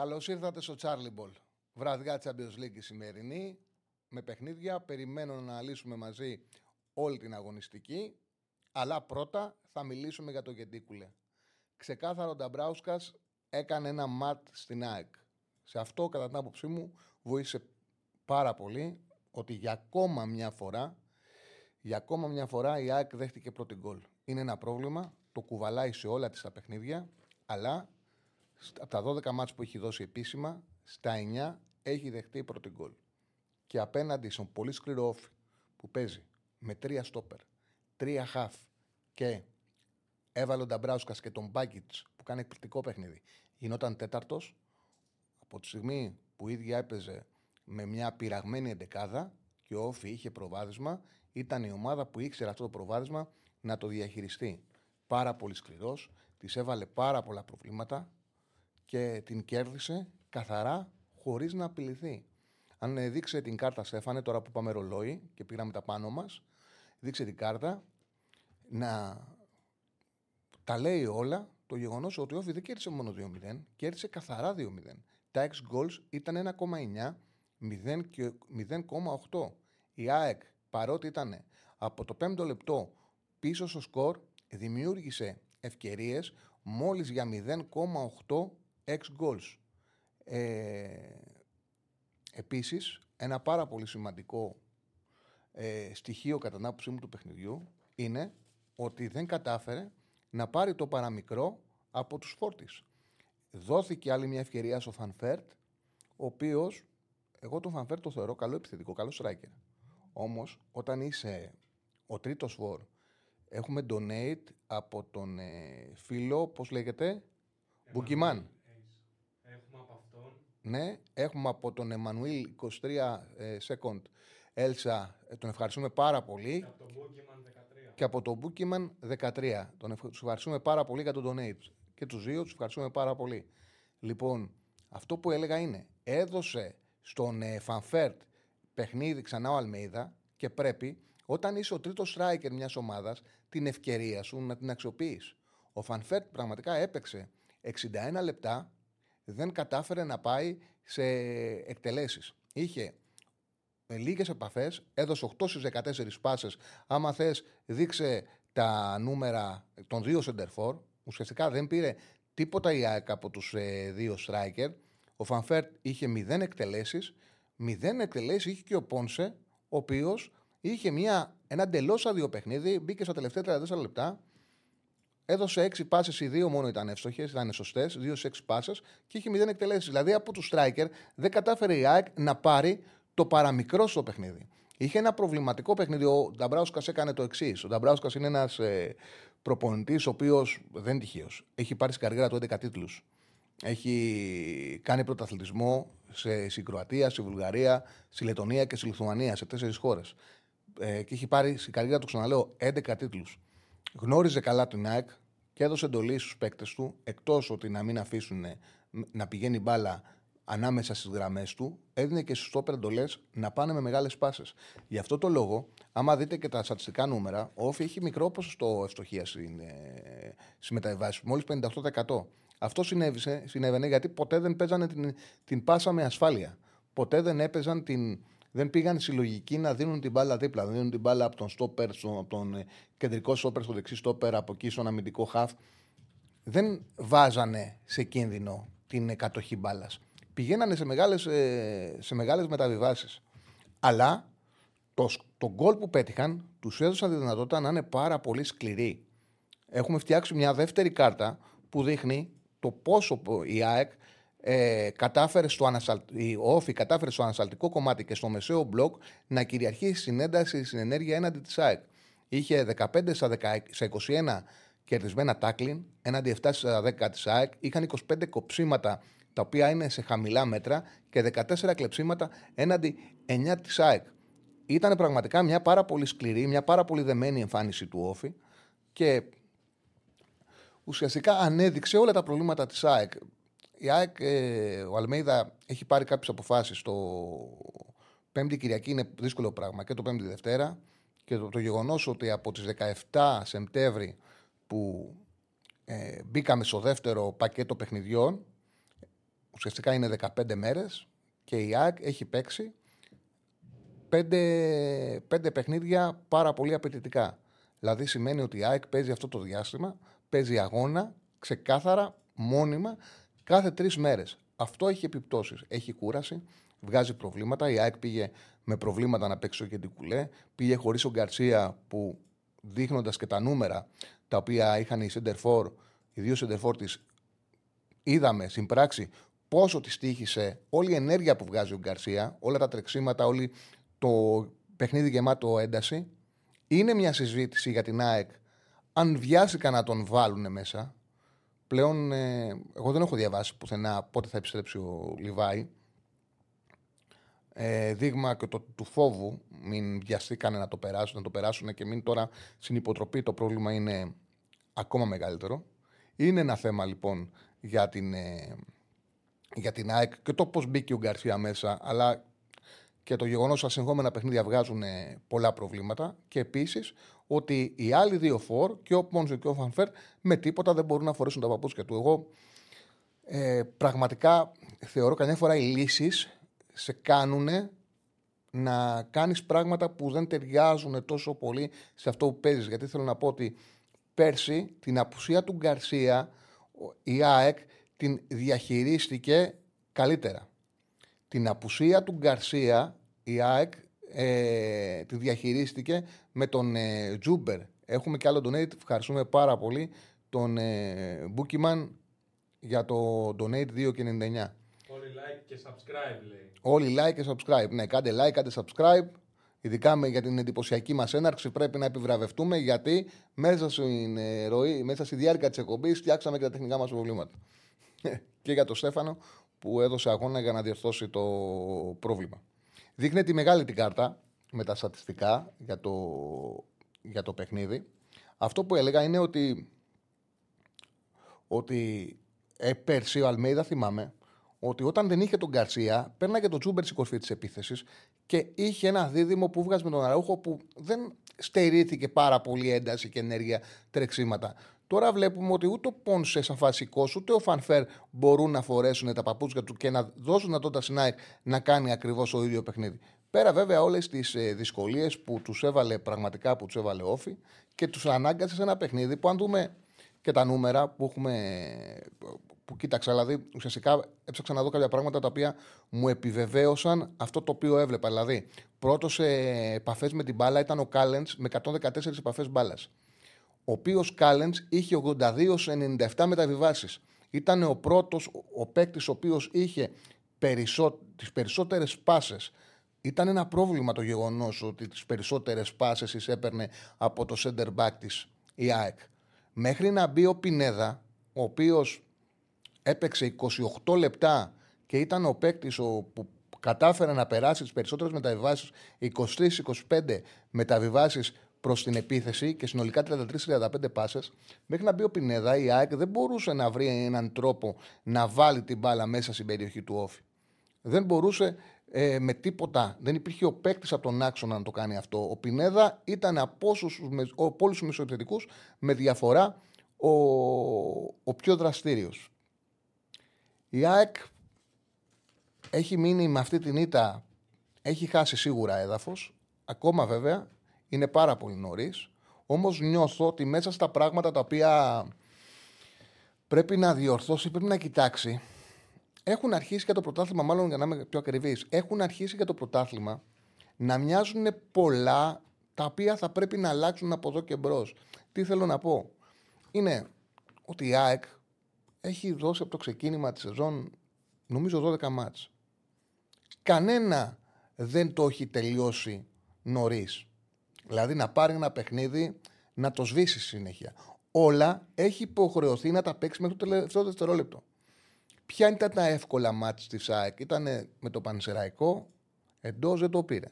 Καλώς ήρθατε στο Charlie Ball. Βραδιά Champions League η σημερινή. Με παιχνίδια. Περιμένω να αναλύσουμε μαζί όλη την αγωνιστική. Αλλά πρώτα θα μιλήσουμε για το Γεντίκουλε. Ξεκάθαρο ο Νταμπράουσκας έκανε ένα ματ στην ΑΕΚ. Σε αυτό, κατά την άποψή μου, βοήθησε πάρα πολύ ότι για ακόμα μια φορά, για ακόμα μια φορά η ΑΕΚ δέχτηκε πρώτη γκολ. Είναι ένα πρόβλημα, το κουβαλάει σε όλα τις τα παιχνίδια, αλλά από τα 12 μάτς που έχει δώσει επίσημα, στα 9 έχει δεχτεί πρώτη γκολ. Και απέναντι στον πολύ σκληρό όφη που παίζει με τρία στόπερ, τρία χαφ και έβαλε ο Νταμπράουσκα και τον Μπάγκιτ που κάνει εκπληκτικό παιχνίδι. Γινόταν τέταρτος από τη στιγμή που η ίδια έπαιζε με μια πειραγμένη εντεκάδα και ο Όφη είχε προβάδισμα, ήταν η ομάδα που ήξερε αυτό το προβάδισμα να το διαχειριστεί. Πάρα πολύ σκληρός, της έβαλε πάρα πολλά προβλήματα και την κέρδισε καθαρά χωρίς να απειληθεί. Αν δείξε την κάρτα Στέφανε, τώρα που πάμε ρολόι και πήραμε τα πάνω μας, δείξε την κάρτα να τα λέει όλα το γεγονός ότι ο Όφη δεν κέρδισε μόνο 2-0, κέρδισε καθαρά 2-0. Τα 6 goals ήταν 1,9, 0,8. Η ΑΕΚ παρότι ήταν από το 5ο λεπτό πίσω στο σκορ, δημιούργησε ευκαιρίες μόλις για 0,8 6 goals. Ε, επίσης, ένα πάρα πολύ σημαντικό ε, στοιχείο κατά την άποψή μου του παιχνιδιού είναι ότι δεν κατάφερε να πάρει το παραμικρό από τους φόρτις. Δόθηκε άλλη μια ευκαιρία στο Φανφέρτ, ο οποίος, εγώ τον Φανφέρτ το θεωρώ καλό επιθετικό, καλό striker. Όμως, όταν είσαι ο τρίτος φορ, έχουμε donate από τον ε, φίλο, πώς λέγεται, Bookman. Ναι, έχουμε από τον Εμμανουήλ 23 ε, second Έλσα, ε, τον ευχαριστούμε πάρα πολύ. Και από τον Bookman 13. Και από τον 13. Τον ευχαριστούμε πάρα πολύ για τον donate. Και τους δύο τους ευχαριστούμε πάρα πολύ. Λοιπόν, αυτό που έλεγα είναι, έδωσε στον ε, Φανφέρτ παιχνίδι ξανά ο Αλμέιδα και πρέπει όταν είσαι ο τρίτος striker μιας ομάδας, την ευκαιρία σου να την αξιοποιείς. Ο Φανφέρτ πραγματικά έπαιξε 61 λεπτά δεν κατάφερε να πάει σε εκτελέσεις. Είχε λίγες επαφές, έδωσε 8 στις 14 πάσες. Άμα θες δείξε τα νούμερα των δύο σεντερφόρ. Ουσιαστικά δεν πήρε τίποτα η ΑΕΚ από τους ε, δύο striker. Ο Φανφέρτ είχε 0 εκτελέσεις. 0 εκτελέσεις είχε και ο Πόνσε, ο οποίος είχε μια, ένα εντελώς άδειο παιχνίδι, μπήκε στα τελευταία 34 λεπτά Έδωσε 6 πάσες, οι δύο μόνο ήταν εύστοχες, ήταν σωστές, 2 σε 6 πάσες και είχε 0 εκτελέσεις. Δηλαδή από τους striker δεν κατάφερε η ΑΕΚ να πάρει το παραμικρό στο παιχνίδι. Είχε ένα προβληματικό παιχνίδι. Ο Νταμπράουσκας έκανε το εξής. Ο Νταμπράουσκας είναι ένας ε, προπονητής, ο οποίος δεν είναι τυχαίος. Έχει πάρει στην καριέρα του 11 τίτλους. Έχει κάνει πρωταθλητισμό σε, στην Κροατία, στη Βουλγαρία, στη Λετωνία και στη Λιθουανία, σε τέσσερις χώρες. Ε, και έχει πάρει στην καριέρα του, ξαναλέω, 11 τίτλους. Γνώριζε καλά την ΑΕΚ και έδωσε εντολή στους παίκτες του, εκτός ότι να μην αφήσουν να πηγαίνει μπάλα ανάμεσα στις γραμμές του, έδινε και στους τόπερ εντολές να πάνε με μεγάλες πάσες. Γι' αυτό το λόγο, άμα δείτε και τα στατιστικά νούμερα, ο Όφη έχει μικρό ποσοστό ευστοχίας στις μεταβάσει, μόλις 58%. Αυτό συνέβησε, συνέβαινε γιατί ποτέ δεν παίζανε την, την πάσα με ασφάλεια. Ποτέ δεν έπαιζαν την, δεν πήγαν συλλογικοί να δίνουν την μπάλα δίπλα. Να δίνουν την μπάλα από τον στόπερ, από τον ε, κεντρικό στόπερ, στο δεξί στόπερ, από εκεί στον αμυντικό χαφ. Δεν βάζανε σε κίνδυνο την κατοχή μπάλας. Πηγαίνανε σε μεγάλες σε μεγάλες μεταβιβάσεις. Αλλά το, το γκολ που πέτυχαν τους έδωσαν τη δυνατότητα να είναι πάρα πολύ σκληροί. Έχουμε φτιάξει μια δεύτερη κάρτα που δείχνει το πόσο η ΑΕΚ ε, κατάφερε στο η Όφη κατάφερε στο ανασταλτικό κομμάτι και στο μεσαίο μπλοκ να κυριαρχήσει στην ένταση, στην ενέργεια έναντι της ΑΕΚ. Είχε 15 στα, 21 κερδισμένα τάκλιν, έναντι 7 στα 10 της ΑΕΚ. Είχαν 25 κοψίματα τα οποία είναι σε χαμηλά μέτρα και 14 κλεψίματα έναντι 9 της ΑΕΚ. Ήταν πραγματικά μια πάρα πολύ σκληρή, μια πάρα πολύ δεμένη εμφάνιση του Όφη και ουσιαστικά ανέδειξε όλα τα προβλήματα της ΑΕΚ η ΑΕΚ, ε, ο Αλμέιδα έχει πάρει κάποιες αποφάσεις. Το Πέμπτη Κυριακή είναι δύσκολο πράγμα και το Πέμπτη Δευτέρα. Και το, το γεγονός ότι από τις 17 Σεπτέμβρη που ε, μπήκαμε στο δεύτερο πακέτο παιχνιδιών, ουσιαστικά είναι 15 μέρες και η ΑΕΚ έχει παίξει πέντε, πέντε παιχνίδια πάρα πολύ απαιτητικά. Δηλαδή σημαίνει ότι η ΑΕΚ παίζει αυτό το διάστημα, παίζει αγώνα ξεκάθαρα, μόνιμα, κάθε τρεις μέρες. Αυτό έχει επιπτώσεις. Έχει κούραση, βγάζει προβλήματα. Η ΑΕΚ πήγε με προβλήματα να παίξει και την κουλέ. Πήγε χωρίς ο Γκαρσία που δείχνοντας και τα νούμερα τα οποία είχαν οι Σεντερφόρ, οι δύο Σεντερφόρ της, είδαμε στην πράξη πόσο τη τύχησε όλη η ενέργεια που βγάζει ο Γκαρσία, όλα τα τρεξίματα, όλη το παιχνίδι γεμάτο ένταση. Είναι μια συζήτηση για την ΑΕΚ αν βιάστηκαν να τον βάλουν μέσα. Πλέον, ε, εγώ δεν έχω διαβάσει πουθενά πότε θα επιστρέψει ο Λιβάη. Ε, δείγμα και το, του φόβου, μην βιαστήκανε να το περάσουν, να το περάσουν και μην τώρα στην υποτροπή το πρόβλημα είναι ακόμα μεγαλύτερο. Είναι ένα θέμα λοιπόν για την, ε, για την ΑΕΚ και το πώς μπήκε ο Γκαρσία μέσα, αλλά και το γεγονός ότι τα συγχώμενα παιχνίδια βγάζουν πολλά προβλήματα. Και επίσης ότι οι άλλοι δύο φόρ, και ο Πόνζο και ο Φανφέρ, με τίποτα δεν μπορούν να φορέσουν τα παπούτσια του. Εγώ ε, πραγματικά θεωρώ καμιά φορά οι λύσεις σε κάνουν να κάνεις πράγματα που δεν ταιριάζουν τόσο πολύ σε αυτό που παίζεις. Γιατί θέλω να πω ότι πέρσι την απουσία του Γκαρσία η ΑΕΚ την διαχειρίστηκε καλύτερα. Την απουσία του Γκαρσία η ΑΕΚ ε, τη διαχειρίστηκε με τον ε, Τζούμπερ. Έχουμε και άλλο donate. Ευχαριστούμε πάρα πολύ τον ε, Μπούκιμαν για το donate 2,99. Όλοι like και subscribe λέει. Όλοι like και subscribe. Ναι, κάντε like, κάντε subscribe. Ειδικά με, για την εντυπωσιακή μας έναρξη πρέπει να επιβραβευτούμε γιατί μέσα, στην, ε, ροή, μέσα στη διάρκεια της εκπομπής φτιάξαμε και τα τεχνικά μας προβλήματα. και για τον Στέφανο που έδωσε αγώνα για να διορθώσει το πρόβλημα. Δείχνει τη μεγάλη την κάρτα με τα στατιστικά για το, για το παιχνίδι. Αυτό που έλεγα είναι ότι, ότι ε, πέρσι ο Αλμέιδα θυμάμαι ότι όταν δεν είχε τον Γκαρσία, παίρναγε τον Τζούμπερ στην κορφή της επίθεσης και είχε ένα δίδυμο που βγάζει με τον Αραούχο που δεν στερήθηκε πάρα πολύ ένταση και ενέργεια τρεξίματα. Τώρα βλέπουμε ότι ούτε ο Πόνσε σαν βασικό ούτε ο Φανφέρ μπορούν να φορέσουν τα παπούτσια του και να δώσουν δυνατότητα στην ΑΕΚ να κάνει ακριβώς το ίδιο παιχνίδι. Πέρα βέβαια όλες τις ε, δυσκολίες που τους έβαλε πραγματικά που τους έβαλε όφη και τους ανάγκασε σε ένα παιχνίδι που αν δούμε και τα νούμερα που έχουμε. Που κοίταξα, δηλαδή ουσιαστικά έψαξα να δω κάποια πράγματα τα οποία μου επιβεβαίωσαν αυτό το οποίο έβλεπα. Δηλαδή, πρώτος σε επαφές με την μπάλα ήταν ο Κάλεντς με 114 επαφές μπάλας ο οποίος Κάλεντ είχε 82-97 μεταβιβάσεις. Ήταν ο πρώτος ο παίκτης ο οποίος είχε περισσό, τις περισσότερες πάσες. Ήταν ένα πρόβλημα το γεγονός ότι τις περισσότερες πάσες έπαιρνε από το center back της η ΑΕΚ. Μέχρι να μπει ο Πινέδα, ο οποίος έπαιξε 28 λεπτά και ήταν ο παίκτης που κατάφερε να περάσει τις περισσότερες μεταβιβάσεις, 23-25 μεταβιβάσεις προς την επίθεση και συνολικά 33-35 πάσες, μέχρι να μπει ο Πινέδα, η ΑΕΚ δεν μπορούσε να βρει έναν τρόπο να βάλει την μπάλα μέσα στην περιοχή του Όφη. Δεν μπορούσε ε, με τίποτα. Δεν υπήρχε ο παίκτης από τον άξονα να το κάνει αυτό. Ο Πινέδα ήταν από όλους τους μεσοεπιθετικούς με διαφορά ο, ο πιο δραστήριος. Η ΑΕΚ έχει μείνει με αυτή την ήττα, έχει χάσει σίγουρα έδαφος, ακόμα βέβαια είναι πάρα πολύ νωρίς. Όμως νιώθω ότι μέσα στα πράγματα τα οποία πρέπει να διορθώσει, πρέπει να κοιτάξει. Έχουν αρχίσει και το πρωτάθλημα, μάλλον για να είμαι πιο ακριβής, έχουν αρχίσει και το πρωτάθλημα να μοιάζουν πολλά τα οποία θα πρέπει να αλλάξουν από εδώ και μπρος. Τι θέλω να πω; Είναι ότι η ΑΕΚ έχει δώσει από το ξεκίνημα της σεζόν νομίζω 12 μάτς. Κανένα δεν το έχει τελειώσει νωρίς. Δηλαδή να πάρει ένα παιχνίδι να το σβήσει συνέχεια. Όλα έχει υποχρεωθεί να τα παίξει μέχρι το τελευταίο δευτερόλεπτο. Ποια ήταν τα εύκολα μάτια της ΑΕΚ; Ήταν με το Πανσεραϊκό, εντός δεν το πήρε.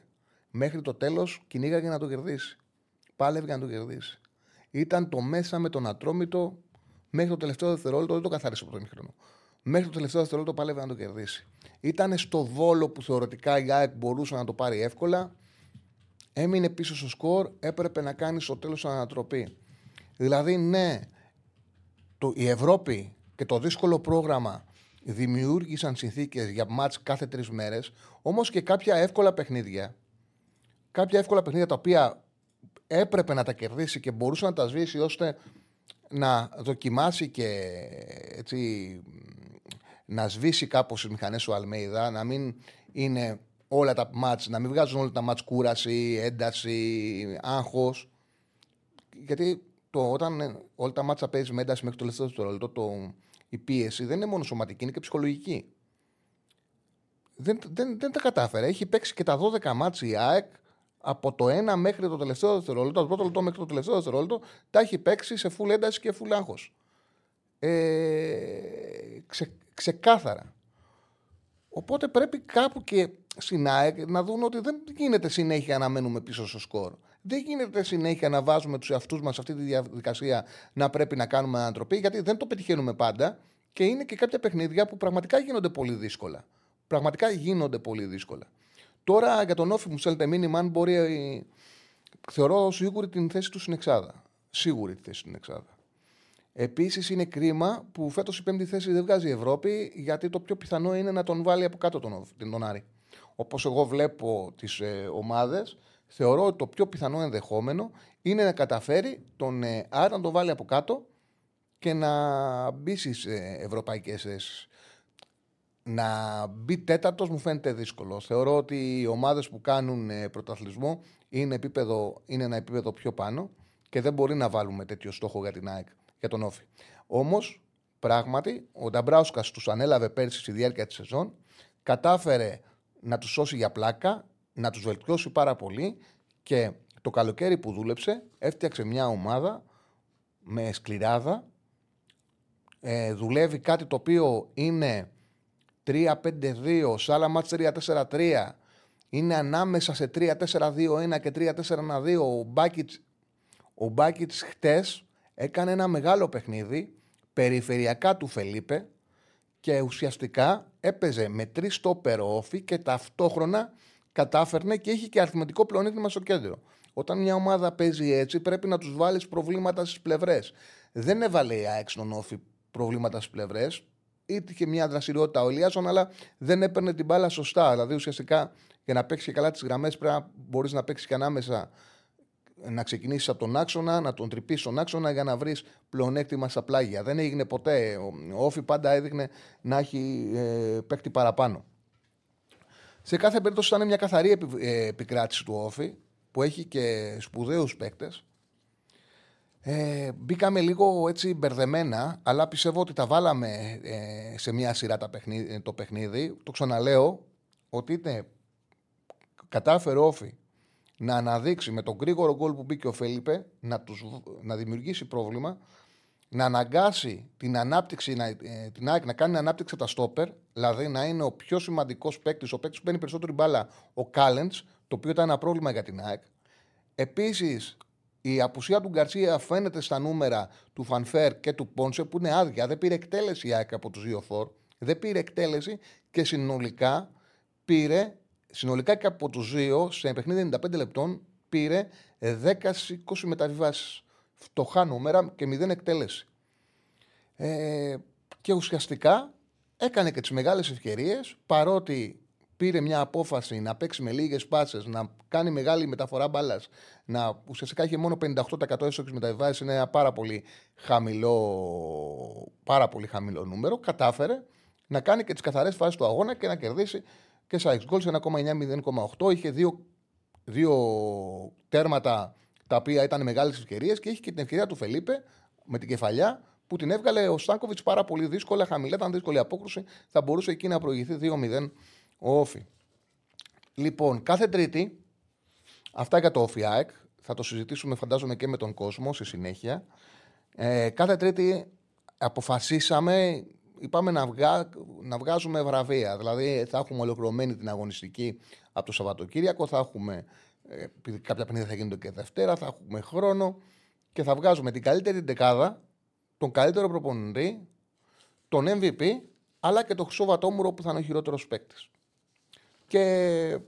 Μέχρι το τέλος κυνήγαγε να το κερδίσει. Πάλευε να το κερδίσει. Ήταν το μέσα με τον Ατρόμητο μέχρι το τελευταίο δευτερόλεπτο, δεν το καθάρισε από το ημίχρονο. Μέχρι το τελευταίο δευτερόλεπτο πάλευε να το κερδίσει. Ήταν στο βόλο που θεωρητικά η ΑΕΚ μπορούσε να το πάρει εύκολα έμεινε πίσω στο σκορ, έπρεπε να κάνει στο τέλος ανατροπή. Δηλαδή, ναι, το, η Ευρώπη και το δύσκολο πρόγραμμα δημιούργησαν συνθήκες για μάτς κάθε τρεις μέρες, όμως και κάποια εύκολα παιχνίδια. Κάποια εύκολα παιχνίδια τα οποία έπρεπε να τα κερδίσει και μπορούσε να τα σβήσει ώστε να δοκιμάσει και έτσι, να σβήσει κάπως τις μηχανές του Αλμέιδα, να μην είναι όλα τα μάτς, να μην βγάζουν όλα τα μάτς κούραση, ένταση, άγχος. Γιατί το, όταν όλα τα μάτσα παίζεις με ένταση μέχρι το τελευταίο δευτερόλεπτο, το, η πίεση δεν είναι μόνο σωματική, είναι και ψυχολογική. Δεν, δεν, δεν τα κατάφερε. Έχει παίξει και τα 12 μάτς η ΑΕΚ από το 1 μέχρι το τελευταίο δευτερόλεπτο, το πρώτο λεπτό μέχρι το τελευταίο δευτερόλεπτο, τα έχει παίξει σε full ένταση και full άγχος. Ε, ξε, ξεκάθαρα. Οπότε πρέπει κάπου και στην ΑΕΚ να δουν ότι δεν γίνεται συνέχεια να μένουμε πίσω στο σκορ. Δεν γίνεται συνέχεια να βάζουμε τους εαυτούς μας σε αυτή τη διαδικασία να πρέπει να κάνουμε ανατροπή, γιατί δεν το πετυχαίνουμε πάντα και είναι και κάποια παιχνίδια που πραγματικά γίνονται πολύ δύσκολα. Πραγματικά γίνονται πολύ δύσκολα. Τώρα για τον Όφη μου στέλνετε μήνυμα αν μπορεί. Θεωρώ σίγουρη την θέση του στην Εξάδα. Σίγουρη τη θέση στην Εξάδα. Επίσης είναι κρίμα που φέτος η πέμπτη θέση δεν βγάζει η Ευρώπη, γιατί το πιο πιθανό είναι να τον βάλει από κάτω τον, τον Άρη. Όπως εγώ βλέπω τις ε, ομάδες, θεωρώ ότι το πιο πιθανό ενδεχόμενο είναι να καταφέρει τον ε, Άρη να τον βάλει από κάτω και να μπει στις ε, ευρωπαϊκές θέσει. Να μπει τέταρτος μου φαίνεται δύσκολο. Θεωρώ ότι οι ομάδες που κάνουν ε, πρωταθλητισμό είναι, επίπεδο, είναι ένα επίπεδο πιο πάνω και δεν μπορεί να βάλουμε τέτοιο στόχο για την ΑΕΚ, για τον Όφη. Όμως, πράγματι, ο Νταμπράουσκα τους ανέλαβε πέρσι στη διάρκεια της σεζόν, κατάφερε να τους σώσει για πλάκα, να τους βελτιώσει πάρα πολύ και το καλοκαίρι που δούλεψε έφτιαξε μια ομάδα με σκληράδα. Ε, δουλεύει κάτι το οποίο είναι 3-5-2, σε άλλα μάτς 3-4-3, είναι ανάμεσα σε 3-4-2-1 και 3-4-1-2. Ο Μπάκιτς, ο Μπάκιτς χτες έκανε ένα μεγάλο παιχνίδι, περιφερειακά του Φελίπε και ουσιαστικά έπαιζε με τρεις στόπερ όφη και ταυτόχρονα κατάφερνε και έχει και αριθμητικό πλεονέκτημα στο κέντρο. Όταν μια ομάδα παίζει έτσι, πρέπει να τους βάλεις προβλήματα στις πλευρές. Δεν έβαλε η ΑΕΚ στον όφη προβλήματα στις πλευρές είχε μια δραστηριότητα ο Ελίασον, αλλά δεν έπαιρνε την μπάλα σωστά. Δηλαδή ουσιαστικά για να παίξει καλά τις γραμμές πρέπει να μπορείς να παίξεις και ανάμεσα να ξεκινήσεις από τον άξονα, να τον τρυπήσεις τον άξονα για να βρεις πλεονέκτημα στα πλάγια. Δεν έγινε ποτέ. Ο Όφη πάντα έδειχνε να έχει ε, παίκτη παραπάνω. Σε κάθε περίπτωση ήταν μια καθαρή ε, επικράτηση του Όφη που έχει και σπουδαίους παίκτες ε, μπήκαμε λίγο έτσι μπερδεμένα, αλλά πιστεύω ότι τα βάλαμε ε, σε μια σειρά τα παιχνίδι, το παιχνίδι. Το ξαναλέω ότι είτε κατάφερε όφη να αναδείξει με τον γρήγορο γκολ που μπήκε ο Φέλιπε να, τους, να δημιουργήσει πρόβλημα, να αναγκάσει την ανάπτυξη, να, ε, την ΑΕΚ να κάνει ανάπτυξη τα στόπερ, δηλαδή να είναι ο πιο σημαντικός παίκτης, ο παίκτης που παίρνει περισσότερη μπάλα, ο Κάλεντς, το οποίο ήταν ένα πρόβλημα για την ΑΕΚ. Επίσης, η απουσία του Γκαρσία φαίνεται στα νούμερα του Φανφέρ και του Πόνσε που είναι άδεια. Δεν πήρε εκτέλεση η ΑΕΚ από τους δύο φόρ. Δεν πήρε εκτέλεση και συνολικά πήρε, συνολικά και από τους δύο, σε παιχνίδι 95 λεπτών, πήρε 10-20 μεταβιβάσεις. Φτωχά νούμερα και μηδέν εκτέλεση. Ε, και ουσιαστικά έκανε και τις μεγάλες ευκαιρίες παρότι πήρε μια απόφαση να παίξει με λίγες πάσες, να κάνει μεγάλη μεταφορά μπάλας, να ουσιαστικά είχε μόνο 58% έσοδος μεταβιβάσεις, είναι ένα πάρα πολύ χαμηλό, πάρα πολύ χαμηλό νούμερο. Κατάφερε να κάνει και τις καθαρές φάσεις του αγώνα και να κερδίσει και σε γκολς σε 1,9-0,8. Είχε δύο, δύο τέρματα τα οποία ήταν μεγάλες ευκαιρίες και είχε και την ευκαιρία του Φελίπε με την κεφαλιά που την έβγαλε ο Στάνκοβιτς πάρα πολύ δύσκολα. Χαμηλά ήταν δύσκολη απόκρουση. Θα μπορούσε εκεί να προηγηθεί 2-0 ο Όφη. Λοιπόν, κάθε Τρίτη, αυτά για το Όφη ΑΕΚ, θα το συζητήσουμε φαντάζομαι και με τον κόσμο στη συνέχεια. Ε, κάθε Τρίτη αποφασίσαμε, είπαμε να, βγά, να βγάζουμε βραβεία. Δηλαδή θα έχουμε ολοκληρωμένη την αγωνιστική από το Σαββατοκύριακο, θα έχουμε, ε, επειδή κάποια παιχνίδια θα γίνονται και Δευτέρα, θα έχουμε χρόνο και θα βγάζουμε την καλύτερη δεκάδα, τον καλύτερο προπονητή, τον MVP, αλλά και τον Χρυσό Βατόμουρο που θα είναι ο χειρότερος παίκτης. Και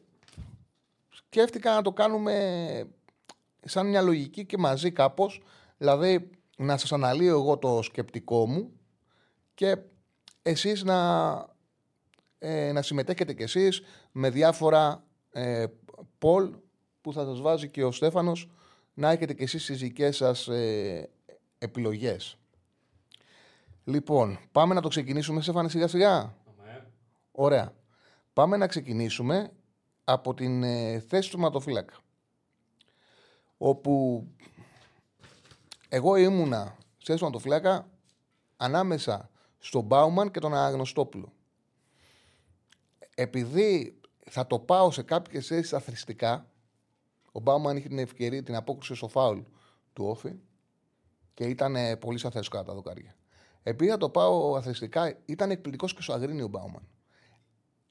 σκέφτηκα να το κάνουμε σαν μια λογική και μαζί κάπως, δηλαδή να σας αναλύω εγώ το σκεπτικό μου και εσείς να, ε, να συμμετέχετε κι εσείς με διάφορα ε, πολ που θα σας βάζει και ο Στέφανος να έχετε κι εσείς τις δικές σας ε, επιλογές. Λοιπόν, πάμε να το ξεκινήσουμε, Στέφανε, σιγά σιγά. Ωραία. Πάμε να ξεκινήσουμε από την ε, θέση του ματοφύλακα. Όπου εγώ ήμουνα στη θέση του ματοφύλακα ανάμεσα στον Μπάουμαν και τον Αγνωστόπουλο. Επειδή θα το πάω σε κάποιες θέσεις αθρηστικά, ο Μπάουμαν είχε την ευκαιρία, την απόκριση στο φάουλ του Όφη και ήταν ε, πολύ σαφές κάτω τα δοκάρια. Επειδή θα το πάω αθρηστικά, ήταν εκπληκτικός και στο Αγρίνιο ο Μπάουμαν.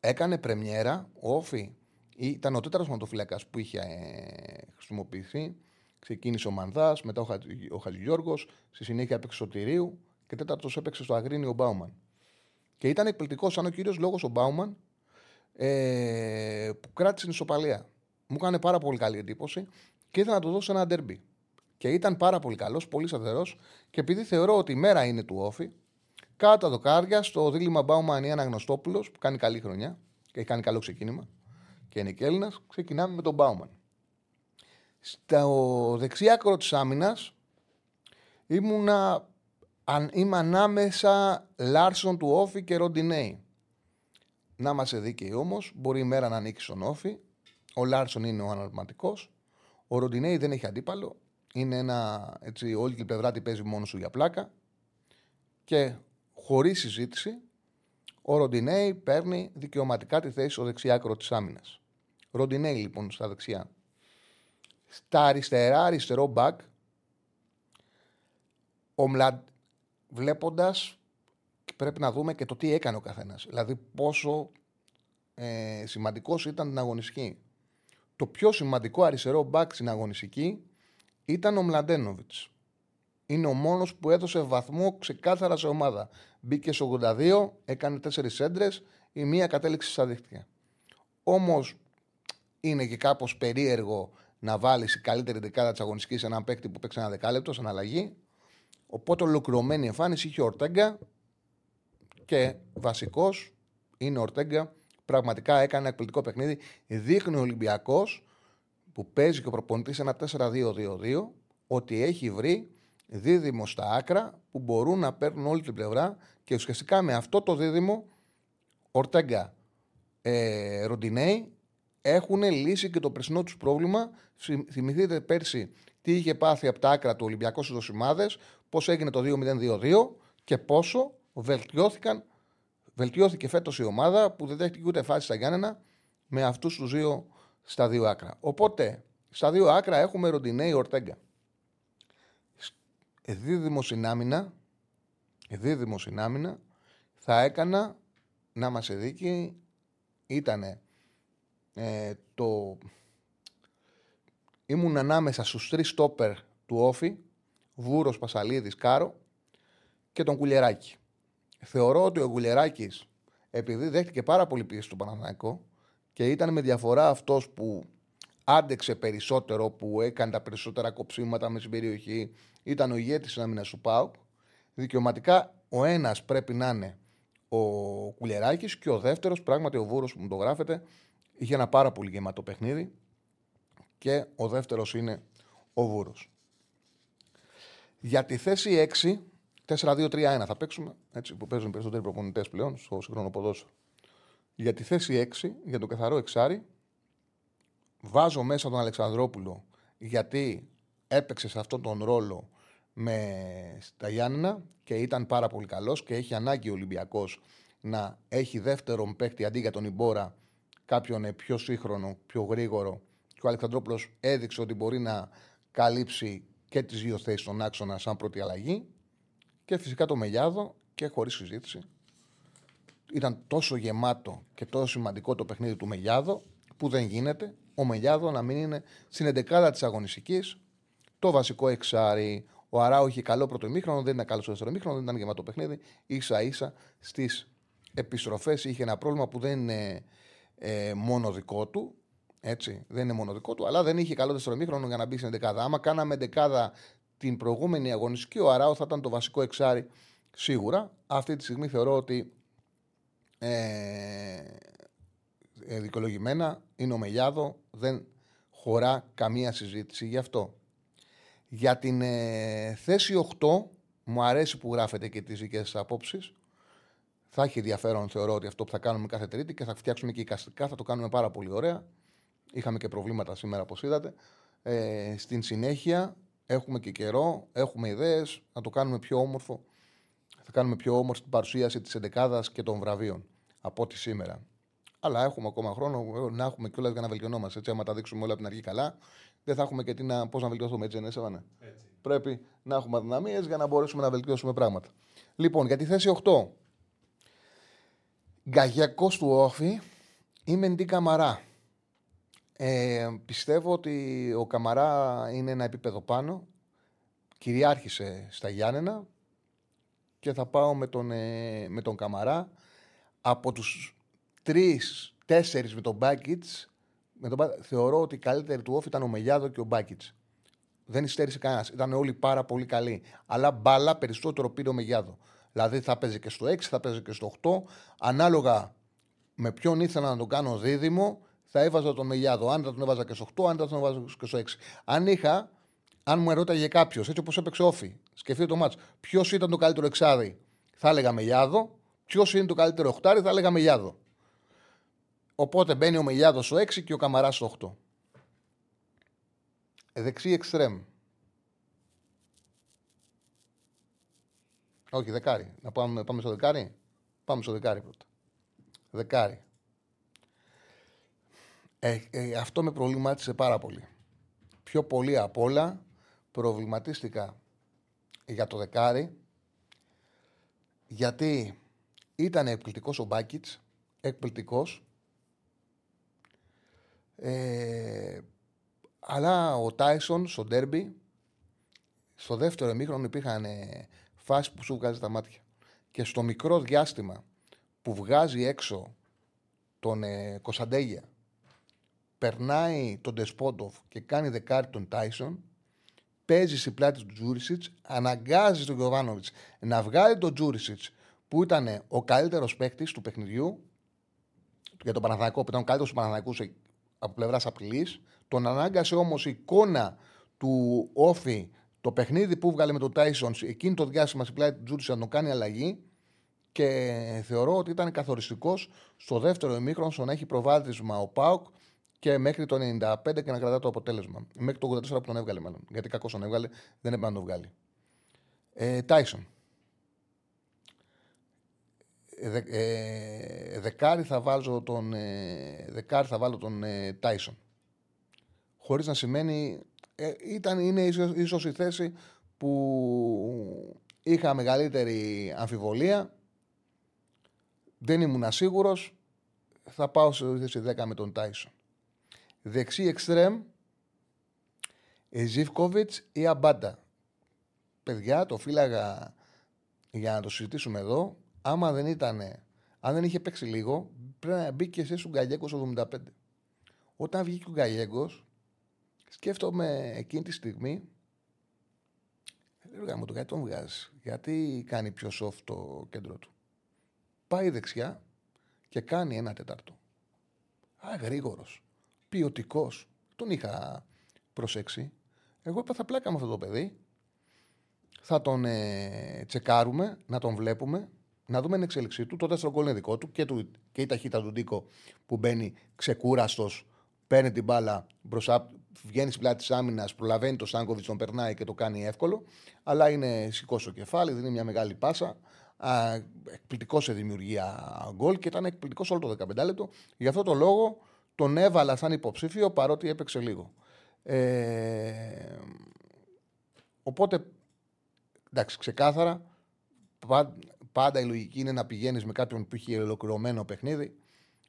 Έκανε πρεμιέρα, ο Όφη ήταν ο τέταρτος ματοφυλακάς που είχε ε, χρησιμοποιηθεί. Ξεκίνησε ο Μανδάς, μετά ο, Χατζ, ο Χατζηγιώργος, στη συνέχεια έπαιξε ο Τυρίου και τέταρτος έπαιξε στο Αγρίνιο ο Μπάουμαν. Και ήταν εκπληκτικός, σαν ο κύριος λόγος ο Μπάουμαν ε, που κράτησε την ισοπαλία. Μου έκανε πάρα πολύ καλή εντύπωση και ήθελα να του δώσω ένα ντερμπι. Και ήταν πάρα πολύ καλός, πολύ σταθερός και επειδή θεωρώ ότι η μέρα είναι του όφη, κάτω τα δοκάρια στο δίλημα Μπάουμαν ή Αναγνωστόπουλο που κάνει καλή χρονιά και έχει κάνει καλό ξεκίνημα και είναι και Έλληνας, ξεκινάμε με τον Μπάουμαν. Στο δεξί άκρο της άμυνας ήμουνα είμαι ανάμεσα Λάρσον του ΟΦΗ και Ροντινέι. Να είμαστε δίκαιοι όμως, μπορεί η μέρα να ανοίξει στον ΟΦΗ. Ο Λάρσον είναι ο αναρματικό. Ο Ροντινέι δεν έχει αντίπαλο. Είναι ένα έτσι, όλη την πλευρά τη παίζει μόνος σου για πλάκα. Και χωρίς συζήτηση, ο Ροντινέι παίρνει δικαιωματικά τη θέση στο δεξιά άκρο της άμυνας. Ροντινέι λοιπόν στα δεξιά. Στα αριστερά, αριστερό μπακ, ο Μλαντ... βλέποντας πρέπει να δούμε και το τι έκανε ο καθένας. Δηλαδή πόσο ε, σημαντικός ήταν την αγωνιστική. Το πιο σημαντικό αριστερό μπακ στην αγωνιστική ήταν ο Μλαντένοβιτς. Είναι ο μόνος που έδωσε βαθμό ξεκάθαρα σε ομάδα. Μπήκε στο 82, έκανε τέσσερις έντρες, η μία κατέληξε στα δίχτυα. Όμως είναι και κάπως περίεργο να βάλεις η καλύτερη δεκάδα της αγωνιστικής σε έναν παίκτη που παίξει ένα δεκάλεπτο σαν αλλαγή. Οπότε ολοκληρωμένη εμφάνιση είχε ο Ορτέγκα και βασικός είναι ο Ορτέγκα. Πραγματικά έκανε ένα εκπληκτικό παιχνίδι. Δείχνει ο Ολυμπιακός που παίζει και ο προπονητής ένα 4-2-2-2 ότι έχει βρει δίδυμο στα άκρα που μπορούν να παίρνουν όλη την πλευρά και ουσιαστικά με αυτό το δίδυμο Ορτέγκα ε, Ροντινέη έχουν λύσει και το περσινό τους πρόβλημα. Θυμηθείτε πέρσι τι είχε πάθει από τα άκρα του Ολυμπιακού στους Δοσημάδες, πώς έγινε το 2-0-2-2 και πόσο βελτιώθηκαν, βελτιώθηκε φέτος η ομάδα που δεν δέχτηκε ούτε φάση στα Γιάννενα με αυτούς τους δύο στα δύο άκρα. Οπότε στα δύο άκρα έχουμε Ροντινέη Ορτέγκα. Δίδυμος συνάμυνα, δίδυμος συνάμυνα θα έκανα να μας δίκη ήτανε ε, το... Ήμουν ανάμεσα στους τρεις στόπερ του Όφη, Βούρος, Πασαλίδης, Κάρο και τον Κουλιεράκη. Θεωρώ ότι ο Κουλιεράκης, επειδή δέχτηκε πάρα πολύ πίεση στο Παναθηναϊκό και ήταν με διαφορά αυτός που άντεξε περισσότερο, που έκανε τα περισσότερα κοψίματα με στην περιοχή, ήταν ο ηγέτης της άμυνας του ΠΑΟΚ, δικαιωματικά ο ένας πρέπει να είναι ο Κουλιεράκης και ο δεύτερος, πράγματι ο Βούρος που μου το γράφετε, Είχε ένα πάρα πολύ γεμάτο παιχνίδι και ο δεύτερος είναι ο Βούρος. Για τη θέση 6, 4-2-3-1 θα παίξουμε, έτσι που παίζουν περισσότεροι προπονητές πλέον στο σύγχρονο ποδόσφαιρο. Για τη θέση 6, για το καθαρό εξάρι, βάζω μέσα τον Αλεξανδρόπουλο γιατί έπαιξε σε αυτόν τον ρόλο με στα Γιάννηνα και ήταν πάρα πολύ καλός και έχει ανάγκη ο Ολυμπιακός να έχει δεύτερον παίκτη αντί για τον Ιμπόρα κάποιον πιο σύγχρονο, πιο γρήγορο. Και ο Αλεξανδρόπουλος έδειξε ότι μπορεί να καλύψει και τις δύο θέσεις στον άξονα σαν πρώτη αλλαγή. Και φυσικά το Μελιάδο και χωρίς συζήτηση. Ήταν τόσο γεμάτο και τόσο σημαντικό το παιχνίδι του Μελιάδο που δεν γίνεται ο Μελιάδο να μην είναι στην 11 της αγωνιστικής. Το βασικό εξάρι. Ο Αράου είχε καλό πρώτο ημίχρονο, δεν ήταν καλός στο δεύτερο ημίχρονο, δεν ήταν γεμάτο παιχνίδι. σα ίσα στις επιστροφές είχε ένα πρόβλημα που δεν είναι ε, μόνο δικό του. Έτσι, δεν είναι μόνο δικό του, αλλά δεν είχε καλό δευτερομήχρονο για να μπει στην δεκάδα. Άμα κάναμε δεκάδα την προηγούμενη αγωνιστική, ο Αράου θα ήταν το βασικό εξάρι σίγουρα. Αυτή τη στιγμή θεωρώ ότι ε, ε, δικαιολογημένα είναι ο Μελιάδο, δεν χωρά καμία συζήτηση γι' αυτό. Για την ε, θέση 8, μου αρέσει που γράφετε και τις δικές σας απόψεις. Θα έχει ενδιαφέρον, θεωρώ, ότι αυτό που θα κάνουμε κάθε Τρίτη και θα φτιάξουμε και εικαστικά, θα το κάνουμε πάρα πολύ ωραία. Είχαμε και προβλήματα σήμερα, όπως είδατε. Ε, στην συνέχεια έχουμε και καιρό, έχουμε ιδέες, να το κάνουμε πιο όμορφο. Θα κάνουμε πιο όμορφη την παρουσίαση της 11 και των βραβείων από ό,τι σήμερα. Αλλά έχουμε ακόμα χρόνο να έχουμε κιόλας για να βελτιωνόμαστε. Έτσι, άμα τα δείξουμε όλα από την αρχή καλά, δεν θα έχουμε και τι να, πώς να βελτιώσουμε. Έτσι, ναι, ναι. έτσι. Πρέπει να έχουμε αδυναμίες για να μπορέσουμε να βελτιώσουμε πράγματα. Λοιπόν, για τη θέση 8. Γκαγιακός του Όφη ή Μεντή Καμαρά. Ε, πιστεύω ότι ο Καμαρά είναι ένα επίπεδο πάνω. Κυριάρχησε στα Γιάννενα και θα πάω με τον, ε, με τον Καμαρά. Από τους τρεις, τέσσερις με τον Μπάκιτ, θεωρώ ότι η καλύτερη του όφη ήταν ο Μελιάδο και ο Μπάκιτ. Δεν υστέρησε κανένας. Ήταν όλοι πάρα πολύ καλοί. Αλλά μπάλα περισσότερο πήρε ο Μελιάδο. Δηλαδή θα παίζει και στο 6, θα παίζει και στο 8. Ανάλογα με ποιον ήθελα να τον κάνω δίδυμο, θα έβαζα τον Μελιάδο. Αν θα τον έβαζα και στο 8, αν θα τον έβαζα και στο 6. Αν είχα, αν μου ερώταγε κάποιος, έτσι όπως έπαιξε όφη, σκεφτείτε το μάτσο, ποιος ήταν το καλύτερο εξάδι, θα έλεγα Μελιάδο. Ποιος είναι το καλύτερο οχτάρι, θα έλεγα Μελιάδο. Οπότε μπαίνει ο Μελιάδο στο 6 και ο Καμαράς στο 8. Δεξί εξτρέμ. Όχι, δεκάρι. Να πάμε, πάμε στο δεκάρι. Πάμε στο δεκάρι πρώτα. Δεκάρι. Ε, ε, αυτό με προβλημάτισε πάρα πολύ. Πιο πολύ απ' όλα προβληματίστηκα για το δεκάρι γιατί ήταν εκπληκτικός ο Μπάκιτς, εκπληκτικός ε, αλλά ο Τάισον στο ντέρμπι, στο δεύτερο εμίχρονο υπήρχαν ε, φάσεις που σου βγάζει τα μάτια. Και στο μικρό διάστημα που βγάζει έξω τον ε, Κωνσταντέγια, περνάει τον Ντεσπόντοφ και κάνει δεκάρι τον Τάισον, παίζει στην πλάτη του Τζούρισιτς, αναγκάζει τον Γιωβάνοβιτς να βγάλει τον Τζούρισιτς που ήταν ο καλύτερος παίκτης του παιχνιδιού για τον Παναθανικό, που ήταν ο καλύτερος του Παναθανικού από πλευράς απειλής. Τον ανάγκασε όμως η εικόνα του Όφη, το παιχνίδι που βγάλε με τον Τάισον, εκείνη το διάστημα στην πλάτη του Τζούρισιτς να τον κάνει αλλαγή. Και θεωρώ ότι ήταν καθοριστικός στο δεύτερο ημίχρονο στο να έχει προβάδισμα ο Πάουκ και μέχρι το 95 και να κρατά το αποτέλεσμα. Μέχρι το 84 που τον έβγαλε, μάλλον. Γιατί κακό τον έβγαλε, δεν έπρεπε να τον βγάλει. Ε, Τάισον. Ε, ε, δεκάρι θα βάλω τον, ε, δεκάρι θα βάλω τον ε, Τάισον. Χωρίς να σημαίνει... Ε, ήταν, είναι ίσως, ίσως η θέση που είχα μεγαλύτερη αμφιβολία. Δεν ήμουν ασίγουρος. Θα πάω σε θέση 10 με τον Τάισον. Δεξί εξτρέμ, Ζιβκόβιτς ή Αμπάντα. Παιδιά, το φύλαγα για να το συζητήσουμε εδώ άμα δεν ήταν, αν δεν είχε παίξει λίγο, πρέπει να μπει και εσύ ο Γκαλιέγκο 75. Όταν βγήκε ο Γκαλιέγκο, σκέφτομαι εκείνη τη στιγμή. Λέω μου το γιατί τον βγάζει. Γιατί κάνει πιο soft το κέντρο του. Πάει δεξιά και κάνει ένα τέταρτο. Α, γρήγορος. Ποιοτικός. Τον είχα προσέξει. Εγώ είπα θα πλάκα με αυτό το παιδί. Θα τον ε, τσεκάρουμε, να τον βλέπουμε να δούμε την εξέλιξή του. Το δεύτερο γκολ είναι δικό του και, του, και η ταχύτητα του Ντίκο που μπαίνει ξεκούραστος, παίρνει την μπάλα μπροστά, βγαίνει στην πλάτη της άμυνας, προλαβαίνει το Σάνκοβιτς, τον περνάει και το κάνει εύκολο. Αλλά είναι σηκώ στο κεφάλι, δίνει μια μεγάλη πάσα. Εκπληκτικό σε δημιουργία γκολ και ήταν εκπληκτικός όλο το 15 λεπτό. Γι' αυτό το λόγο τον έβαλα σαν υποψήφιο παρότι έπαιξε λίγο. Ε, οπότε, εντάξει, ξεκάθαρα Πάντα η λογική είναι να πηγαίνεις με κάποιον που έχει ολοκληρωμένο παιχνίδι.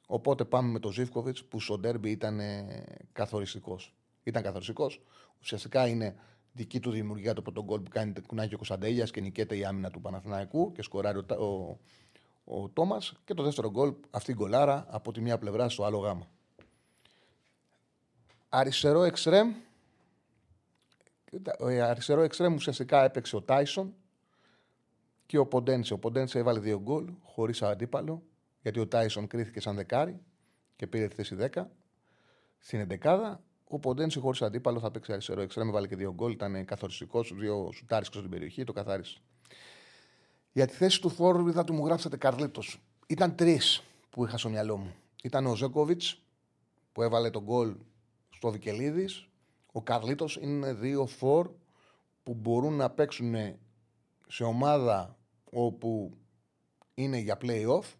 Οπότε πάμε με τον Ζήφκοβιτς που στο ντέρμπι ήταν καθοριστικός. Ήταν καθοριστικός. Ουσιαστικά είναι δική του δημιουργία το πρώτο γκολ που κάνει κουνάκι ο Κωνσταντέλιας και νικέται η άμυνα του Παναθηναϊκού και σκοράρει ο, ο, ο Τόμας. Και το δεύτερο γκολ, αυτή η γκολάρα από τη μία πλευρά στο άλλο γάμα. Αριστερό εξτρέμ. Αριστερό εξτρέμ ουσιαστικά έπαιξε ο Τάισον και ο Ποντένσε. Ο Ποντένσε έβαλε δύο γκολ χωρίς αντίπαλο. γιατί ο Τάισον κρίθηκε σαν δεκάρι και πήρε τη θέση 10. Στην 11 ο Ποντένσε χωρίς αντίπαλο θα παίξει αριστερό εξτρέμ, βάλε και δύο γκολ, ήταν καθοριστικός, δύο σουτάρι στην περιοχή, το καθάρισε. Για τη θέση του φόρου είδα μου γράψατε Καρλίτος. Ήταν τρεις που είχα στο μυαλό μου. Ήταν ο Ζέκοβιτς που έβαλε τον γκολ στο Βικελίδη. Ο Καρλίτος είναι δύο φόρ που μπορούν να παίξουν σε ομάδα όπου είναι για play-off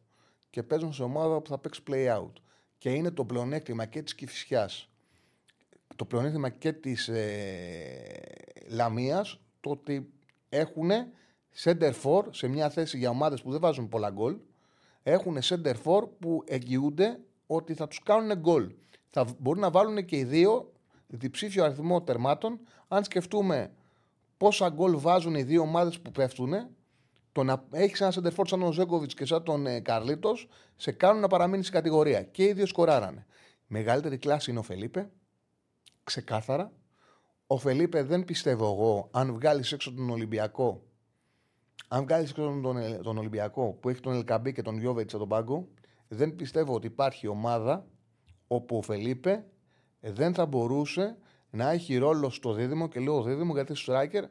και παίζουν σε ομάδα που θα παίξει play-out. Και είναι το πλεονέκτημα και της Κυφυσιάς, το πλεονέκτημα και της ε, Λαμίας, το ότι έχουν center for σε μια θέση για ομάδες που δεν βάζουν πολλά γκολ. Έχουν center for που εγγυούνται ότι θα τους κάνουν γκολ. Θα μπορούν να βάλουν και οι δύο διψήφιο αριθμό τερμάτων. Αν σκεφτούμε πόσα γκολ βάζουν οι δύο ομάδες που πέφτουν, το να έχεις ένα σεντερφόρ σαν τον Ζέγκοβιτς και σαν τον ε, Καρλίτος, σε κάνουν να παραμείνεις στην κατηγορία. Και οι δύο σκοράρανε. Μεγαλύτερη κλάση είναι ο Φελίπε. Ξεκάθαρα. Ο Φελίπε δεν πιστεύω εγώ, αν βγάλεις έξω τον Ολυμπιακό, αν βγάλεις έξω τον, ε, τον Ολυμπιακό που έχει τον Ελκαμπή και τον Γιώβετς στον πάγκο, δεν πιστεύω ότι υπάρχει ομάδα όπου ο Φελίπε δεν θα μπορούσε να έχει ρόλο στο δίδυμο και λέω δίδυμο γιατί στο striker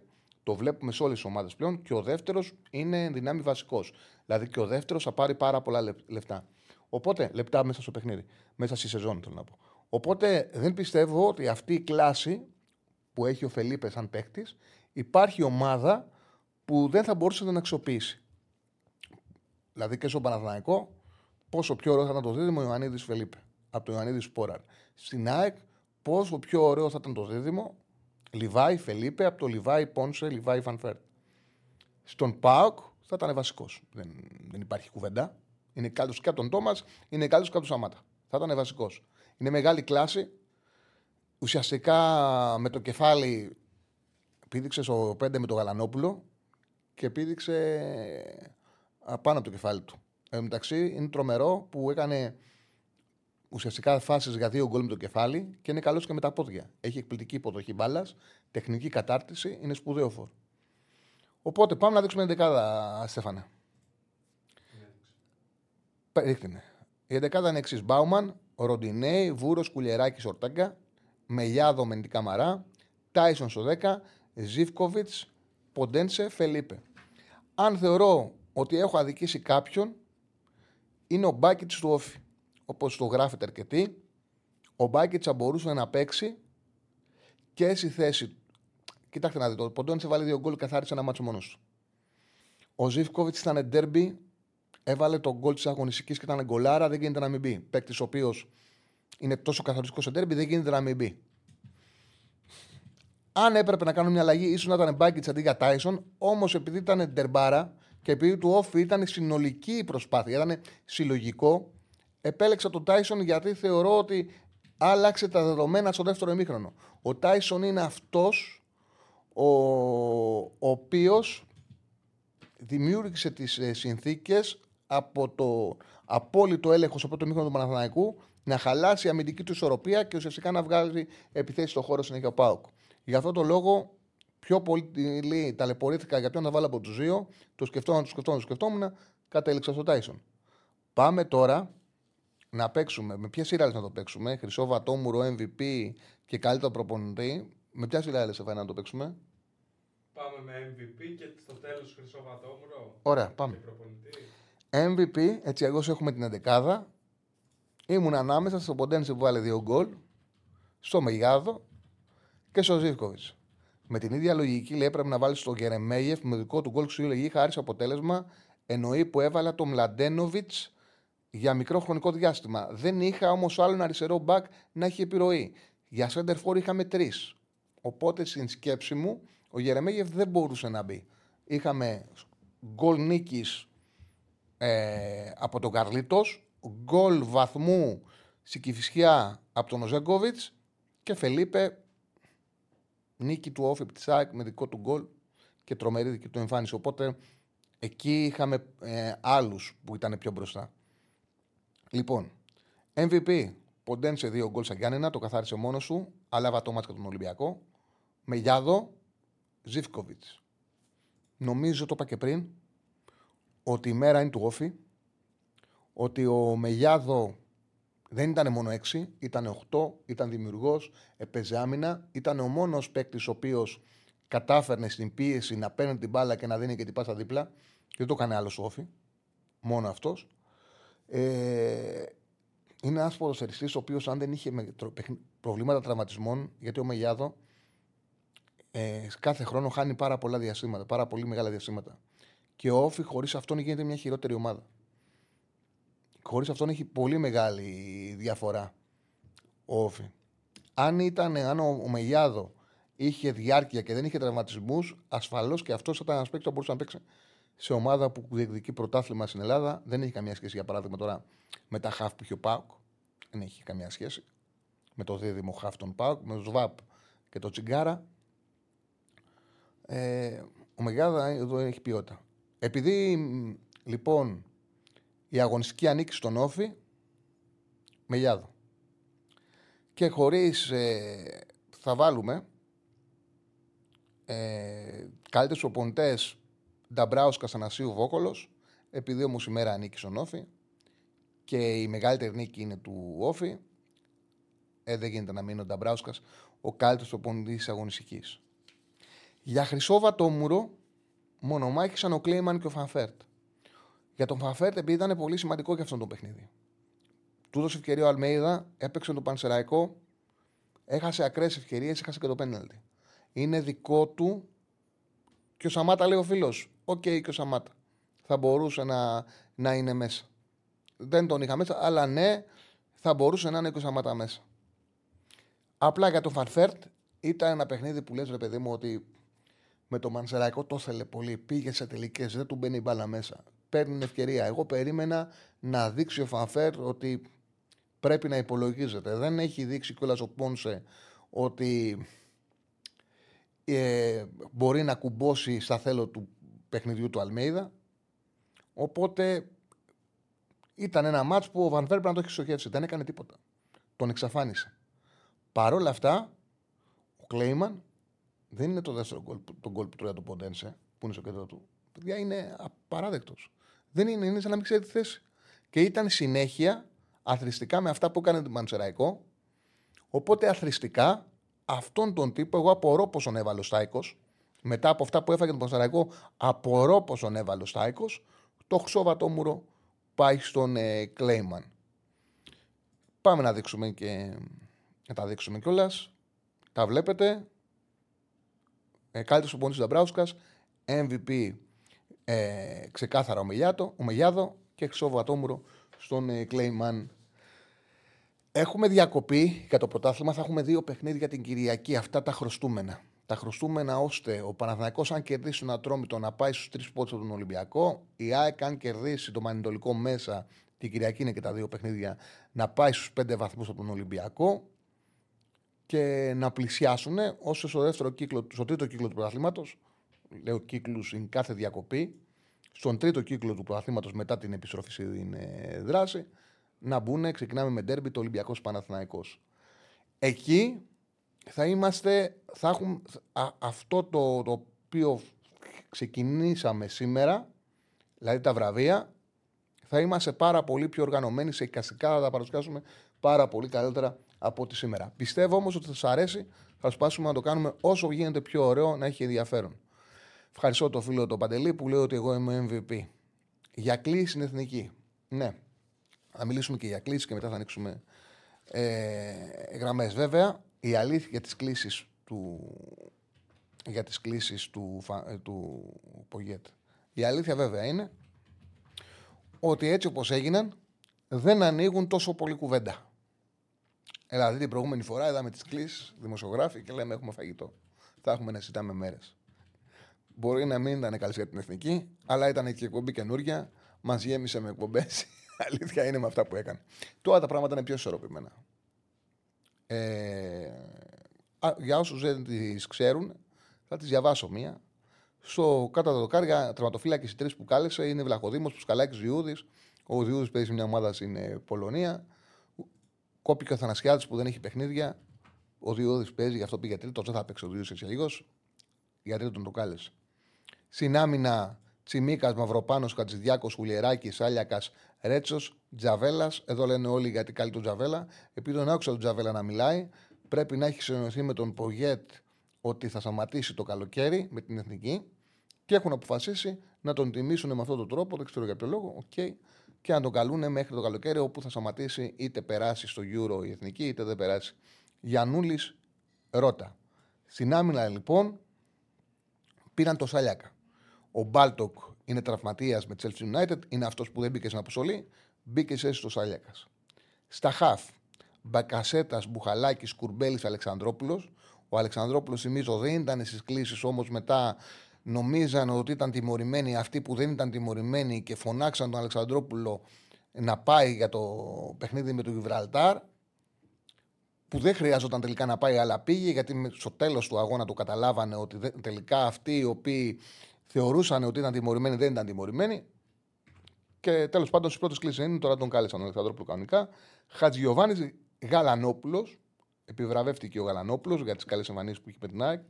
το βλέπουμε σε όλες τις ομάδες πλέον και ο δεύτερος είναι δυνάμει βασικός. Δηλαδή και ο δεύτερος θα πάρει πάρα πολλά λεφτά. Οπότε, λεπτά μέσα στο παιχνίδι, μέσα στη σεζόν θέλω να πω. Οπότε δεν πιστεύω ότι αυτή η κλάση που έχει ο Φελίπε σαν παίκτης υπάρχει ομάδα που δεν θα μπορούσε να την αξιοποιήσει. Δηλαδή και στο Παναθηναϊκό, πόσο πιο ωραίο θα ήταν το δίδυμο Ιωαννίδης Φελίπε από το Ιωαννίδη Σπόραρ. Στην ΑΕΚ, πόσο πιο ωραίο θα ήταν το δίδυμο Λιβάη Φελίπε από το Λιβάη Πόνσε, Λιβάη Φανφέρ. Στον Πάοκ θα ήταν βασικός. Δεν, δεν υπάρχει κουβέντα. Είναι κάτω και από τον Τόμας, είναι κάτω και από τον Σαμάτα. Θα ήταν βασικός. Είναι μεγάλη κλάση. Ουσιαστικά με το κεφάλι πήδηξε ο Πέντε με το Γαλανόπουλο και πήδηξε πάνω από το κεφάλι του. Εν μεταξύ είναι τρομερό που έκανε ουσιαστικά φάσεις για δύο γκολ με το κεφάλι και είναι καλός και με τα πόδια. Έχει εκπληκτική υποδοχή μπάλας, τεχνική κατάρτιση, είναι σπουδαίο φόρ. Οπότε πάμε να δείξουμε την δεκάδα, Στέφανε. Ρίχτηνε. Η δεκάδα είναι εξής. Μπάουμαν, Ροντινέη, Βούρος, Κουλιεράκης, Ορτάγκα, Μελιάδο, Μεντικά Μαρά, Τάισον στο 10, Ζήφκοβιτς, Ποντένσε, Φελίπε. Αν θεωρώ ότι έχω αδικήσει κάποιον, είναι ο Μπάκιτ του Όφη όπως το γράφετε αρκετοί, ο Μπάκετ θα μπορούσε να παίξει και στη θέση. Κοιτάξτε να δείτε, ο Ποντώνη βάλει δύο γκολ καθάρισε ένα μάτσο μόνος του. Ο Ζήφκοβιτς ήταν ντέρμπι, έβαλε τον γκολ της αγωνιστικής και ήταν γκολάρα, δεν γίνεται να μην μπει. Παίκτης ο οποίος είναι τόσο καθοριστικός σε ντέρμπι, δεν γίνεται να μην μπει. Αν έπρεπε να κάνουν μια αλλαγή, ίσως να ήταν Μπάκετ αντί για Τάισον, όμως επειδή ήταν ντερμπάρα και επειδή του όφη ήταν συνολική η προσπάθεια, ήταν συλλογικό, επέλεξα τον Τάισον γιατί θεωρώ ότι άλλαξε τα δεδομένα στο δεύτερο ημίχρονο. Ο Τάισον είναι αυτός ο, ο οποίος δημιούργησε τις ε, συνθήκες από το απόλυτο έλεγχος στο πρώτο μήχρονο του Παναθηναϊκού να χαλάσει η αμυντική του ισορροπία και ουσιαστικά να βγάλει επιθέσεις στον χώρο συνέχεια ο Πάουκ. Γι' αυτό το λόγο πιο πολύ ταλαιπωρήθηκα για ποιον να βάλω από τους δύο. Το σκεφτόμουν, το σκεφτόμουν, το σκεφτόμουν, κατέληξα στο Τάισον. Πάμε τώρα να παίξουμε. Με ποια σειρά να το παίξουμε, Χρυσό Βατόμουρο, MVP και καλύτερο προπονητή. Με ποια σειρά λες, να το παίξουμε; Πάμε με MVP και στο τέλος Χρυσό Βατόμουρο. Ωραία, πάμε. MVP, έτσι εγώ έχουμε την 11 Ήμουν ανάμεσα στον Ποντένσε που βάλε δύο γκολ, στο Μεγιάδο και στο Ζήφκοβιτς. Με την ίδια λογική λέει έπρεπε να βάλεις στο Γερεμέγεφ με δικό του γκολ ξυλογή χάρη αποτέλεσμα εννοεί που έβαλε το Μλαντένοβιτς για μικρό χρονικό διάστημα. Δεν είχα όμως άλλον αριστερό μπακ να έχει επιρροή. Για center for είχαμε τρεις. Οπότε στην σκέψη μου ο Γερεμέγεφ δεν μπορούσε να μπει. Είχαμε γκολ νίκης ε, από τον Καρλίτος, γκολ βαθμού στην Κυφυσιά από τον Οζέγκοβιτς και Φελίπε νίκη του Όφη Πτισάκ με δικό του γκολ και τρομερή δική του εμφάνιση. Οπότε εκεί είχαμε ε, άλλους που ήταν πιο μπροστά. Λοιπόν, MVP. Ποντένσε δύο γκολ σαν Γιάννενα, το καθάρισε μόνος σου. Αλλά το μάτς τον Ολυμπιακό. Με Γιάδο, Ζήφκοβιτς. Νομίζω, το είπα και πριν, ότι η μέρα είναι του όφη. ότι ο Μεγιάδο δεν ήταν μόνο 6, ήταν 8, ήταν δημιουργός, έπαιζε άμυνα. Ήταν ο μόνος παίκτης ο οποίος κατάφερνε στην πίεση να παίρνει την μπάλα και να δίνει και την πάσα δίπλα. Και δεν το έκανε άλλος όφη. Μόνο αυτός. Ε, είναι ένας ποδοσφαιριστής ο οποίος, αν δεν είχε προβλήματα τραυματισμών, γιατί ο Μεγιάδο ε, κάθε χρόνο χάνει πάρα πολλά διαστήματα, πάρα πολύ μεγάλα διαστήματα. Και ο Όφη χωρίς αυτόν γίνεται μια χειρότερη ομάδα. Χωρίς αυτόν έχει πολύ μεγάλη διαφορά ο Όφη. Αν, ήταν, αν ο, ο Μεγιάδο είχε διάρκεια και δεν είχε τραυματισμούς, ασφαλώς και αυτός θα ήταν ένας παίκτης που μπορούσε να παίξει σε ομάδα που διεκδικεί πρωτάθλημα στην Ελλάδα. Δεν έχει καμία σχέση, για παράδειγμα, τώρα με τα χαφ που είχε ο Πάουκ. Δεν έχει καμία σχέση. Με το δίδυμο χαφ των Πάουκ, με το ΣΒΑΠ και το Τσιγκάρα. Ε, ο Μεγάδα εδώ έχει ποιότητα. Επειδή λοιπόν η αγωνιστική ανήκει στον Όφη, Μεγιάδο. Και χωρίς ε, θα βάλουμε ε, καλύτερους οπονητές Νταμπράουσκα Ανασίου Βόκολος, επειδή όμω η μέρα ανήκει στον Όφη και η μεγαλύτερη νίκη είναι του Όφη, ε, δεν γίνεται να μείνει ο Νταμπράουσκα ο καλύτερος οπονητή της αγωνιστικής. Για Χρυσό Βατόμουρο, μονομάχησαν ο Κλέιμαν και ο Φανφέρτ. Για τον Φανφέρτ, επειδή ήταν πολύ σημαντικό και αυτό το παιχνίδι. Του έδωσε ευκαιρία ο Αλμέιδα, έπαιξε το Πανσεραϊκό, έχασε ακραίες ευκαιρίες, έχασε και το πέναλτι. Είναι δικό του και ο Σαμάτα λέει ο φίλος. OK, okay, και ο Σαμάτα. Θα μπορούσε να, να είναι μέσα. Δεν τον είχα μέσα, αλλά ναι, θα μπορούσε να είναι και ο Σαμάτα μέσα. Απλά για τον Φαρφέρτ ήταν ένα παιχνίδι που λες ρε παιδί μου ότι με το Μανσεραϊκό το ήθελε πολύ. Πήγε σε τελικές, δεν του μπαίνει η μπάλα μέσα. Παίρνει ευκαιρία. Εγώ περίμενα να δείξει ο Φανφέρ ότι πρέπει να υπολογίζεται. Δεν έχει δείξει κιόλας ο Πόνσε ότι ε, μπορεί να κουμπώσει στα θέλω του παιχνιδιού του Αλμέιδα. Οπότε ήταν ένα μάτς που ο Βαν πρέπει να το έχει στοχεύσει. Δεν έκανε τίποτα. Τον εξαφάνισε. Παρ' όλα αυτά, ο Κλέιμαν δεν είναι το δεύτερο γκολ, το γκολ που τρώει το Ποντένσε, που είναι στο κέντρο του. Παιδιά είναι απαράδεκτος. Δεν είναι, είναι σαν να μην ξέρει τη θέση. Και ήταν συνέχεια αθρηστικά με αυτά που έκανε το Μαντσεραϊκό. Οπότε αθρηστικά αυτόν τον τύπο, εγώ απορώ πόσον έβαλε ο Στάικος. Μετά από αυτά που έφαγε τον Πανσεραϊκό, απορώ πόσον έβαλε ο Στάικος. Το χρυσό πάει στον ε, Κλέιμαν. Πάμε να δείξουμε και να τα δείξουμε κιόλας. Τα βλέπετε ε, καλύτερος του Νταμπράουσκα, MVP ε, ξεκάθαρα ο, Μελιάτο, ο Μελιάδο και χρυσό βατόμουρο στον ε, Κλέιμαν. Έχουμε διακοπή για το πρωτάθλημα. Θα έχουμε δύο παιχνίδια την Κυριακή. Αυτά τα χρωστούμενα. Τα χρωστούμενα ώστε ο Παναθηναϊκός αν κερδίσει τον Ατρόμητο να πάει στους τρεις πόντους από τον Ολυμπιακό. Η ΑΕΚ αν κερδίσει το Μανιτολικό μέσα την Κυριακή είναι και τα δύο παιχνίδια να πάει στους πέντε βαθμούς από τον Ολυμπιακό και να πλησιάσουν όσο στο, δεύτερο κύκλο, στο τρίτο κύκλο του πρωταθλήματος, λέω κύκλους in κάθε διακοπή, στον τρίτο κύκλο του πρωταθλήματος μετά την επιστροφή στην ε, δράση, να μπουν. Ξεκινάμε με ντέρμπι το Ολυμπιακός Παναθηναϊκός. Εκεί θα είμαστε, θα έχουμε αυτό το, το οποίο ξεκινήσαμε σήμερα, δηλαδή τα βραβεία, θα είμαστε πάρα πολύ πιο οργανωμένοι σε εικαστικά, θα τα παρουσιάσουμε πάρα πολύ καλύτερα από ό,τι σήμερα. Πιστεύω όμως ότι θα σας αρέσει, θα σπάσουμε να το κάνουμε όσο γίνεται πιο ωραίο, να έχει ενδιαφέρον. Ευχαριστώ τον φίλο τον Παντελή που λέει ότι εγώ είμαι MVP. Για κλίση στην εθνική. Ναι. Θα μιλήσουμε και για κλίση και μετά θα ανοίξουμε ε, γραμμές. Βέβαια, η αλήθεια για τις κλήσεις του, για τις κλήσεις του, ε, του Πογέτ. Η αλήθεια βέβαια είναι ότι έτσι όπως έγιναν δεν ανοίγουν τόσο πολύ κουβέντα. Δηλαδή την προηγούμενη φορά είδαμε τις κλήσεις δημοσιογράφοι και λέμε έχουμε φαγητό. Θα έχουμε να συζητάμε μέρες. Μπορεί να μην ήταν καλή για την εθνική, αλλά ήταν και εκπομπή καινούρια. Μας γέμισε με εκπομπές. Αλήθεια είναι με αυτά που έκανε. Τώρα τα πράγματα είναι πιο ισορροπημένα. Ε, για όσους δεν τις ξέρουν, θα τις διαβάσω μία. Στο κάτω τα δοκάρια, τραυματοφύλακε οι τρεις που κάλεσε είναι Βλαχοδήμος, Πουσκαλάκης Διούδης. Ο Διούδης παίζει σε μια ομάδα στην Πολωνία. Κόπηκε ο Θανασιάδης που δεν έχει παιχνίδια. Ο Διόδη παίζει, γι' αυτό πήγε τρίτος. Δεν θα παίξει ο Διόδη έτσι λίγο. Γιατί τον το κάλεσε. Στην άμυνα Τσιμίκας, Μαυροπάνος, Κατζηδιάκο, Χουλιεράκης, Σάλιακα, Ρέτσος, Τζαβέλας. Εδώ λένε όλοι γιατί καλεί τον Τζαβέλα. Επειδή τον άκουσα τον Τζαβέλα να μιλάει, πρέπει να έχει συνοηθεί με τον Πογέτ ότι θα σταματήσει το καλοκαίρι με την εθνική και έχουν αποφασίσει να τον τιμήσουν με αυτόν τον τρόπο. Δεν ξέρω για ποιο λόγο. Okay. Και να τον καλούν μέχρι το καλοκαίρι όπου θα σταματήσει είτε περάσει στο Euro η εθνική είτε δεν περάσει. Γιανούλη Ρώτα. Στην άμυνα λοιπόν πήραν το Σάλιακα. Ο Μπάλτοκ είναι τραυματίας με Chelsea United, είναι αυτός που δεν μπήκε στην αποστολή, μπήκε σε στο Σάλιακα. Στα χαφ, Μπακασέτας, Μπουχαλάκης, Κουρμπέλης, Αλεξανδρόπουλος. Ο Αλεξανδρόπουλος, θυμίζω, δεν ήταν στις κλήσεις, όμως μετά νομίζαν ότι ήταν τιμωρημένοι αυτοί που δεν ήταν τιμωρημένοι και φωνάξαν τον Αλεξανδρόπουλο να πάει για το παιχνίδι με τον Γιβραλτάρ που δεν χρειάζονταν τελικά να πάει, αλλά πήγε γιατί στο τέλος του αγώνα του καταλάβανε ότι τελικά αυτοί οι οποίοι θεωρούσαν ότι ήταν τιμωρημένοι δεν ήταν τιμωρημένοι. Και τέλος πάντων στις πρώτες κλήσεις είναι, τώρα τον κάλεσαν τον Αλεξανδρόπουλο κανονικά. Χατζιωβάνη Γαλανόπουλος. Επιβραβεύτηκε ο Γαλανόπουλος για τις καλές εμφανίσεις που είχε με την ΑΕΚ.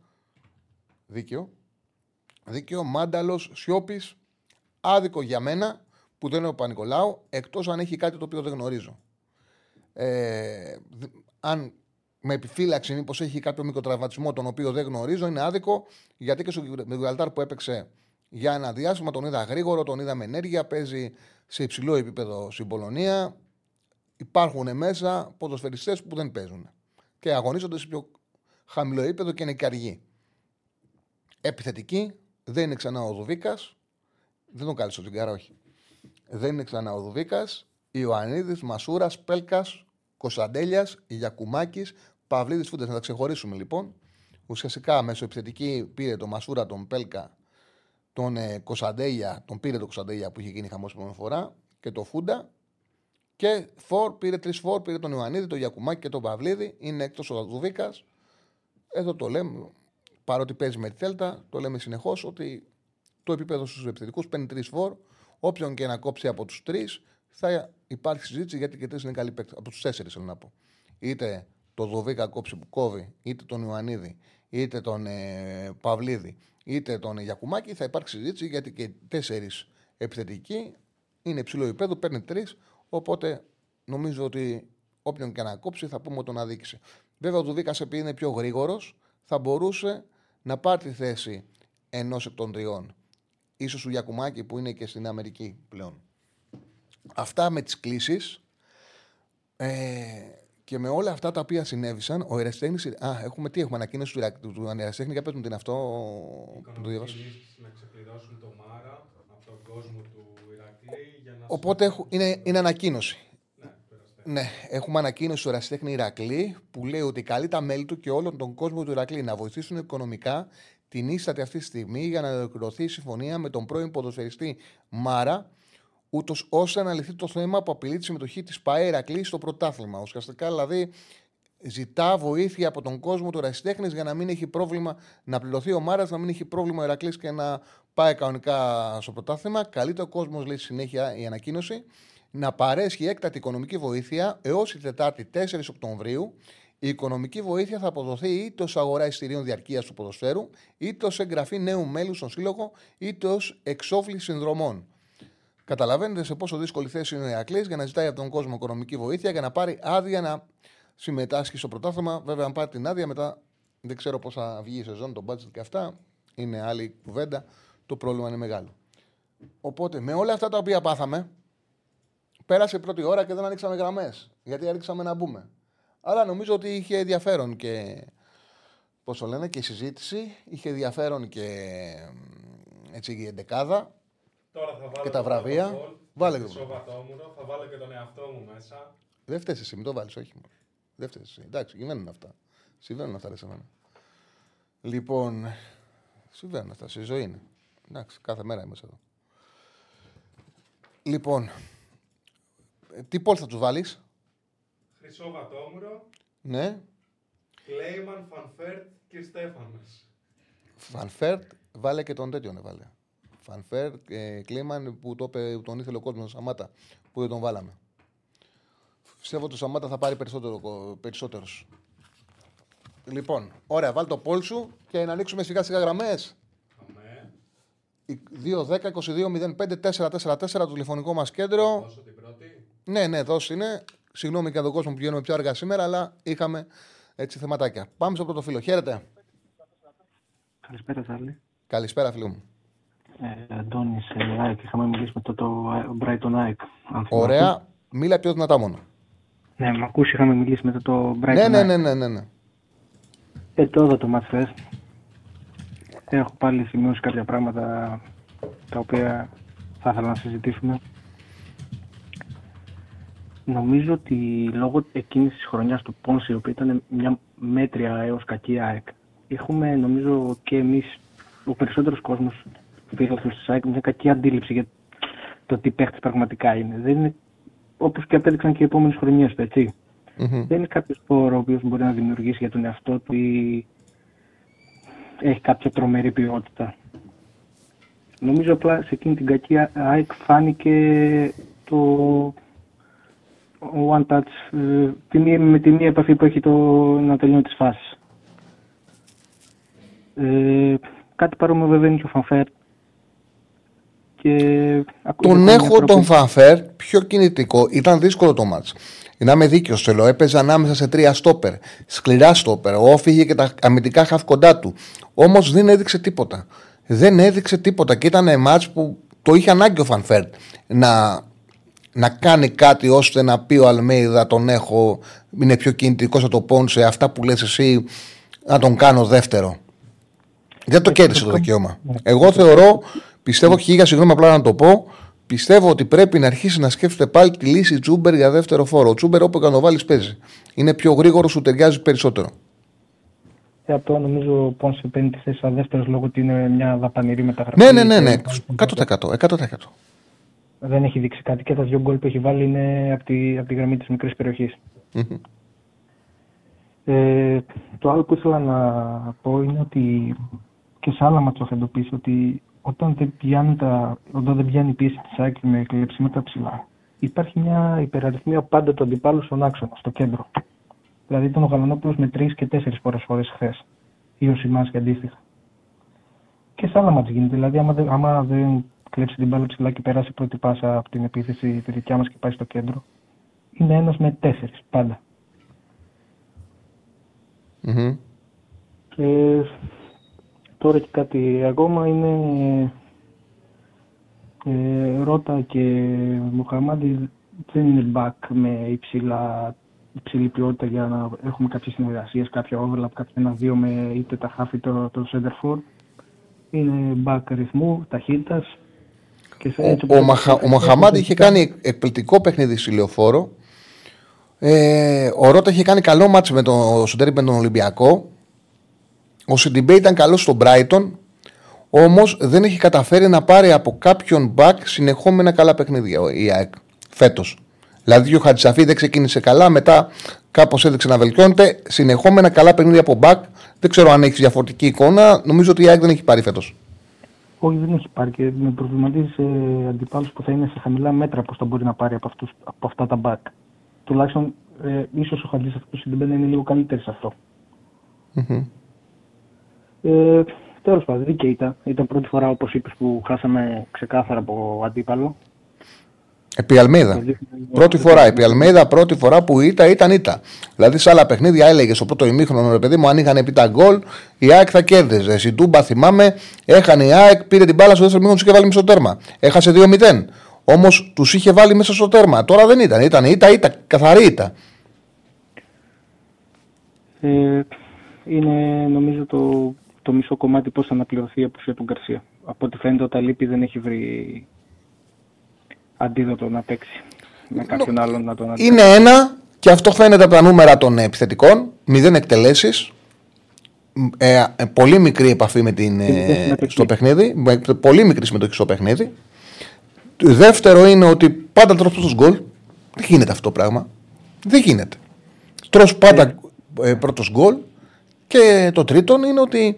Δίκαιο. Δίκαιο. Μάνταλος Σιώπης. Άδικο για μένα που δεν είναι ο Πανικολάου, εκτός αν έχει κάτι το οποίο δεν γνωρίζω. Ε, αν με επιφύλαξη μήπως έχει κάποιο μικροτραυματισμό τον οποίο δεν γνωρίζω, είναι άδικο γιατί και στο Γιβραλτάρ που έπαιξε για ένα διάστημα τον είδα γρήγορο, τον είδα με ενέργεια, παίζει σε υψηλό επίπεδο στην Πολωνία. Υπάρχουν μέσα ποδοσφαιριστές που δεν παίζουν και αγωνίζονται σε πιο χαμηλό επίπεδο και είναι καργοί. Επιθετική, δεν είναι ξανά ο Δουβίκας. Δεν τον κάλεσε ο Τζιγκάρα, όχι. Δεν είναι ξανά ο Δουβίκας. Ιωαννίδης, Μασούρας, Πέλκας, Κωνσταντέλιας, Γιακουμάκης, Παυλίδης Φούντε. Να τα ξεχωρίσουμε λοιπόν. Ουσιαστικά μέσω επιθετική πήρε τον Μασούρα, τον Πέλκα, τον ε, Κωνσταντέλια, τον πήρε τον Κωνσταντέλια που είχε γίνει χαμός την φορά και το Φούντα. Και φορ, πήρε τρεις φορ, πήρε τον Ιωαννίδη, τον Γιακουμάκη και τον Παυλίδη. Είναι εκτός ο Δουδίκα. Εδώ το λέμε, παρότι παίζει με τη Θέλτα, το λέμε συνεχώς ότι το επίπεδο στους επιθετικούς παίρνει τρεις φορ. Όποιον και να κόψει από τους τρεις, θα υπάρχει συζήτηση γιατί και τρεις είναι καλοί παίκτες. Από τους τέσσερις θέλω να πω. Είτε το Δοβίκα κόψει που κόβει, είτε τον Ιωαννίδη, είτε τον ε, Παυλίδη, είτε τον Γιακουμάκη, θα υπάρξει συζήτηση γιατί και τέσσερις επιθετικοί είναι υψηλό επίπεδο, παίρνει τρεις. Οπότε νομίζω ότι όποιον και να κόψει θα πούμε ότι τον αδίκησε. Βέβαια ο Δουβίκα επειδή είναι πιο γρήγορος, θα μπορούσε να πάρει τη θέση ενός εκ των τριών. σω ο Γιακουμάκη που είναι και στην Αμερική πλέον. Αυτά με τις κλήσεις ε, και με όλα αυτά τα οποία συνέβησαν, ο Εραστέχνη. Α, έχουμε τι έχουμε ανακοίνωση του, του, του Εραστέχνη. Για πες μου την αυτό που το διάβασα. Να ξεκλειδώσουν το Μάρα από τον κόσμο του Ηρακλή. Για να Οπότε έχω, είναι, είναι ανακοίνωση. Ναι, ναι, έχουμε ανακοίνωση του Εραστέχνη Ηρακλή που λέει ότι καλεί τα μέλη του και όλον τον κόσμο του Ηρακλή να βοηθήσουν οικονομικά την ίστατη αυτή τη στιγμή για να ολοκληρωθεί η συμφωνία με τον πρώην ποδοσφαιριστή Μάρα ούτως ώστε να λυθεί το θέμα που απειλεί τη συμμετοχή της ΠαΕ Ηρακλή στο πρωτάθλημα. Ουσιαστικά δηλαδή ζητά βοήθεια από τον κόσμο του Ρασιτέχνη για να μην έχει πρόβλημα να πληρωθεί ο Μάρας, να μην έχει πρόβλημα ο Ηρακλή και να πάει κανονικά στο πρωτάθλημα. Καλείται ο κόσμος, λέει συνέχεια η ανακοίνωση, να παρέσχει έκτατη οικονομική βοήθεια έως τη Τετάρτη 4 Οκτωβρίου. Η οικονομική βοήθεια θα αποδοθεί είτε ως αγορά εισιτηρίων διαρκείας του ποδοσφαίρου, είτε ως εγγραφή νέου μέλους στον σύλλογο, είτε ως εξόφληση συνδρομών. Καταλαβαίνετε σε πόσο δύσκολη θέση είναι ο Ιακλή για να ζητάει από τον κόσμο οικονομική βοήθεια για να πάρει άδεια να συμμετάσχει στο πρωτάθλημα. Βέβαια, αν πάρει την άδεια, μετά δεν ξέρω πώς θα βγει η σεζόν, το budget και αυτά. Είναι άλλη κουβέντα. Το πρόβλημα είναι μεγάλο. Οπότε με όλα αυτά τα οποία πάθαμε, πέρασε η πρώτη ώρα και δεν ανοίξαμε γραμμές. Γιατί ανοίξαμε να μπούμε. Αλλά νομίζω ότι είχε ενδιαφέρον και. Πώς το λένε, και η συζήτηση. Είχε ενδιαφέρον και έτσι η εντεκάδα. Τώρα θα βάλω και τα βραβεία. Το Βάλε το το. Θα βάλω και τον εαυτό μου μέσα. Δεν φταίεις εσύ, μην το βάλεις, όχι μου. Δεν φταίεις εσύ. Εντάξει, συμβαίνουν αυτά. Συμβαίνουν αυτά, σε μένα. Λοιπόν, συμβαίνουν αυτά. Στη ζωή είναι. Εντάξει, κάθε μέρα είμαστε εδώ. Λοιπόν, τι poll θα τους βάλεις; Χρυσό Βατόμουρο. Ναι. Κλέιμαν, Φανφέρτ και Στέφανος. Φανφέρτ, βάλε και τον τέτοιον, βάλε. Φανφέρ, ε, Κλίμαν που, το, που τον ήθελε ο κόσμος Σαμάτα, που δεν τον βάλαμε. Πιστεύω ότι ο Σαμάτα θα πάρει περισσότερο. Λοιπόν, ωραία, βάλε το poll σου και να ανοίξουμε σιγά σιγά γραμμές. 2-10-22-05-444 το τηλεφωνικό μας κέντρο. Δώσω την πρώτη. Ναι, ναι, δώσει είναι. Συγγνώμη για τον κόσμο που πηγαίνουμε πιο αργά σήμερα, αλλά είχαμε έτσι θεματάκια. Πάμε στο πρώτο φίλο. Χαίρετε. Καλησπέρα, Θάλη. Καλησπέρα, φίλο μου. Ε, Αντώνης, ε, ΑΕΚ. Είχαμε μιλήσει με το, το Brighton ΑΕΚ. αν θυμάσαι. Ωραία. Μίλα πιο δυνατά μόνο. Ναι, με ακούς, είχαμε μιλήσει με το, το Brighton Ναι, ναι, ΑΕΚ. ναι, ναι, ναι, ναι. Ε, το είδα το μάτς χθες. Έχω πάλι σημειώσει κάποια πράγματα τα οποία θα ήθελα να συζητήσουμε. Νομίζω ότι λόγω εκείνης της χρονιάς του Πόνση, η οποία ήταν μια μέτρια έως κακή ΑΕΚ, έχουμε νομίζω και εμείς, ο περισσότερος κόσμος φίλαθλος της ΑΕΚ, μια κακή αντίληψη για το τι παίχτης πραγματικά είναι. Δεν είναι όπως και απέδειξαν και οι επόμενες χρονιές του, έτσι. Μμμ. Δεν είναι κάποιος πόρο ο οποίος μπορεί να δημιουργήσει για τον εαυτό του ή έχει κάποια τρομερή ποιότητα. Νομίζω απλά σε εκείνη την κακή ΑΕΚ φάνηκε το one touch ε, τη μία- με τη μία επαφή που έχει το να τελειώνει τις φάσεις. Ε, κάτι παρόμοιο βέβαια είναι και ο Φανφέρ. Και ακούγεται Τον μια έχω τον πρόκληση. Φανφέρ πιο κινητικό. Ήταν δύσκολο το μάτς. Να είμαι δίκαιος, θέλω. Έπαιζε ανάμεσα σε τρία στόπερ. Σκληρά στόπερ. Ο Όφη και τα αμυντικά χαφ κοντά του. Όμως δεν έδειξε τίποτα. Δεν έδειξε τίποτα. Και ήταν μάτς που το είχε ανάγκη ο Φανφέρ να, να κάνει κάτι ώστε να πει ο Αλμέιδα τον έχω. Είναι πιο κινητικό από το Πόνσε. Αυτά που λες εσύ να τον κάνω δεύτερο. Δεν το κέρδισε το δικαίωμα. Εγώ θεωρώ, πιστεύω χίλια συγγνώμη απλά να το πω, πιστεύω ότι πρέπει να αρχίσει να σκέφτεται πάλι τη λύση Τζούμπερ για δεύτερο φορ. Ο Τζούμπερ όπου και να το βάλει παίζει. Είναι πιο γρήγορο, σου ταιριάζει περισσότερο. Ε, αυτό νομίζω ο Πόνσε παίρνει τη θέση σαν δεύτερο λόγω ότι είναι μια δαπανηρή μεταγραφή. Ναι, ναι, ναι, ναι. Και 100%. 100%. Δεν έχει δείξει κάτι και τα δύο γκολ που έχει βάλει είναι από τη, από τη γραμμή της μικρής περιοχής. Μμμ. Ε, το άλλο που ήθελα να πω είναι ότι και σε άλλα μάτια έχω εντοπίσει ότι όταν δεν πιάνει, τα, όταν δεν πιάνει η πίεση της ΑΕΚ με κλεψίματα ψηλά, υπάρχει μια υπεραριθμία πάντα του αντιπάλου στον άξονα, στο κέντρο. Δηλαδή ήταν ο Γαλανόπουλος με τρεις και τέσσερις πολλές φορές χθες. Ή ο Σιμάνσκι αντίστοιχα. Και σε άλλα μάτια γίνεται. Δηλαδή, άμα δεν, άμα δεν κλέψει την μπάλα ψηλά και περάσει πρώτη πάσα από την επίθεση τη δικιά μας και πάει στο κέντρο, είναι ένας με τέσσερις πάντα. Μμμ. Και τώρα και κάτι ακόμα είναι ε, Ρώτα και Μοχαμάντη δεν είναι back με υψηλά, υψηλή ποιότητα για να έχουμε κάποιες συνεργασίες, κάποια overlap, κάποια ένα-δύο με είτε τα half είτε το, το center for. Είναι back ρυθμού, ταχύτητας. Και σε- έτσι Ο, ο, όπως- Μαχα, ο Μαχαμάντη είχε κάνει εκπληκτικό παιχνίδι στη λεωφόρο. Ε, ο Ρότα είχε κάνει καλό μάτς με τον Σοντέρι με τον Ολυμπιακό. Ο Σιντιμπέ ήταν καλό στον Brighton. Όμως δεν έχει καταφέρει να πάρει από κάποιον back συνεχόμενα καλά παιχνίδια ο- η ΑΕΚ φέτος. Δηλαδή ο Χατζησαφή δεν ξεκίνησε καλά, μετά κάπως έδειξε να βελτιώνεται. Συνεχόμενα καλά παιχνίδια από back. Δεν ξέρω αν έχεις διαφορετική εικόνα. Νομίζω ότι η ΑΕΚ δεν έχει πάρει φέτος. Όχι, δεν έχει πάρει και με προβληματίζει σε αντιπάλους που θα είναι σε χαμηλά μέτρα πώς θα μπορεί να πάρει από, αυτούς, από αυτά τα back. Τουλάχιστον ε, ίσως ο Χαντζή αυτό στην είναι λίγο καλύτερη σε αυτό. Ε, Τέλος πάντων, δίκαιη ήταν. Ήταν πρώτη φορά, όπως είπες, που χάσαμε ξεκάθαρα από αντίπαλο. Επί Αλμίδα. Πρώτη φορά, επί Αλμίδα, πρώτη φορά που ήττα ήταν ήττα. Δηλαδή σε άλλα παιχνίδια έλεγες στο πρώτο ημίχρονο, ρε παιδί μου, αν είχαν επί τα γκολ, η ΑΕΚ θα κέρδιζε. Στην Τούμπα θυμάμαι, έχανε η ΑΕΚ, πήρε την μπάλα στο δεύτερο μήχρονο, τους είχε βάλει μέσα στο τέρμα. Έχασε 2-0. Όμως τους είχε βάλει μέσα στο τέρμα. Τώρα δεν ήταν. Ήταν ήττα, ήττα, καθαρή ήττα. Ε, είναι νομίζω το, το μισό κομμάτι πώς θα αναπληρωθεί η απουσία του Γκαρσία. Από ό,τι φαίνεται, ο Ταλίπη δεν έχει βρει αντίδοτο να παίξει με κάποιον άλλον να τον αντιπαλέψει. Είναι ένα, και αυτό φαίνεται από τα νούμερα των επιθετικών. Μηδέν εκτελέσεις. Ε, ε, πολύ μικρή επαφή με την, Και μηδέν ε, συμμετοχή. στο παιχνίδι. Με πολύ μικρή συμμετοχή στο παιχνίδι. Το δεύτερο είναι ότι πάντα τρως πρώτος γκολ. Δεν γίνεται αυτό το πράγμα. Δεν γίνεται. Τρως πάντα ε, πρώτος γκολ. Και το τρίτο είναι ότι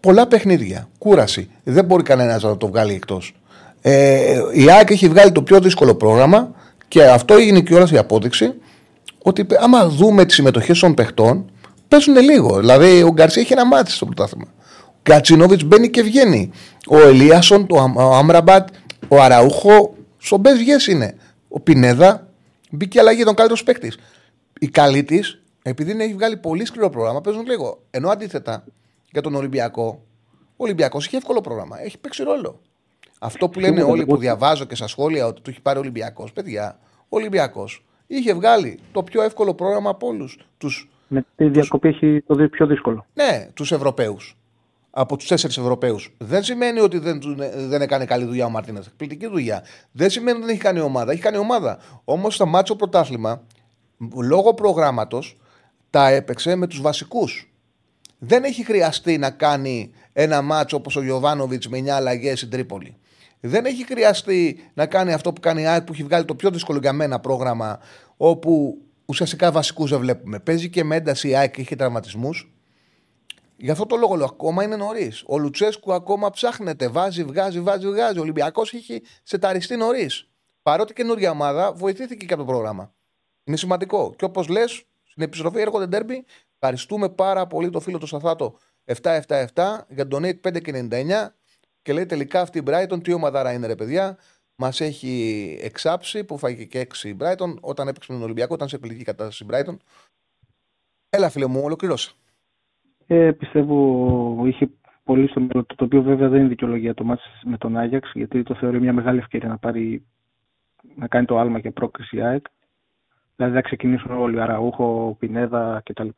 πολλά παιχνίδια. Κούραση. Δεν μπορεί κανένας να το βγάλει εκτός. Ε, η ΑΕΚ έχει βγάλει το πιο δύσκολο πρόγραμμα και αυτό έγινε και όλα η απόδειξη ότι άμα δούμε τις συμμετοχές των παιχτών παίζουν λίγο. Δηλαδή ο Γκαρσία είχε ένα μάτι στο πρωτάθλημα. Κατσίνοβιτ μπαίνει και βγαίνει. Ο Ελίασον, ο Άμραμπατ, ο Αραούχο, στον Μπες είναι. Ο Πινέδα μπήκε αλλαγή, τον καλύτερος παίκτης. Η καλή της, επειδή έχει βγάλει πολύ σκληρό πρόγραμμα, παίζουν λίγο. Ενώ αντίθετα για τον Ολυμπιακό, ο Ολυμπιακός έχει εύκολο πρόγραμμα. Έχει παίξει ρόλο. Αυτό που λένε όλοι που διαβάζω και στα σχόλια ότι του έχει πάρει ο Ολυμπιακός, παιδιά, ο Ολυμπιακός είχε βγάλει το πιο εύκολο πρόγραμμα από όλους του. Με τη διακοπή έχει το πιο δύσκολο. Ναι, τους Ευρωπαίους. Από τους τέσσερις Ευρωπαίους. Δεν σημαίνει ότι δεν, δεν έκανε καλή δουλειά ο Μαρτίνες. Εκπληκτική δουλειά. Δεν σημαίνει ότι δεν έχει κάνει ομάδα. Έχει κάνει ομάδα. Όμως στα μάτσο πρωτάθλημα, λόγω προγράμματος, τα έπαιξε με τους βασικούς. Δεν έχει χρειαστεί να κάνει ένα μάτσο όπως ο Γιωβάνοβιτς με 9 αλλαγές στην Τρίπολη. Δεν έχει χρειαστεί να κάνει αυτό που κάνει η ΑΕΚ που έχει βγάλει το πιο δύσκολο για μένα πρόγραμμα, όπου ουσιαστικά βασικούς δεν βλέπουμε. Παίζει και με ένταση η ΑΕΚ και έχει τραυματισμούς. Γι' αυτό το λόγο λέω: Ακόμα είναι νωρίς. Ο Λουτσέσκου ακόμα ψάχνεται. Βάζει, βγάζει, βάζει, βγάζει. Ο Ολυμπιακός έχει σεταριστεί νωρίς. Παρότι καινούργια ομάδα βοηθήθηκε και από το πρόγραμμα. Είναι σημαντικό. Και όπως λες, στην επιστροφή έρχονται ντέρμπι. Ευχαριστούμε πάρα πολύ το φίλο του Σαθάτο 777 για τον Donate 5 και 99 και λέει τελικά αυτή η Brighton τι ομαδάρα είναι ρε παιδιά. Μας έχει εξάψει που φάγει και έξι η Brighton όταν έπαιξε με τον Ολυμπιακό, ήταν σε επιλογική κατάσταση η Brighton. Έλα φίλε μου, ολοκληρώσα. Ε, πιστεύω είχε πολύ στο μυαλό του, το οποίο βέβαια δεν είναι δικαιολογία το μάτς με τον Άγιαξ, γιατί το θεωρεί μια μεγάλη ευκαιρία να πάρει να κάνει το άλμα και πρόκριση ΑΕΚ. Δηλαδή θα ξεκινήσουν όλοι, Αραούχο, Πινέδα κτλ.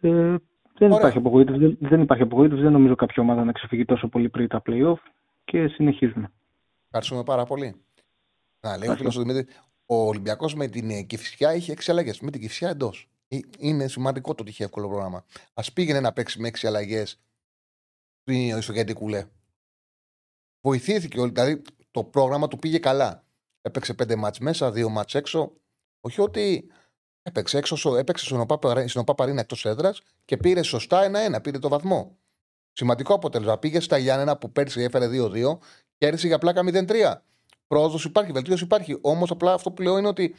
Ε, δεν υπάρχει, απογοήτευση, δεν, δεν υπάρχει απογοήτευση. Δεν νομίζω κάποια ομάδα να ξεφύγει τόσο πολύ πριν τα playoff και συνεχίζουμε. Ευχαριστούμε πάρα πολύ. Να, λέει ο φίλος Δημήτρη, ο Ολυμπιακός με την Κυφσιά είχε έξι αλλαγέ. Με την Κυφσιά εντός. Ε, είναι σημαντικό το ότι είχε εύκολο πρόγραμμα. Α πήγαινε να παίξει με έξι αλλαγές στο γιατί κουλέ. Βοηθήθηκε, δηλαδή το πρόγραμμα του πήγε καλά. Έπαιξε πέντε μάτς μέσα, δύο μάτς έξω. Όχι ότι έπαιξε έξω, έπαιξε στον Οπαπαρίνα εκτός έδρας και πήρε σωστά ένα-ένα, πήρε το βαθμό. Σημαντικό αποτέλεσμα. Πήγε στα Γιάννενα που πέρσι έφερε 2-2 και έρθει για πλάκα 0-3. Πρόοδος υπάρχει, βελτίωση υπάρχει. Όμως απλά αυτό που λέω είναι ότι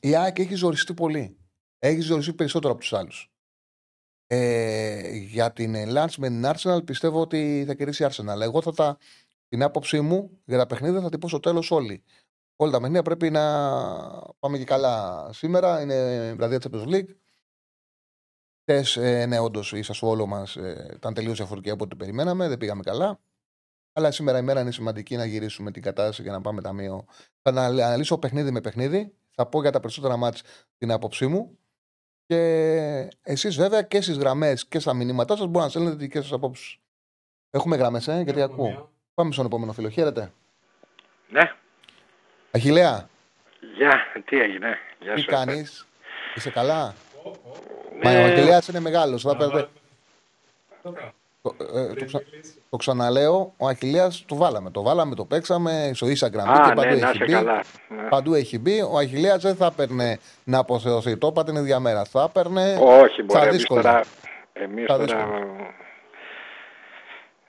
η ΑΕΚ έχει ζοριστεί πολύ. Έχει ζοριστεί περισσότερο από τους άλλους. Ε, για την Lance με την Arsenal πιστεύω ότι θα κερδίσει η Arsenal. Εγώ θα τα, την άποψή μου για τα παιχνίδια θα την πω στο τέλος όλοι. Όλα τα παιχνίδια πρέπει να πάμε και καλά σήμερα. Είναι βραδιά της Champions League. Χθες, ε, ναι, όντως η Σασουόλο μας ε, ήταν τελείως διαφορετική από ό,τι περιμέναμε. Δεν πήγαμε καλά. Αλλά σήμερα η μέρα είναι σημαντική να γυρίσουμε την κατάσταση για να πάμε ταμείο. Θα αναλύσω παιχνίδι με παιχνίδι. Θα πω για τα περισσότερα μάτς την άποψή μου. Και εσείς βέβαια και στις γραμμές και στα μηνύματά σας μπορείτε να στέλνετε δικές σας απόψεις. Έχουμε γραμμές, ε, γιατί ακούω. Πάμε στον επόμενο φίλο. Χαίρετε. Ναι. Αχιλέα. Γεια, τι έγινε. Γεια τι κάνεις, είσαι καλά; Μα ο Αχιλέα είναι μεγάλος. Θα πέρα... Το, ε, το, ξα... το, ξαναλέω, ο Αχιλέα το βάλαμε. Το βάλαμε, το παίξαμε στο Instagram. Α, και παντού, ναι, έχει μπει, καλά. Ναι. παντού έχει μπει. Ο Αχιλέα δεν θα έπαιρνε να αποθεωθεί. Το είπα την ίδια μέρα. Θα έπαιρνε. Όχι, μπορεί εμείς τώρα. Εμείς τώρα...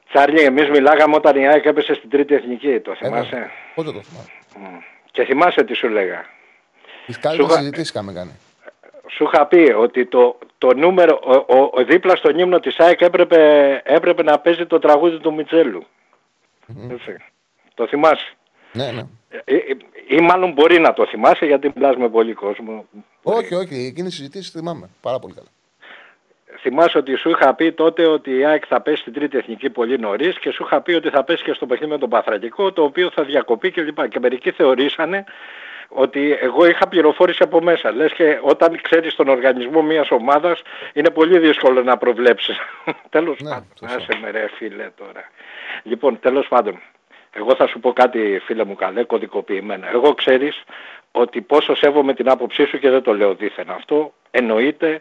Τσάρλι, εμείς μιλάγαμε όταν η ΑΕΚ έπεσε στην τρίτη εθνική. Το θυμάσαι; Πότε το θυμάσαι; Και θυμάσαι τι σου λέγα. Τις καλύτερε συζητήσει είχαμε κάνει. Σου είχα πει ότι το, το νούμερο, ο, ο, ο, δίπλα στον ύμνο της ΑΕΚ έπρεπε, έπρεπε να παίζει το τραγούδι του Μιτσέλου. Mm-hmm. Το θυμάσαι. Ναι, ναι. Ή, ή, μάλλον μπορεί να το θυμάσαι γιατί μιλάς με πολύ κόσμο. Όχι, όχι. Εκείνη η συζητήση θυμάμαι. Πάρα πολύ καλά. Θυμάσαι ότι σου είχα πει τότε ότι η ΑΕΚ θα πέσει στην τρίτη εθνική πολύ νωρίς και σου είχα πει ότι θα πέσει και στο παιχνίδι με τον Παθρακικό το οποίο θα διακοπεί κλπ. Και, και μερικοί θεωρήσανε ότι εγώ είχα πληροφόρηση από μέσα. Λες και όταν ξέρεις τον οργανισμό μιας ομάδας είναι πολύ δύσκολο να προβλέψεις. τέλος ναι, πάντων. Άσε με ρε φίλε τώρα. Λοιπόν, τέλος πάντων. Εγώ θα σου πω κάτι φίλε μου καλέ, κωδικοποιημένα. Εγώ ξέρεις ότι πόσο σέβομαι την άποψή σου και δεν το λέω δίθεν αυτό. Εννοείται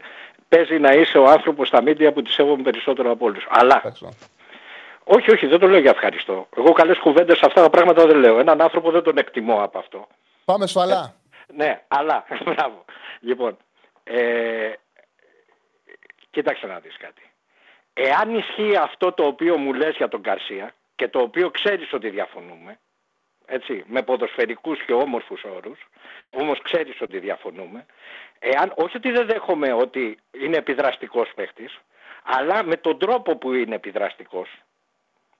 παίζει να είσαι ο άνθρωπος στα μίντια που τη σέβομαι περισσότερο από όλους. Αλλά όχι, όχι, δεν το λέω για ευχαριστώ. Εγώ καλές κουβέντες αυτά τα πράγματα δεν λέω. Έναν άνθρωπο δεν τον εκτιμώ από αυτό. Πάμε σφαλά. ναι, αλλά, μπράβο. Λοιπόν, ε, κοίταξε να δεις κάτι. Εάν ισχύει αυτό το οποίο μου λες για τον Καρσία και το οποίο ξέρεις ότι διαφωνούμε, έτσι, με ποδοσφαιρικούς και όμορφους όρους, όμως ξέρεις ότι διαφωνούμε, εάν, όχι ότι δεν δέχομαι ότι είναι επιδραστικός παίχτης, αλλά με τον τρόπο που είναι επιδραστικός.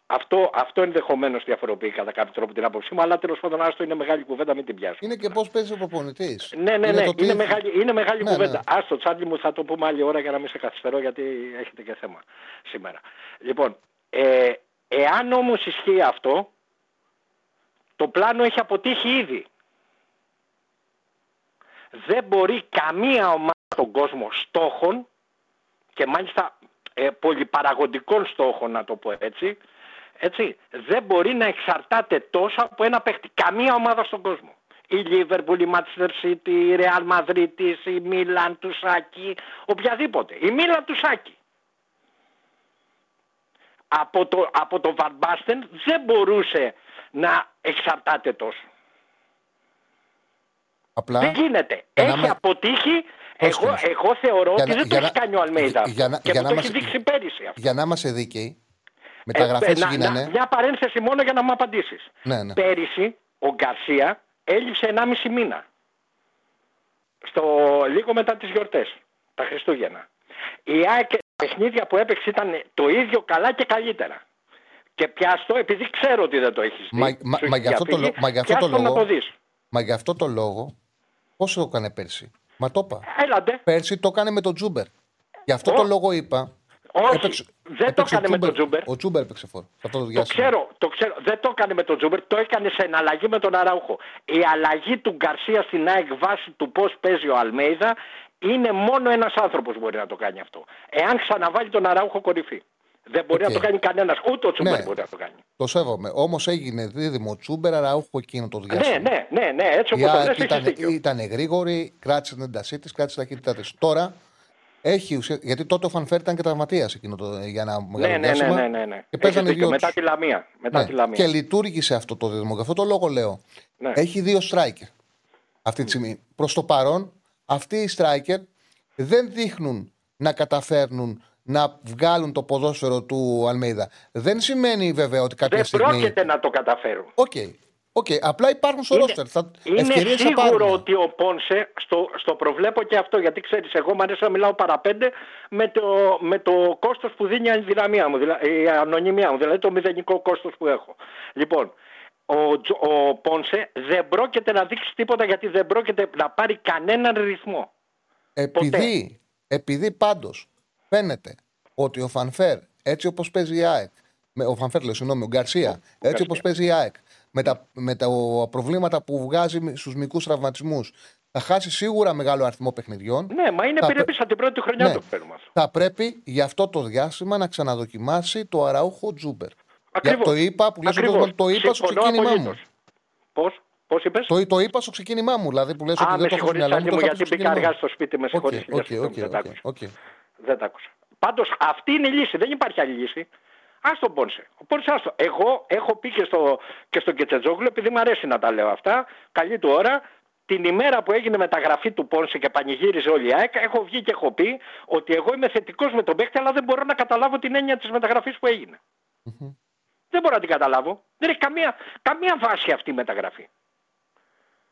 Αυτό, αυτό ενδεχομένως διαφοροποιεί κατά κάποιο τρόπο την άποψή μου, αλλά τέλος πάντων άστο είναι μεγάλη κουβέντα, μην την πιάσω. Είναι και πώς παίζεις ο προπονητής. Ναι, ναι, ναι, είναι, μεγάλη, είναι μεγάλη ναι, κουβέντα. Ναι. Άστο, Τσάρλι μου, θα το πούμε άλλη ώρα για να μην σε καθυστερώ, γιατί έχετε και θέμα σήμερα. Λοιπόν, ε, εάν όμως ισχύει αυτό, το πλάνο έχει αποτύχει ήδη. Δεν μπορεί καμία ομάδα στον κόσμο στόχων και μάλιστα ε, πολυπαραγωγικών στόχων να το πω έτσι, έτσι, δεν μπορεί να εξαρτάται τόσο από ένα παίχτη. Καμία ομάδα στον κόσμο. Η Λίβερπουλ, η Manchester City, η Real Madrid, η Μίλαν, του Σάκη, οποιαδήποτε. Η Μίλαν του Σάκη. Από το, από το Van Basten δεν μπορούσε να εξαρτάται τόσο. Απλά, δεν γίνεται. Έχει αποτύχει. Εγώ, εγώ θεωρώ ότι δεν το έχει κάνει ο Αλμέιδα. Και μου το έχει δείξει πέρυσι αυτό. Για να είμαστε δίκαιοι, Μεταγραφέ ε, γίνανε. μια παρένθεση μόνο για να μου απαντήσεις. Ναι, ναι. Πέρυσι ο Γκαρσία έλειψε 1,5 μήνα. Στο, λίγο μετά τις γιορτές, τα Χριστούγεννα. Η ΑΕΚ παιχνίδια που έπαιξε ήταν το ίδιο καλά και καλύτερα. Και πιάστο, επειδή ξέρω ότι δεν το έχεις δει. Μα, μα, μα, για αυτό το, μα για αυτό το λόγο. Το μα για αυτό το λόγο, πόσο το έκανε πέρσι; Μα το είπα. Έλατε. Πέρσι το έκανε με τον Τζούμπερ. Γι' αυτό το λόγο είπα όχι, έπαιξε, δεν το έκανε με τον Τζούμπερ. Ο Τζούμπερ έπαιξε φόρ. Αυτό το, το, ξέρω, το ξέρω. Δεν το έκανε με τον Τζούμπερ, το έκανε σε εναλλαγή με τον Αράουχο. Η αλλαγή του Γκαρσία στην ΑΕΚ βάσει του πώς παίζει ο Αλμέιδα είναι μόνο ένας άνθρωπος μπορεί να το κάνει αυτό. Εάν ξαναβάλει τον Αράουχο κορυφή. Δεν μπορεί okay. να το κάνει κανένας, ούτε ο Τσούμπερ ναι, μπορεί να το κάνει. Το σέβομαι. Όμως έγινε δίδυμο Τσούμπερ, Αράουχο εκείνο το διάστημα. Ναι, ναι, ναι, ναι έτσι όπως το ήταν, ήταν γρήγορη, κράτησε την έντασή της, κράτησε τα ταχύτητά της. Τώρα έχει ουσία... Γιατί τότε ο Φανφέρ ήταν και τραυματίας εκείνο το... για ένα μεγάλο ναι, ναι, ναι, ναι, ναι. Και παίζανε δύο μετά τη Λαμία. Μετά ναι. τη Λαμία. Και λειτουργήσε αυτό το δίδυμο. Γι' αυτό το λόγο λέω. Ναι. Έχει δύο striker αυτή τη στιγμή. Προς το παρόν, αυτοί οι striker δεν δείχνουν να καταφέρνουν να βγάλουν το ποδόσφαιρο του Αλμέιδα. Δεν σημαίνει βέβαια ότι κάποια δεν στιγμή. Δεν πρόκειται να το καταφέρουν. OK. Okay. Okay, απλά υπάρχουν στο ρόστερ. είναι σίγουρο ότι ο Πόνσε, στο, στο προβλέπω και αυτό, γιατί ξέρεις, εγώ μου αρέσει να μιλάω παραπέντε με το, με το κόστος που δίνει η αδυναμία μου, δηλαδή, η ανωνυμία μου, δηλαδή το μηδενικό κόστος που έχω. Λοιπόν, ο, ο Πόνσε δεν πρόκειται να δείξει τίποτα γιατί δεν πρόκειται να πάρει κανέναν ρυθμό. Επειδή, επειδή πάντως φαίνεται ότι ο Φανφέρ, έτσι όπως παίζει η ΑΕΚ, ο Φανφέρ, λέω, συγγνώμη, ο Γκαρσία, έτσι όπως παίζει η ΑΕΚ, με τα, με τα προβλήματα που βγάζει στους μικρού τραυματισμούς. Θα χάσει σίγουρα μεγάλο αριθμό παιχνιδιών. Ναι, μα είναι περίπου σαν την πρώτη χρονιά ναι. το φέρουμε. Θα πρέπει για αυτό το διάστημα να ξαναδοκιμάσει το αραούχο Τζούμπερ. Ακριβώς. το είπα, που λες ότι το είπα στο ξεκίνημά μου. Πώς, πώς είπες; Το, το είπα στο ξεκίνημά μου, δηλαδή που λες ότι δεν το έχω μυαλό μου. γιατί μπήκα αργά στο σπίτι, με συγχωρείτε. Δεν τα άκουσα. Πάντως αυτή είναι η λύση, δεν υπάρχει άλλη λύση. Α τον Πόνσε. Ο Πόνσε, άστο. Εγώ έχω πει και, στο, και στον Κετσετζόγλου, επειδή μου αρέσει να τα λέω αυτά, καλή του ώρα, την ημέρα που έγινε μεταγραφή του Πόνσε και πανηγύριζε όλη η ΑΕΚ, έχω βγει και έχω πει ότι εγώ είμαι θετικός με τον παίκτη, αλλά δεν μπορώ να καταλάβω την έννοια της μεταγραφής που έγινε. Mm-hmm. Δεν μπορώ να την καταλάβω. Δεν έχει καμία, καμία βάση αυτή η μεταγραφή.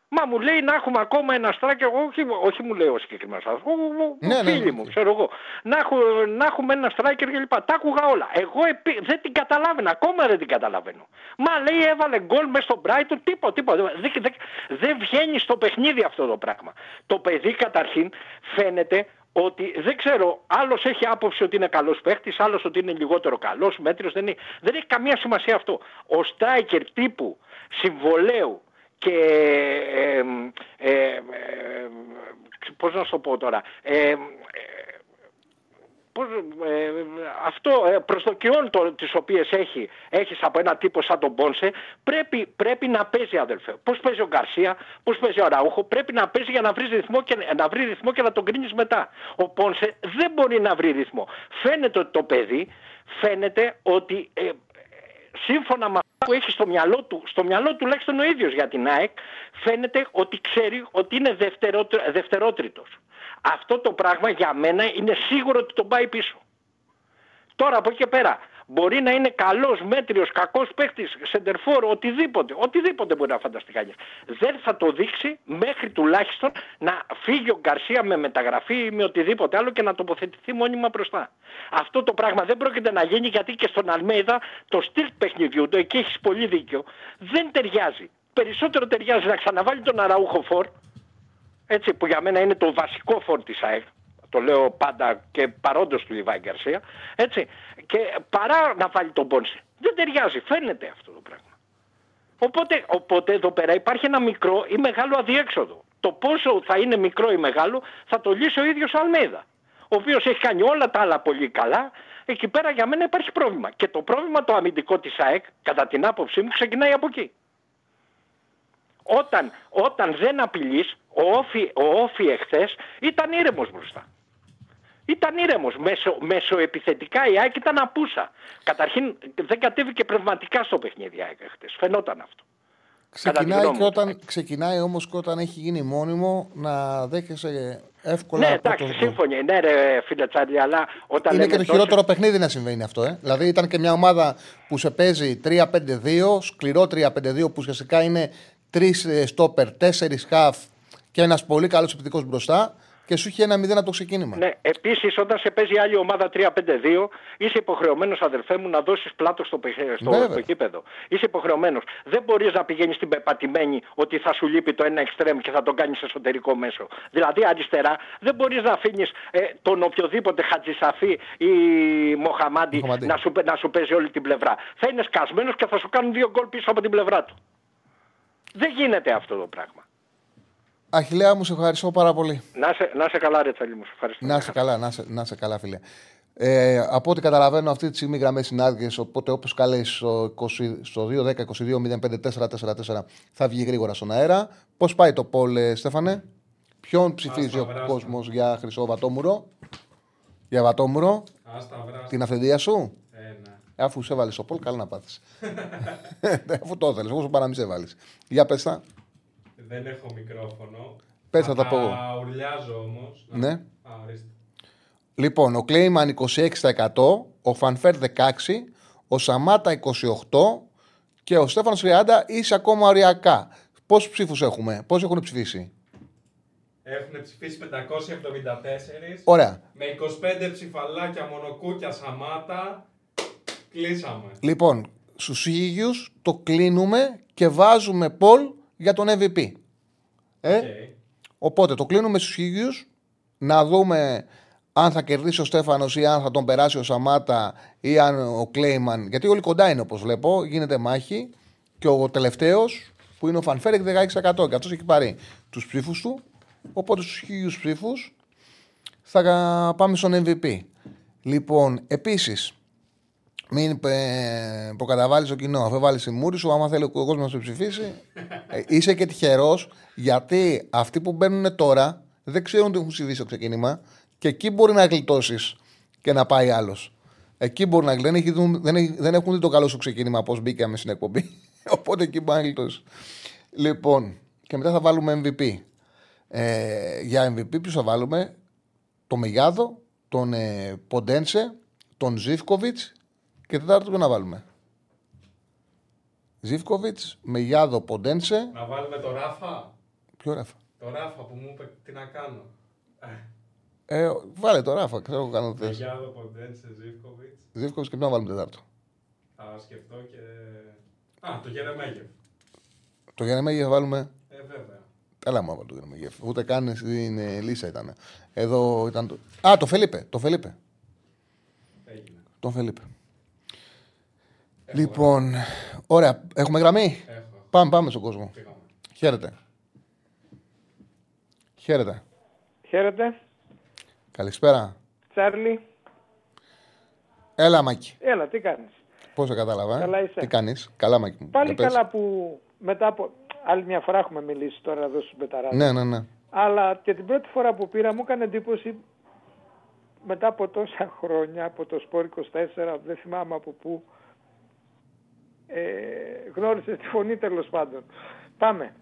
Μα μου λέει να έχουμε ακόμα ένα στράκερ, όχι, όχι μου λέει ο συγκεκριμένος άνθρωπος, ναι, ναι, φίλοι ναι, μου, ξέρω εγώ. Να, έχω, να έχουμε ένα στράκερ κλπ. Τα άκουγα όλα. Εγώ επί, δεν την καταλάβαινα, ακόμα δεν την καταλαβαίνω. Μα λέει έβαλε γκολ μέσα στο Brighton, τίποτα, τίποτα. Δεν, δεν, δεν βγαίνει στο παιχνίδι αυτό το πράγμα. Το παιδί καταρχήν φαίνεται ότι δεν ξέρω, άλλος έχει άποψη ότι είναι καλός παίχτης, άλλος ότι είναι λιγότερο καλός, μέτριος. Δεν, δεν έχει καμία σημασία αυτό. Ο στράικερ τύπου συμβολέου και ε, ε, ε, πώς να σου το πω τώρα ε, πώς, αυτό προσδοκιών το, τις οποίες έχει, έχεις από ένα τύπο σαν τον Πόνσε πρέπει, πρέπει να παίζει αδελφέ. Πώς παίζει ο Γκαρσία, πώς παίζει ο Ραούχο, πρέπει να παίζει για να βρεις ρυθμό και να, βρεις ρυθμό και να τον κρίνεις μετά. Ο Πόνσε δεν μπορεί να βρει ρυθμό. Φαίνεται ότι το παιδί φαίνεται ότι σύμφωνα με αυτό που έχει στο μυαλό του, στο μυαλό του τουλάχιστον ο ίδιος για την ΑΕΚ, φαίνεται ότι ξέρει ότι είναι δευτερότριτος. Αυτό το πράγμα για μένα είναι σίγουρο ότι τον πάει πίσω. Τώρα από εκεί και πέρα, Μπορεί να είναι καλός, μέτριος, κακός παίχτη, σεντερφόρ, οτιδήποτε. Οτιδήποτε μπορεί να φανταστεί κανείς. Δεν θα το δείξει μέχρι τουλάχιστον να φύγει ο Γκαρσία με μεταγραφή ή με οτιδήποτε άλλο και να τοποθετηθεί μόνιμα μπροστά. Αυτό το πράγμα δεν πρόκειται να γίνει γιατί και στον Αλμέιδα το στυλ παιχνιδιού του, εκεί έχεις πολύ δίκιο, δεν ταιριάζει. Περισσότερο ταιριάζει να ξαναβάλει τον Αραούχο Φορ, έτσι, που για μένα είναι το βασικό φόρ της ΑΕΚ, το λέω πάντα και παρόντος του Λιβάη Γκαρσία, έτσι, και παρά να βάλει τον Πόνσε. Δεν ταιριάζει, φαίνεται αυτό το πράγμα. Οπότε, οπότε εδώ πέρα υπάρχει ένα μικρό ή μεγάλο αδιέξοδο. Το πόσο θα είναι μικρό ή μεγάλο θα το λύσει ο ίδιος ο Αλμέδα. Ο οποίος έχει κάνει όλα τα άλλα πολύ καλά. Εκεί πέρα για μένα υπάρχει πρόβλημα. Και το πρόβλημα το αμυντικό της ΑΕΚ, κατά την άποψή μου, ξεκινάει από εκεί. Όταν, όταν δεν απειλείς, ο Όφη, ο Όφη εχθές ήταν ήρεμος μπροστά. Ήταν ήρεμος. Μέσω, μέσω επιθετικά η ΑΕΚ ήταν απούσα. Καταρχήν δεν κατέβηκε πνευματικά στο παιχνίδι η ΑΕΚ χθες. Φαινόταν αυτό. Ξεκινάει, και όταν, ξεκινάει όμως και όταν έχει γίνει μόνιμο να δέχεσαι εύκολα. Ναι, εντάξει, σύμφωνοι. Ναι, ρε φίλε Τσάρλι, αλλά όταν. Είναι και το χειρότερο παιχνίδι να συμβαίνει αυτό. Ε. Δηλαδή ήταν και μια ομάδα που σε παίζει 3-5-2, σκληρό 3-5-2 που ουσιαστικά είναι τρεις ε, στόπερ, τέσσερις χαφ και ένας πολύ καλός επιθετικός μπροστά και σου είχε ένα μηδέν από το ξεκίνημα. Ναι, επίσης όταν σε παίζει άλλη ομάδα 3-5-2, είσαι υποχρεωμένος, αδερφέ μου, να δώσεις πλάτος στο, στο, στο κήπεδο. Είσαι υποχρεωμένος. Δεν μπορείς να πηγαίνεις στην πεπατημένη ότι θα σου λείπει το ένα εξτρέμ και θα τον κάνεις εσωτερικό μέσο. Δηλαδή αριστερά δεν μπορείς να αφήνεις ε, τον οποιοδήποτε Χατζησαφή ή Μοχαμάντι να σου, να σου παίζει όλη την πλευρά. Θα είναι σκασμένος και θα σου κάνουν δύο γκολ πίσω από την πλευρά του. Δεν γίνεται αυτό το πράγμα. Αχιλέα μου, σε ευχαριστώ πάρα πολύ. Να σε, να σε καλά, ρε Τσαλή μου. Σε ευχαριστώ. Να σε καλά, να σε, να σε καλά, φίλε. Ε, από ό,τι καταλαβαίνω, αυτή τη στιγμή γραμμές είναι Οπότε, όπως καλέσει στο, στο 2-10-22-05-4-4-4 θα βγει γρήγορα στον αέρα. Πώς πάει το πόλ, ε, Στέφανε, Ποιον ψηφίζει ο κόσμος για Χρυσό Βατόμουρο, Για Βατόμουρο, την αυθεντία σου; Ε, ναι. Αφού σε έβαλε ο πόλ, καλά να πάθεις. Αφού το ήθελε, όσο παρά μην σε βάλεις. Για πες δεν έχω μικρόφωνο. Πες θα τα πω. ουρλιάζω όμως. Ναι. Α, λοιπόν, ο Κλέιμαν 26%, ο Φανφέρ 16%, ο Σαμάτα 28% και ο Στέφανος 30% είσαι ακόμα οριακά. Πόσους ψήφους έχουμε, πόσοι έχουν ψηφίσει; Έχουν ψηφίσει 574. Ωραία. Με 25 ψηφαλάκια μονοκούκια Σαμάτα. Κλείσαμε. Λοιπόν, στους ίδιους το κλείνουμε και βάζουμε Πολ για τον MVP. Ε; Οπότε το κλείνουμε στους ίδιους να δούμε αν θα κερδίσει ο Στέφανος ή αν θα τον περάσει ο Σαμάτα ή αν ο Κλέιμαν. Γιατί όλοι κοντά είναι όπως βλέπω, γίνεται μάχη. Και ο τελευταίος που είναι ο Φανφέρεκ 16% και αυτός έχει πάρει τους ψήφους του. Οπότε στους χίλιου ψήφους θα πάμε στον MVP. Λοιπόν, επίσης, μην προκαταβάλεις το κοινό. Αφού βάλεις τη μούρη σου, άμα θέλει ο κόσμος να σου ψηφίσει, ε, είσαι και τυχερός γιατί αυτοί που μπαίνουν τώρα δεν ξέρουν τι έχουν συμβεί στο ξεκίνημα και εκεί μπορεί να γλιτώσεις και να πάει άλλος. Εκεί μπορεί να γλιτώσεις. Δεν, δεν, δεν έχουν δει το καλό σου ξεκίνημα πώς μπήκαμε στην εκπομπή. Οπότε εκεί μπορεί να γλιτώσεις. Λοιπόν, και μετά θα βάλουμε MVP. Ε, για MVP, ποιος θα βάλουμε, τον Μεγιάδο, τον ε, Ποντένσε, τον Ζήφκοβιτς και τετάρτο να βάλουμε. Ζήφκοβιτς, Μεγιάδο, Ποντένσε. Να βάλουμε το Ράφα; Ποιο Ράφα; Το Ράφα που μου είπε τι να κάνω. Ε, βάλε το Ράφα, ξέρω κάνω θες. Μεγιάδο, Ποντένσε, Ζήφκοβιτς. Ζήφκοβιτς και να βάλουμε τετάρτο. Θα σκεφτώ και. Α, το Γερεμέγεφ. Το Γερεμέγεφ θα βάλουμε. Ε, βέβαια. Έλα μου το Γερεμέγεφ. Ούτε καν στην ε, Λίσσα ήταν. Εδώ ήταν το. Α, το Φελίπε. Το Φελίπε. Έγινε. Τον Φελίπε. Λοιπόν, ωραία. Έχουμε γραμμή; Πάμε, πάμε στον κόσμο. Χαίρετε. Χαίρετε. Χαίρετε. Καλησπέρα. Τσάρλι. Έλα, Μάκη. Έλα, τι κάνεις; Πώς σε κατάλαβα. Ε; Καλά είσαι. Τι κάνεις; Καλά, Μάκη. Πάλι καλά που μετά από... Άλλη μια φορά έχουμε μιλήσει τώρα εδώ στους Μπεταράδες. Ναι, ναι, ναι. Αλλά και την πρώτη φορά που πήρα μου έκανε εντύπωση μετά από τόσα χρόνια, από το Σπόρ 24, δεν θυμάμαι από πού, ε, γνώρισες τη φωνή τέλος πάντων. Πάμε.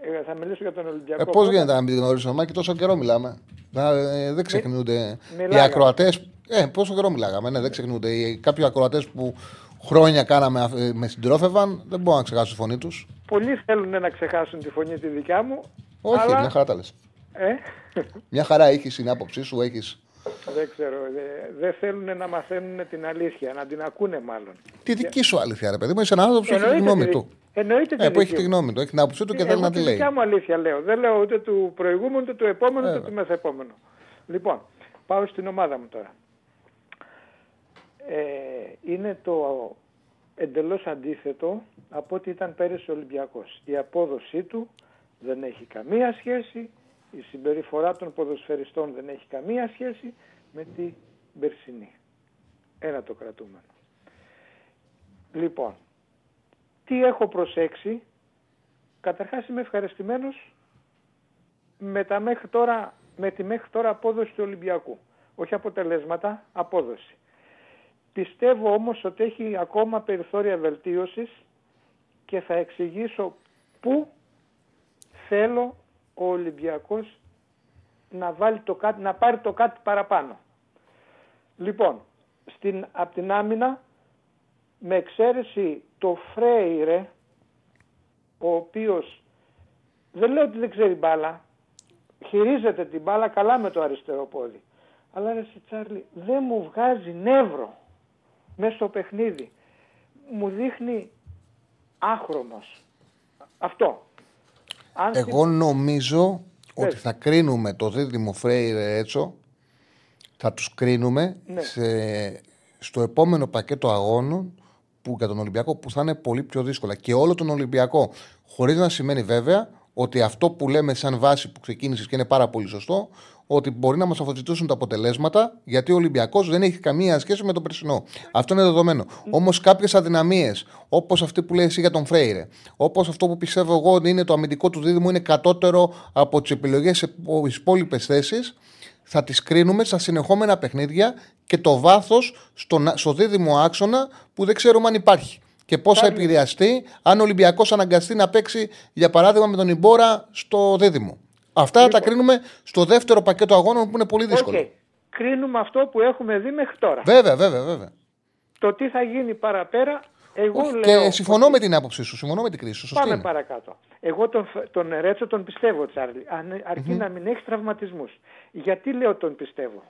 Ε, θα μιλήσω για τον Ολυμπιακό. Ε, Πώς γίνεται να μην τη γνωρίσω, Μάκη, τόσο καιρό μιλάμε. Να, ε, δεν ξεχνούνται οι ακροατέ Ε, πόσο καιρό μιλάγαμε, ναι, δεν ξεχνούνται. Οι- Κάποιοι ακροατές που χρόνια κάναμε ε, με συντρόφευαν, δεν μπορώ να ξεχάσω τη φωνή τους. Πολλοί θέλουν να ξεχάσουν τη φωνή τη δικιά μου. Όχι, αλλά... μια χαρά τα λες. Ε, Μια χαρά έχεις την άποψή σου, έχεις. Δεν ξέρω. δε- Δεν θέλουν να μαθαίνουν την αλήθεια, να την ακούνε μάλλον. Τη δική σου αλήθεια, ρε παιδί μου, είσαι ένα άνθρωπο που έχει τη γνώμη τη- του. εννοείται τη Ε, που έχει δική τη μου. γνώμη του, έχει την άποψή του και θέλει Εγώ να τη τη λέει. δικιά μου αλήθεια λέω. Δεν λέω ούτε του προηγούμενου, ούτε του επόμενου, ούτε Βέβαια. του μεθεπόμενου. Λοιπόν, πάω στην ομάδα μου τώρα. Ε, είναι το εντελώς αντίθετο από ό,τι ήταν πέρυσι ο Ολυμπιακός. Η απόδοσή του δεν έχει καμία σχέση, η συμπεριφορά των ποδοσφαιριστών δεν έχει καμία σχέση με την περσινή. Ένα το κρατούμενο. Λοιπόν, τι έχω προσέξει; Καταρχάς είμαι ευχαριστημένος με, τα μέχρι τώρα, με τη μέχρι τώρα απόδοση του Ολυμπιακού. Όχι αποτελέσματα, απόδοση. Πιστεύω όμως ότι έχει ακόμα περιθώρια βελτίωσης και θα εξηγήσω πού θέλω ο Ολυμπιακός να, βάλει το κάτι, να πάρει το κάτι παραπάνω. Λοιπόν, στην, απ' την άμυνα, με εξαίρεση το Φρέιρε, ο οποίος δεν λέω ότι δεν ξέρει μπάλα, χειρίζεται την μπάλα καλά με το αριστερό πόδι. Αλλά ρε σε Τσάρλι, δεν μου βγάζει νεύρο μέσα στο παιχνίδι. Μου δείχνει άχρωμος. Αυτό. Αν Εγώ νομίζω ότι Πες. θα κρίνουμε το δίδυμο Φρέιρε Έτσο, θα τους κρίνουμε Ναι. σε, στο επόμενο πακέτο αγώνων που για τον Ολυμπιακό που θα είναι πολύ πιο δύσκολα. Και όλο τον Ολυμπιακό. Χωρίς να σημαίνει βέβαια ότι αυτό που λέμε σαν βάση που ξεκίνησες και είναι πάρα πολύ σωστό, ότι μπορεί να μας αφοζητούσουν τα αποτελέσματα, γιατί ο Ολυμπιακός δεν έχει καμία σχέση με τον περσινό. Αυτό είναι δεδομένο. Όμως κάποιες αδυναμίες, όπως αυτή που λέει εσύ για τον Φρέιρε, όπως αυτό που πιστεύω εγώ ότι είναι το αμυντικό του δίδυμο, είναι κατώτερο από τις επιλογές σε υπόλοιπες θέσεις, θα τις κρίνουμε στα συνεχόμενα παιχνίδια και το βάθος στο, στο δίδυμο άξονα που δεν ξέρουμε αν υπάρχει. Και πώς θα επηρεαστεί αν ο Ολυμπιακός αναγκαστεί να παίξει, για παράδειγμα, με τον Ιμπόρα στο δίδυμο. Αυτά θα τα κρίνουμε στο δεύτερο πακέτο αγώνων που είναι πολύ δύσκολο. Οκ. Κρίνουμε αυτό που έχουμε δει μέχρι τώρα. Βέβαια, βέβαια, βέβαια. Το τι θα γίνει παραπέρα, εγώ Όχι, λέω... και συμφωνώ με την άποψή σου, συμφωνώ με την κρίση σου. Σωστή Πάμε είναι. παρακάτω. Εγώ τον, Φ- τον Ρέτσο τον πιστεύω, Τσάρλι, αν- αρκεί να μην έχει τραυματισμούς. Γιατί λέω τον πιστεύω;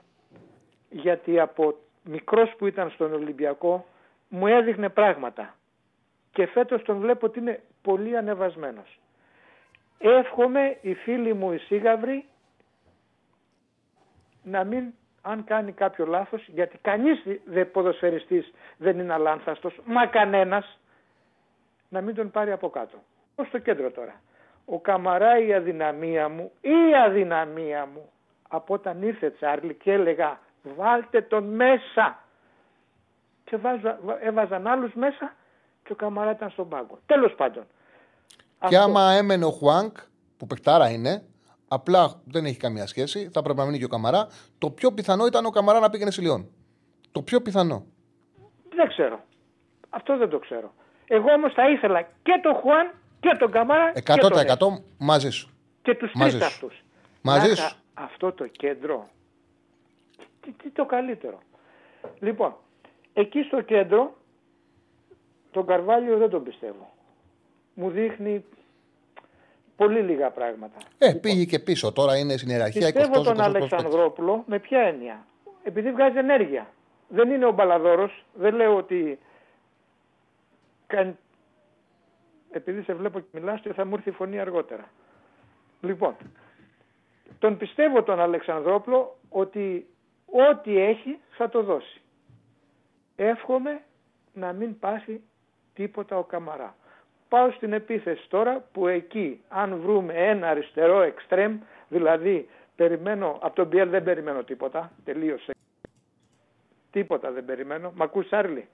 Γιατί από μικρός που ήταν στον Ολυμπιακό μου έδειχνε πράγματα. Και φέτος τον βλέπω ότι είναι πολύ ανεβασμένος. Εύχομαι οι φίλοι μου οι Σίγαυροι να μην, αν κάνει κάποιο λάθος, γιατί κανείς δε ποδοσφαιριστής δεν είναι αλάνθαστος, μα κανένας, να μην τον πάρει από κάτω. Ως στο κέντρο τώρα. Ο Καμαρά η αδυναμία μου, η αδυναμία μου, από όταν ήρθε Τσάρλι και έλεγα βάλτε τον μέσα και βάζα, βα- έβαζαν άλλους μέσα και ο Καμαρά ήταν στον πάγκο. Τέλος πάντων. Και Αυτό. άμα έμενε ο Χουάνκ, που παιχτάρα είναι, απλά δεν έχει καμία σχέση, θα πρέπει να μείνει και ο Καμαρά. Το πιο πιθανό ήταν ο Καμαρά να πήγαινε σε Λιόν. Το πιο πιθανό. Δεν ξέρω. Αυτό δεν το ξέρω. Εγώ όμως θα ήθελα και τον Χουάν και τον Καμάρα και τον 100% Ρέτ. μαζί σου. Και τους Μαζί τρεις σου. αυτούς. Μαζί Να σου. είχα Αυτό το κέντρο. Τι, τι το καλύτερο. Λοιπόν, εκεί στο κέντρο τον Καρβάλιο δεν τον πιστεύω. Μου δείχνει πολύ λίγα πράγματα. Ε, πήγε και πίσω. Τώρα είναι στην ιεραρχία 20 Πιστεύω τον 20 παίκτες. Αλεξανδρόπουλο με ποια έννοια; Επειδή βγάζει ενέργεια. Δεν είναι ο Μπαλαδόρος. Δεν λέω ότι κάνει... Επειδή σε βλέπω και μιλάς και θα μου έρθει η φωνή αργότερα. Λοιπόν, τον πιστεύω τον Αλεξανδρόπουλο ότι ό,τι έχει θα το δώσει. Εύχομαι να μην πάσει τίποτα ο Καμαρά. Πάω στην επίθεση τώρα που εκεί αν βρούμε ένα αριστερό εξτρέμ, δηλαδή περιμένω, από τον Μπιέλ δεν περιμένω τίποτα, τελείωσε. Τίποτα δεν περιμένω. Μ' ακούς Σάρλι;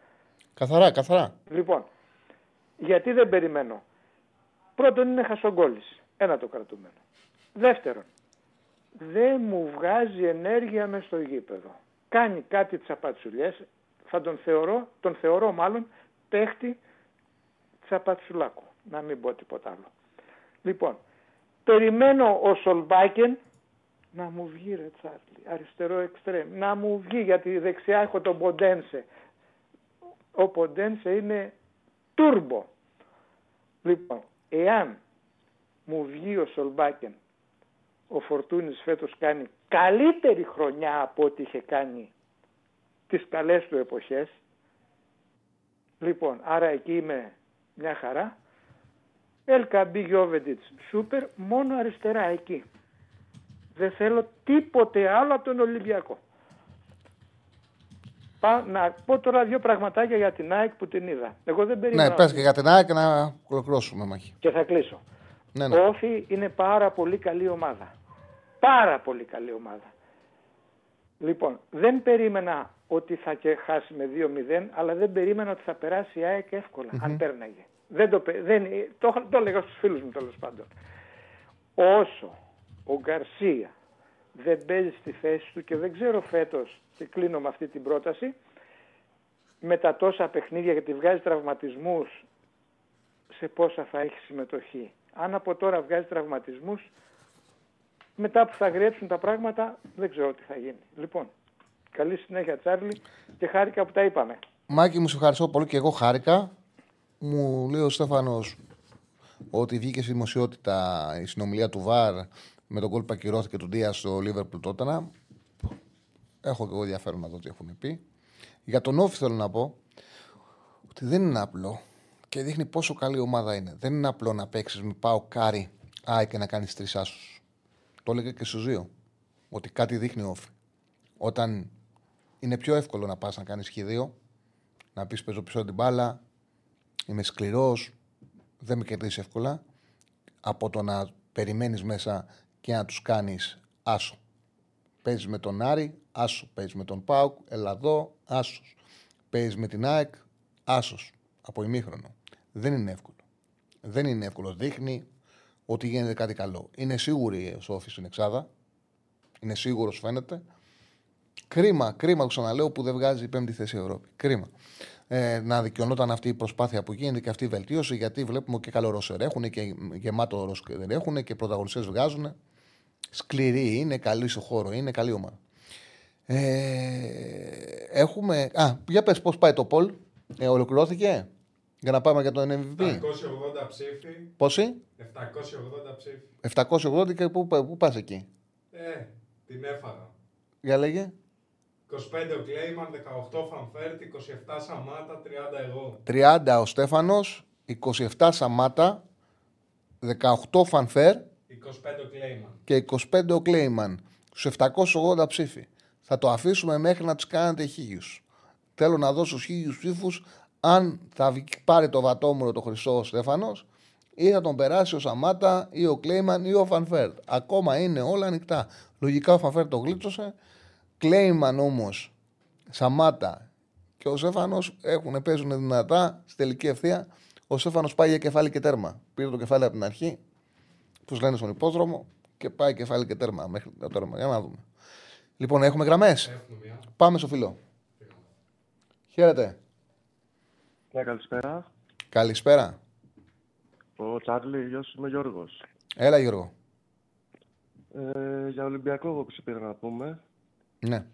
Καθαρά, καθαρά. Λοιπόν, γιατί δεν περιμένω; Πρώτον είναι χασογκόλης. Ένα το κρατούμενο. Δεύτερον, δεν μου βγάζει ενέργεια μες στο γήπεδο. Κάνει κάτι τσαπατσουλιές, θα τον θεωρώ, τον θεωρώ μάλλον παίχτη τσαπατσουλάκου. Να μην πω τίποτα άλλο. Λοιπόν, περιμένω ο Σολμπάκεν Να μου βγει ρε Τσάρλι, αριστερό εξτρέμ. Να μου βγει γιατί δεξιά έχω τον Ποντένσε. Ο Ποντένσε είναι τούρμπο. Λοιπόν, εάν μου βγει ο Σολμπάκεν, ο Φορτούνης φέτος κάνει καλύτερη χρονιά από ό,τι είχε κάνει τις καλές του εποχές. Λοιπόν, άρα εκεί είμαι μια χαρά. Ελκαμπή Γιώβεντιτς, σούπερ, μόνο αριστερά εκεί. Δεν θέλω τίποτε άλλο από τον Ολυμπιακό. Πά, να πω τώρα δύο πραγματάκια για την ΑΕΚ που την είδα. Εγώ δεν περίμενα. Ναι, πες και για την ΑΕΚ να ολοκληρώσουμε μάχη. Και θα κλείσω. Ναι, ναι. Ο Όφη είναι πάρα πολύ καλή ομάδα. Πάρα πολύ καλή ομάδα. Λοιπόν, δεν περίμενα ότι θα και χάσει με 2-0, αλλά δεν περίμενα ότι θα περάσει η ΑΕΚ εύκολα, αν πέρναγε. Δεν το, πε- δεν, το, το έλεγα στους φίλους μου τέλος πάντων. Όσο ο Γκαρσία δεν παίζει στη θέση του και δεν ξέρω φέτος, και κλείνω με αυτή την πρόταση, με τα τόσα παιχνίδια γιατί βγάζει τραυματισμούς σε πόσα θα έχει συμμετοχή. Αν από τώρα βγάζει τραυματισμούς, μετά που θα γρέψουν τα πράγματα, δεν ξέρω τι θα γίνει. Λοιπόν, καλή συνέχεια Τσάρλι και χάρηκα που τα είπαμε. Μάκη, μου σε ευχαριστώ πολύ και εγώ χάρηκα. Μου λέει ο Στέφανος ότι βγήκε στη δημοσιότητα η συνομιλία του ΒΑΡ με τον κόλπο που ακυρώθηκε του Ντία στο Λίβερπουλ Τότανα. Έχω και εγώ ενδιαφέρον να δω τι έχουν πει. Για τον Όφη θέλω να πω ότι δεν είναι απλό και δείχνει πόσο καλή ομάδα είναι. Δεν είναι απλό να παίξεις με πάω κάρι άι και να κάνεις τρεις άσους. Το έλεγα και στου δύο. Ότι κάτι δείχνει ο Όφη. Όταν είναι πιο εύκολο να πας να κάνεις χ2, να πεις παίζω πίσω την μπάλα, είμαι σκληρός, δεν με κερδίσεις εύκολα, από το να περιμένεις μέσα και να τους κάνεις άσο. Παίζεις με τον Άρη, άσο. Παίζεις με τον Πάουκ, Ελλαδό, άσος. Παίζεις με την ΑΕΚ, άσος. Από ημίχρονο. Δεν είναι εύκολο. Δεν είναι εύκολο. Δείχνει ότι γίνεται κάτι καλό. Είναι σίγουρη ο Σόφη στην Εξάδα. Είναι σίγουρος φαίνεται. Κρίμα, κρίμα το ξαναλέω που δεν βγάζει η πέμπτη θέση η Ευρώπη. Κρίμα. Ε, να δικαιωνόταν αυτή η προσπάθεια που γίνεται και αυτή η βελτίωση, γιατί βλέπουμε και καλό ρόσερ έχουν και γεμάτο ρόσερ δεν έχουν και πρωταγωνιστές βγάζουν. Σκληρή είναι, καλή στο χώρο, είναι καλή ομάδα. Ε, έχουμε. Α, για πες πώς πάει το poll. Ε, ολοκληρώθηκε για να πάμε για τον MVP. 780 ψήφοι. Πόσοι; 780 ψήφοι. 780 και πού, πού πας εκεί; Ε, την έφαγα. Για λέγε. 25 ο Κλέιμαν, 18 Φανφέρτ, 27 Σαμάτα, 30 εγώ. 30 ο Στέφανος, 27 Σαμάτα, 18 Φανφέρτ 25 ο Κλέιμαν. και 25 ο Κλέιμαν. Στους 780 ψήφοι. Θα το αφήσουμε μέχρι να τους κάνετε χίλιους. Θέλω να δώσω χίλιους ψήφους αν θα βγει- πάρει το βατόμουρο το χρυσό ο Στέφανος ή θα τον περάσει ο Σαμάτα ή ο Κλέιμαν ή ο Φανφέρτ. Ακόμα είναι όλα ανοιχτά. Λογικά ο Φανφέρτ το γλίτωσε. Κλέιμαν όμως, Σαμάτα και ο Στέφανο έχουν παίζουν δυνατά στη τελική ευθεία. Ο Στέφανο πάει για κεφάλι και τέρμα. Πήρε το κεφάλι από την αρχή, τους λένε στον υπόδρομο και πάει κεφάλι και τέρμα μέχρι το τέρμα. Για να δούμε. Λοιπόν, έχουμε γραμμές. Έχουμε μια. Πάμε στο φιλό. Χαίρετε. Ναι, καλησπέρα. Καλησπέρα. Ο Τσάρλι, γεια σου, είμαι ο Γιώργος. Έλα, Γιώργο. Ε, για Ολυμπιακό εγώ πήρα να πούμε. Ναι.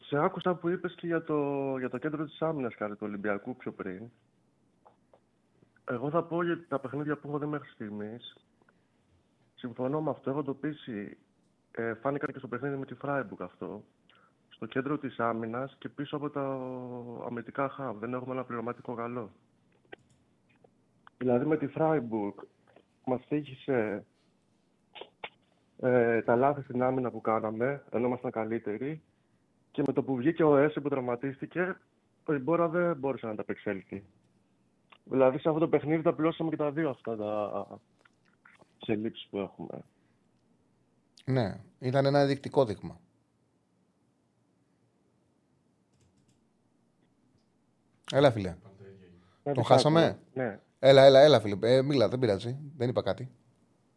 Σε άκουσα που είπες και για το, για το κέντρο της άμυνας κάτι του Ολυμπιακού πιο πριν. Εγώ θα πω για τα παιχνίδια που έχω δει μέχρι στιγμής. Συμφωνώ με αυτό. Έχω εντοπίσει, ε, φάνηκαν και στο παιχνίδι με τη Φράιμπουργκ αυτό, στο κέντρο της άμυνας και πίσω από τα αμυντικά χαβ. Δεν έχουμε ένα αναπληρωματικό καλό. Δηλαδή με τη Φράιμπουργκ μας τύχησε ε, τα λάθη στην άμυνα που κάναμε, ενώ ήμασταν καλύτεροι. Και με το που βγήκε ο Έσε που τραυματίστηκε, η Μπόρα δεν μπόρεσε να ανταπεξέλθει. Δηλαδή σε αυτό το παιχνίδι τα πληρώσαμε και τα δύο αυτά τα ελλείψεις που έχουμε. Ναι. Ήταν ένα ενδεικτικό δείγμα. Έλα, φίλε. Ναι, Τον τις χάσαμε; άκουα. Ναι. Έλα, έλα, έλα, φίλε. Ε, μίλα, δεν πειράζει. Δεν είπα κάτι.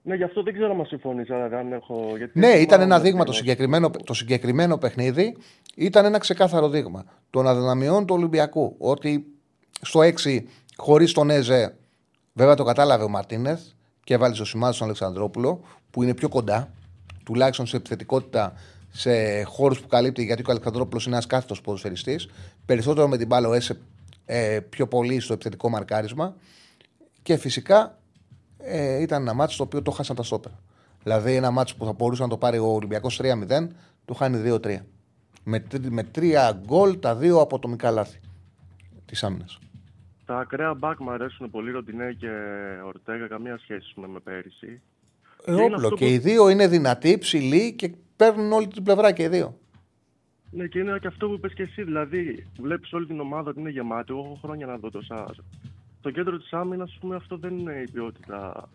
Ναι, γι' αυτό δεν ξέρω αν συμφωνείς, αλλά αν έχω... Γιατί Ναι, ήταν θυμάμαι ένα δείγμα το ακριβώς. συγκεκριμένο, το συγκεκριμένο παιχνίδι. Ήταν ένα ξεκάθαρο δείγμα των αδυναμιών του Ολυμπιακού. Ότι στο 6, χωρίς τον Έζε, βέβαια το κατάλαβε ο Μαρτίνεθ και έβαλε στο σημάδι στον Αλεξανδρόπουλο, που είναι πιο κοντά. τουλάχιστον σε επιθετικότητα σε χώρους που καλύπτει, γιατί ο Αλεξανδρόπουλος είναι ένας κάθετος ποδοσφαιριστής. Περισσότερο με την μπάλα ο Έσε ε, πιο πολύ στο επιθετικό μαρκάρισμα. Και φυσικά ε, ήταν ένα μάτσο το οποίο το χάσαν τα στόπερ. Δηλαδή ένα μάτσο που θα μπορούσε να το πάρει ο Ολυμπιακός 3-0, το χάνει 2-3. Με, με τρία γκολ τα δύο από το λάθη της άμυνας. Τα ακραία μπακ μου αρέσουν πολύ, Ροντινέ και Ορτέγα, καμία σχέση με, με πέρυσι. Ε, όπλο. Και, οι δύο είναι δυνατοί, ψηλοί και παίρνουν όλη την πλευρά και οι δύο. Ναι, και είναι και αυτό που είπες και εσύ. Δηλαδή, βλέπεις όλη την ομάδα ότι είναι γεμάτη. Εγώ έχω χρόνια να δω το ΣΑΡ. Στο κέντρο της άμυνας, ας πούμε, αυτό δεν είναι η ποιότητα.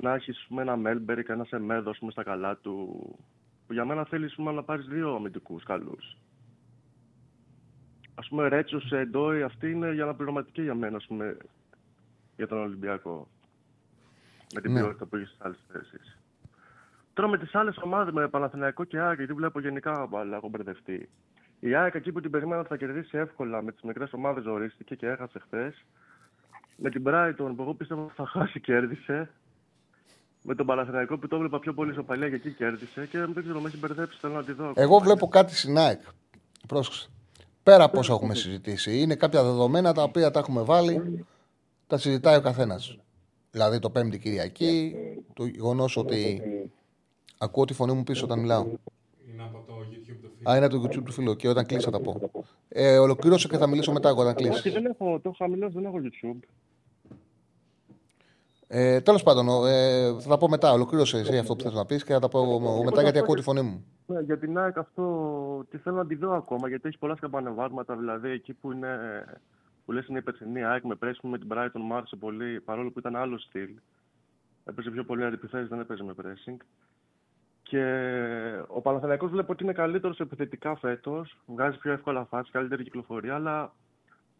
Να έχεις ένα Μέλμπερ και ένα Σεμέδο στα καλά του. Που για μένα θέλεις να πάρεις δύο αμυντικούς καλούς. Α πούμε, Ρέτσο, Ντόι, αυτή είναι για αναπληρωματική για μένα, ας πούμε, για τον Ολυμπιακό. Με την ναι. ποιότητα που έχεις στις άλλες θέσεις. Τώρα με τις άλλες ομάδες, με Παναθηναϊκό και ΑΕΚ, γιατί βλέπω γενικά αλλά έχω μπερδευτεί. Η ΑΕΚ εκεί που την περίμενα θα κερδίσει εύκολα με τις μικρές ομάδες ορίστηκε και έχασε χθες. Με την Brighton που εγώ πίστευα θα χάσει, κέρδισε. Με τον Παναθηναϊκό που το έβλεπα πιο πολύ στο παλιά και εκεί κέρδισε. Και δεν ξέρω, με έχει μπερδέψει. Θέλω να τη δω. Εγώ βλέπω κάτι στην ΑΕΚ. Πρόσεξε. Πέρα από όσα έχουμε συζητήσει. Είναι κάποια δεδομένα τα οποία τα έχουμε βάλει, τα συζητάει ο καθένας. Δηλαδή το Πέμπτη Κυριακή, το γεγονός ότι Ακούω τη φωνή μου πίσω όταν μιλάω. Είναι από το YouTube του φίλου. Α, είναι από το YouTube του φίλου. Και όταν κλείσει θα τα πω. Ε, ολοκλήρωσε και θα μιλήσω μετά όταν κλείσει. Όχι, δεν έχω. Το χαμηλό δεν έχω YouTube. Ε, Τέλος πάντων, ε, θα τα πω μετά. Ολοκλήρωσε εσύ αυτό που θες να πεις και θα τα πω μετά γιατί ακούω τη φωνή μου. Ναι, για την ΑΕΚ αυτό τι θέλω να τη δω ακόμα γιατί έχει πολλά σκαμπανεβάσματα. Δηλαδή εκεί που είναι. που λες είναι η περσινή ΑΕΚ με πρέσβη με την Brighton μου άρεσε πολύ παρόλο που ήταν άλλο στυλ. Έπαιζε πιο πολύ αντιπιθέσεις, δεν έπαιζε με pressing. Και ο Παναθηναϊκός βλέπω ότι είναι καλύτερος επιθετικά φέτος. Βγάζει πιο εύκολα φάση, καλύτερη κυκλοφορία. Αλλά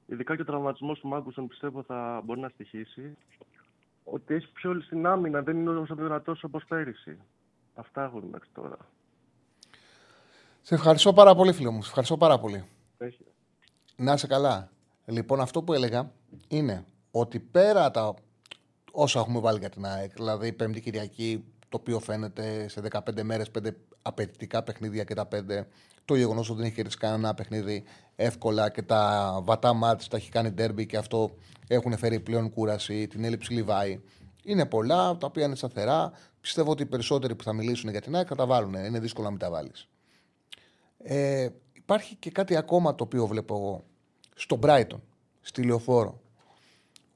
ειδικά και ο τραυματισμός του Μάγκουσον πιστεύω θα μπορεί να στοιχήσει. Ότι έχει πιο στην άμυνα, δεν είναι όσο δυνατός όπως πέρυσι. Αυτά έχω μέχρι τώρα. Σε ευχαριστώ πάρα πολύ, φίλο μου. Σε ευχαριστώ πάρα πολύ. Έχει. Να είσαι καλά. Λοιπόν, αυτό που έλεγα είναι ότι πέρα τα όσα έχουμε βάλει για την ΑΕΚ, δηλαδή Πέμπτη Κυριακή, το οποίο φαίνεται σε 15 μέρες, πέντε απαιτητικά παιχνίδια και τα πέντε. Το γεγονός ότι δεν έχει κερδίσει κανένα παιχνίδι εύκολα και τα βατά μάτια τα έχει κάνει ντέρμπι και αυτό έχουν φέρει πλέον κούραση, την έλλειψη Λιβάη. Είναι πολλά τα οποία είναι σταθερά. Πιστεύω ότι οι περισσότεροι που θα μιλήσουν για την ΑΕΚ θα τα βάλουν. Είναι δύσκολο να μην τα βάλεις. Ε, υπάρχει και κάτι ακόμα το οποίο βλέπω εγώ. Στο Brighton, στη Λεωφόρο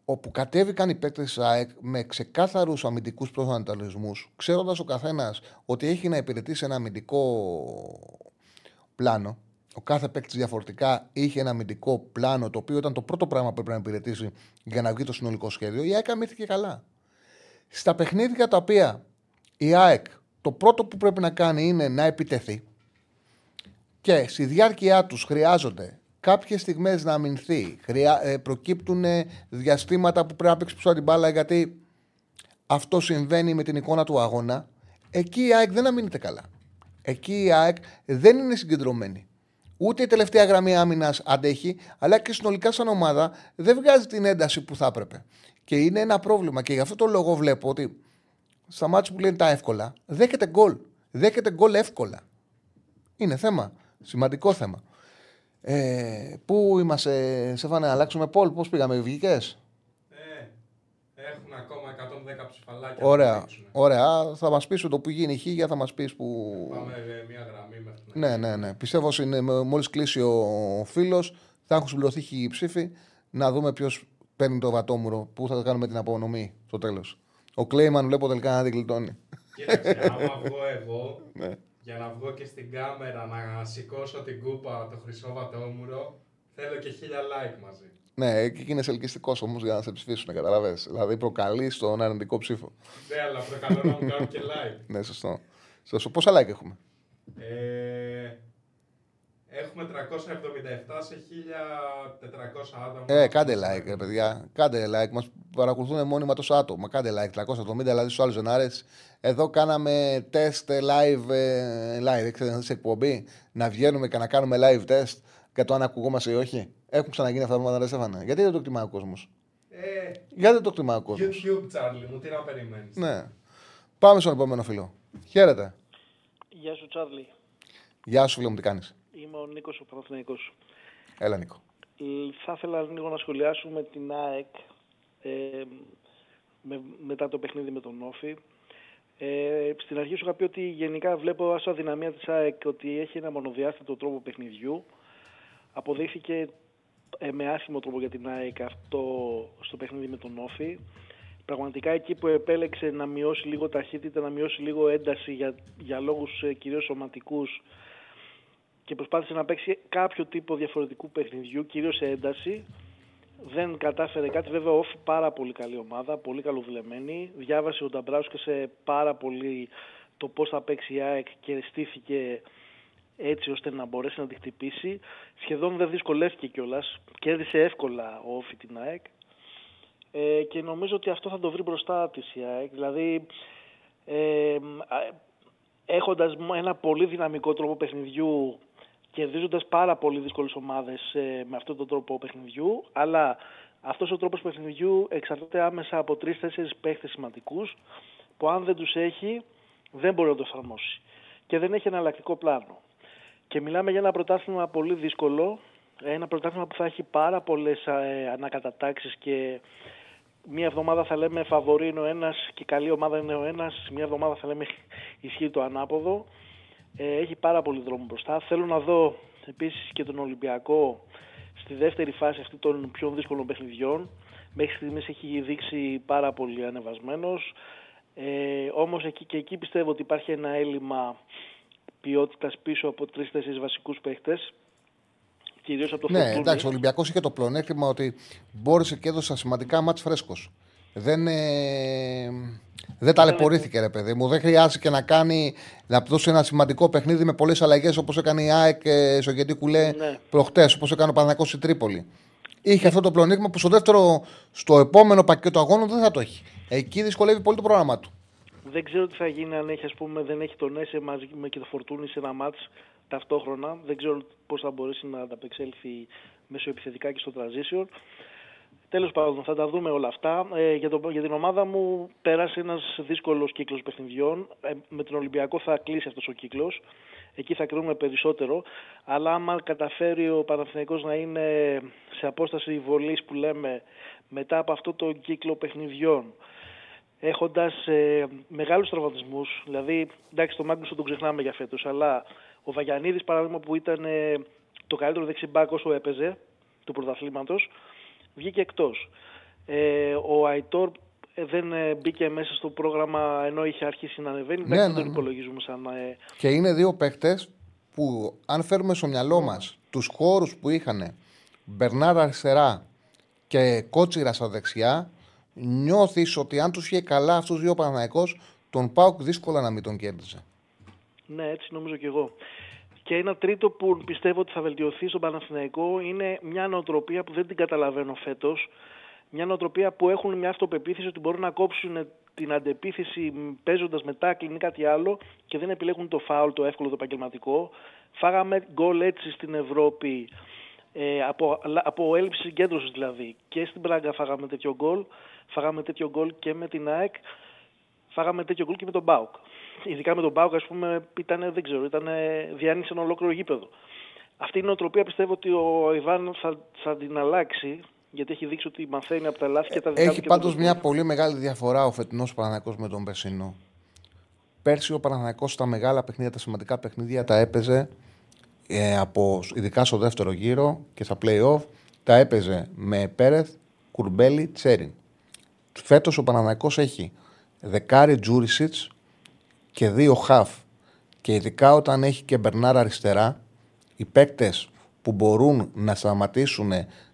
όπου κατέβηκαν οι παίκτες της ΑΕΚ με ξεκάθαρους αμυντικούς προσανατολισμούς, ξέροντας ο καθένας ότι έχει να υπηρετήσει ένα αμυντικό πλάνο. Ο κάθε παίκτης διαφορετικά είχε ένα αμυντικό πλάνο, το οποίο ήταν το πρώτο πράγμα που έπρεπε να υπηρετήσει για να βγει το συνολικό σχέδιο. Η ΑΕΚ αμύθηκε καλά. Στα παιχνίδια τα οποία η ΑΕΚ το πρώτο που πρέπει να κάνει είναι να επιτεθεί και στη διάρκεια τους χρειάζονται κάποιες στιγμές να αμυνθεί. Χρειά, ε, προκύπτουν διαστήματα που πρέπει να παίξει πίσω την μπάλα γιατί αυτό συμβαίνει με την εικόνα του αγώνα. Εκεί η ΑΕΚ δεν αμήνεται καλά. Εκεί η ΑΕΚ δεν είναι συγκεντρωμένη. Ούτε η τελευταία γραμμή άμυνας αντέχει, αλλά και συνολικά σαν ομάδα δεν βγάζει την ένταση που θα έπρεπε. Και είναι ένα πρόβλημα. Και γι' αυτό το λόγο βλέπω ότι στα μάτια που λένε τα εύκολα, δέχεται γκολ. Δέχεται γκολ εύκολα. Είναι θέμα. Σημαντικό θέμα. Ε, πού είμαστε, Σεφάνε, να αλλάξουμε πόλ, πώς πήγαμε, βγήκες; Ε, έχουν ακόμα 110 ψηφαλάκια. Ωραία, ωραία. Θα μας πεις το που γίνει η χίγια, θα μας πεις που. Πάμε μια γραμμή μέχρι Ναι, ναι, ναι. Πιστεύω ότι μόλις κλείσει ο φίλος, θα έχουν συμπληρωθεί οι ψήφοι να δούμε ποιος παίρνει το βατόμουρο, πού θα κάνουμε την απονομή στο τέλος. Ο Κλέιμαν βλέπω τελικά να την γλιτώνει. Κοίταξε, άμα βγω εγώ, ναι για να βγω και στην κάμερα να σηκώσω την κούπα το χρυσό βατόμουρο, θέλω και χίλια like μαζί. Ναι, και είναι ελκυστικό όμως για να σε ψηφίσουν, καταλαβέ. Δηλαδή προκαλείς τον αρνητικό ψήφο. Ναι, αλλά προκαλώ να μου κάνουν και like. ναι, σωστό. σωστό. Πόσα like έχουμε; Ε, Έχουμε 377 σε 1400 άτομα. Ε, κάντε like, παιδιά. Κάντε like. Μας παρακολουθούν μόνιμα τόσο άτομα. Κάντε like. 370 δηλαδή στους άλλους ζενάρε. Εδώ κάναμε τεστ live, ε, live σε εκπομπή. Να βγαίνουμε και να κάνουμε live test για το αν ακουγόμαστε ή όχι. Έχουν ξαναγίνει αυτά τα πράγματα, Στέφανε. Γιατί δεν το εκτιμάει ο κόσμος; Ε, Γιατί δεν το εκτιμάει ο κόσμος; YouTube, Charlie μου, τι να περιμένεις. Ναι. Πάμε στον επόμενο φίλο. Χαίρετε. Γεια σου, Τσάρλι. Γεια σου, φίλε μου, τι κάνεις; Είμαι ο Νίκος ο Παναθηναϊκός. Έλα, Νίκο. Ε, Θα ήθελα λίγο να σχολιάσουμε την ΑΕΚ ε, με, μετά το παιχνίδι με τον Όφη. Ε, στην αρχή σου είχα πει ότι γενικά βλέπω ως αδυναμία της ΑΕΚ ότι έχει ένα μονοδιάστατο τρόπο παιχνιδιού. Αποδείχθηκε ε, με άσχημο τρόπο για την ΑΕΚ αυτό στο παιχνίδι με τον Όφη. Πραγματικά εκεί που επέλεξε να μειώσει λίγο ταχύτητα, να μειώσει λίγο ένταση για, για λόγους ε, κυρίως σωματικούς και προσπάθησε να παίξει κάποιο τύπο διαφορετικού παιχνιδιού, κυρίως σε ένταση. Δεν κατάφερε κάτι, βέβαια ο Όφη πάρα πολύ καλή ομάδα, πολύ καλοδουλεμένη. Διάβασε ο Νταμπράουσκα σε πάρα πολύ το πώς θα παίξει η ΑΕΚ και στήθηκε έτσι ώστε να μπορέσει να τη χτυπήσει. Σχεδόν δεν δυσκολεύτηκε κιόλας. Κέρδισε εύκολα ο Όφη την ΑΕΚ. Ε, και νομίζω ότι αυτό θα το βρει μπροστά της η ΑΕΚ. Δηλαδή, ε, α- έχοντας ένα πολύ δυναμικό τρόπο παιχνιδιού, κερδίζοντας πάρα πολύ δύσκολες ομάδες ε, με αυτόν τον τρόπο παιχνιδιού, αλλά αυτός ο τρόπος παιχνιδιού εξαρτάται άμεσα από τρεις-τέσσερις παίχτες σημαντικούς, που αν δεν τους έχει, δεν μπορεί να το εφαρμόσει. Και δεν έχει εναλλακτικό πλάνο. Και μιλάμε για ένα πρωτάθλημα πολύ δύσκολο, ένα πρωτάθλημα που θα έχει πάρα πολλές ε, ανακατατάξεις και μία εβδομάδα θα λέμε φαβορή είναι ο ένας και καλή ομάδα είναι ο ένας, μία εβδομάδα θα λέμε ισχύει το ανάποδο. Ε, έχει πάρα πολύ δρόμο μπροστά. Θέλω να δω επίσης και τον Ολυμπιακό στη δεύτερη φάση αυτή των πιο δύσκολων παιχνιδιών. Μέχρι στιγμής έχει δείξει πάρα πολύ ανεβασμένος. Ε, όμως εκεί και εκεί πιστεύω ότι υπάρχει ένα έλλειμμα ποιότητας πίσω από τρεις-τέσσερις βασικούς παίχτες. Κυρίως από το Ναι, Φορτούνι. εντάξει, ο Ολυμπιακός είχε το πλεονέκτημα ότι μπόρεσε και έδωσε σημαντικά μάτς φρέσκος. Δεν, ε, δεν ταλαιπωρήθηκε, ρε παιδί μου. Δεν χρειάστηκε να κάνει να δώσει ένα σημαντικό παιχνίδι με πολλές αλλαγές όπως έκανε η ΑΕΚ ε, στο Γεντή Κουλέ Ναι. προχτές, όπως έκανε ο Παναγιακό στη Τρίπολη. Είχε αυτό το πλεονέκτημα που στο δεύτερο, στο επόμενο πακέτο αγώνων δεν θα το έχει. Εκεί δυσκολεύει πολύ το πρόγραμμά του. Δεν ξέρω τι θα γίνει αν έχει, ας πούμε, δεν έχει τον Έσε μαζί με και το Φορτούνι σε ένα μάτς ταυτόχρονα. Δεν ξέρω πώς θα μπορέσει να ανταπεξέλθει μέσω επιθετικά και στο transition. Τέλος πάντων, θα τα δούμε όλα αυτά. Ε, για, το, για την ομάδα μου πέρασε ένας δύσκολος κύκλος παιχνιδιών. Ε, με τον Ολυμπιακό θα κλείσει αυτός ο κύκλος. Εκεί θα κρίνουμε περισσότερο. Αλλά άμα καταφέρει ο Παναθηναϊκός να είναι σε απόσταση βολής που λέμε μετά από αυτό το κύκλο παιχνιδιών έχοντας ε, μεγάλους τραυματισμούς, δηλαδή εντάξει το Μάγκουσον τον ξεχνάμε για φέτος, αλλά ο Βαγιανίδης παράδειγμα που ήταν ε, το καλύτερο δεξιμπάκ όσο έπαιζε του πρωταθλήματος, βγήκε εκτός. Ε, ο Αϊτόρ ε, δεν ε, μπήκε μέσα στο πρόγραμμα ενώ είχε αρχίσει να ανεβαίνει, Ναι, εντάξει, ναι, δεν τον ναι. υπολογίζουμε σαν... Ε, Και είναι δύο παίχτες που, αν φέρουμε στο μυαλό μας τους χώρους που είχαν Μπερνάρ αριστερά και Κότσιρα στα δεξιά, νιώθεις ότι αν τους είχε καλά αυτούς του δύο Παναναϊκό, τον Πάουκ δύσκολα να μην τον κέρδιζε. Ναι, έτσι νομίζω και εγώ. Και ένα τρίτο που πιστεύω ότι θα βελτιωθεί στον Παναθηναϊκό είναι μια νοοτροπία που δεν την καταλαβαίνω φέτος. Μια νοοτροπία που έχουν μια αυτοπεποίθηση ότι μπορούν να κόψουν την αντεπίθεση παίζοντας μετά ή κάτι άλλο και δεν επιλέγουν το φάουλ, το εύκολο, το επαγγελματικό. Φάγαμε γκολ έτσι στην Ευρώπη ε, από, από έλλειψη συγκέντρωσης δηλαδή. Και στην Πράγκα φάγαμε τέτοιο γκολ. Φάγαμε τέτοιο γκολ και με την ΑΕΚ. Φάγαμε τέτοιο γκολ και με τον Μπάουκ. Ειδικά με τον Μπάουκ, ας πούμε, ήταν, δεν ξέρω, ήταν διάνυσε ένα ολόκληρο γήπεδο. Αυτή η νοοτροπία πιστεύω ότι ο Ιβάν θα, θα την αλλάξει, γιατί έχει δείξει ότι μαθαίνει από τα λάθη και τα δικά Έχει του και πάντως τα μια πολύ μεγάλη διαφορά ο φετινός Παναναϊκό με τον Περσινό. Πέρσι ο Παναναϊκό στα μεγάλα παιχνίδια, τα σημαντικά παιχνίδια τα έπαιζε ε, από, ειδικά στο δεύτερο γύρο και στα play-off, τα έπαιζε με Πέρεθ, Κουρμπέλη, Τσέριν. Φέτος ο Παναναϊκός έχει δεκάρι Τζούρισιτς και δύο χαφ. Και ειδικά όταν έχει και Μπερνάρα αριστερά, οι παίκτες που μπορούν να σταματήσουν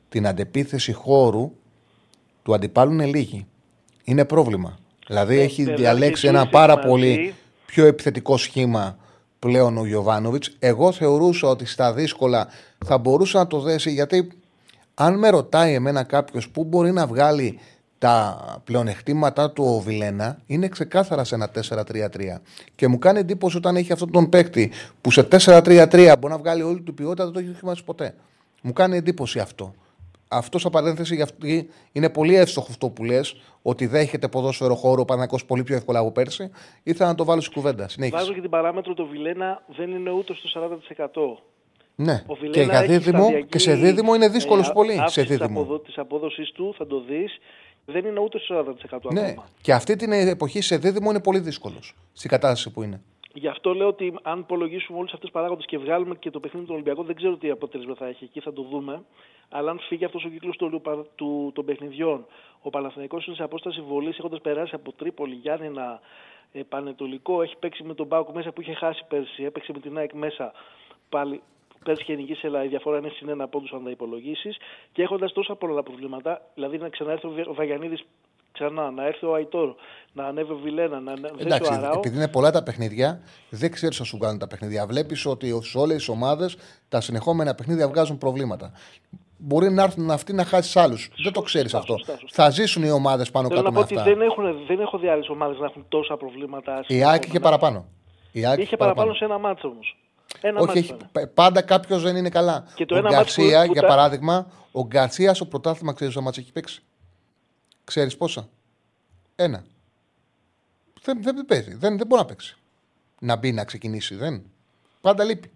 την αντεπίθεση χώρου του αντιπάλου είναι λίγοι. Είναι πρόβλημα. Δηλαδή Ε, έχει βέβαια, διαλέξει και ένα Τζούρισιτς πάρα μαζί. πολύ πιο επιθετικό σχήμα πλέον ο Γιωβάνοβιτς. Εγώ θεωρούσα ότι στα δύσκολα θα μπορούσε να το δέσει γιατί αν με ρωτάει εμένα κάποιος πού μπορεί να βγάλει τα πλεονεκτήματά του ο Βιλένα, είναι ξεκάθαρα σε ένα 4-3-3. Και μου κάνει εντύπωση όταν έχει αυτόν τον παίκτη που σε 4-3-3 μπορεί να βγάλει όλη του ποιότητα, δεν το έχει δοκιμάσει ποτέ. Μου κάνει εντύπωση αυτό. Αυτός σαν παρένθεσης για αυτή είναι πολύ εύστοχο αυτό που λες, ότι δέχεται ποδόσφαιρο χώρο ο Παναγό πολύ πιο εύκολα από πέρσι. Ήθελα να το βάλω στην κουβέντα. Συνέχισε. Βάζω και την παράμετρο το Βιλένα δεν είναι ούτε στο 40%. Ναι, Ο και Βιλένα για έχει δίδυμο σταδιακή, και σε δίδυμο είναι δύσκολος ε, πολύ. Σε αύξηση της δίδυμο. αποδο- της απόδοσης του θα το δεις δεν είναι ούτε στο 40% Ναι, ακόμα. και αυτή την εποχή σε δίδυμο είναι πολύ δύσκολος. Στην κατάσταση που είναι. Γι' αυτό λέω ότι αν υπολογίσουμε όλους αυτούς τους παράγοντες και βγάλουμε και το παιχνίδι του Ολυμπιακού, δεν ξέρω τι αποτέλεσμα θα έχει. Εκεί θα το δούμε. Αλλά αν φύγει αυτός ο κύκλος του, του, των παιχνιδιών, ο Παναθηναϊκός είναι σε απόσταση βολής έχοντας περάσει από Τρίπολη, Γιάννενα, ε, Πανετολικό, έχει παίξει με τον Πάουκ μέσα που είχε χάσει πέρσι, έπαιξε με την ΑΕΚ μέσα. Πάλι πέρσι είχε νικήσει, αλλά η διαφορά είναι συν ένα πόντους αν τα υπολογίσεις. Και έχοντας τόσα πολλά προβλήματα, δηλαδή να ξαναέρθει ο Βε- ο Βαγιανίδης ξανά, να έρθει ο Αϊτόρ, να ανέβει ο Βιλένα, να ανέβει ο Εντάξει, Αράο. επειδή είναι πολλά τα παιχνίδια, δεν ξέρεις να σου κάνουν τα παιχνίδια. Βλέπεις ότι σε όλες τις ομάδες τα συνεχόμενα παιχνίδια βγάζουν προβλήματα. Μπορεί να έρθουν αυτοί να χάσεις άλλους. Δεν το ξέρεις αυτό. σωστά, σωστά. Θα ζήσουν οι ομάδες πάνω Θέλω κάτω να με πω ότι αυτά. δεν, έχουν, δεν έχω δει άλλες ομάδες να έχουν τόσα προβλήματα. Η ΑΕΚ συνεχόμενα. είχε παραπάνω. Η ΑΕΚ Είχε παραπάνω σε ένα μάτσο όμως. Ένα Όχι, μάτσο έχει, ήταν. π- πάντα κάποιος δεν είναι καλά. Και το ο ένα μάτς που- Γκαρσία, που για τα- παράδειγμα, ο Γκαρσίας στο πρωτάθλημα ξέρεις πόσα μάτσα έχει παίξει. Ξέρεις πόσα; Ένα. Δεν, δεν παίζει. Δεν, δεν μπορεί να παίξει. Να μπει να ξεκινήσει. Δεν. Πάντα λείπει.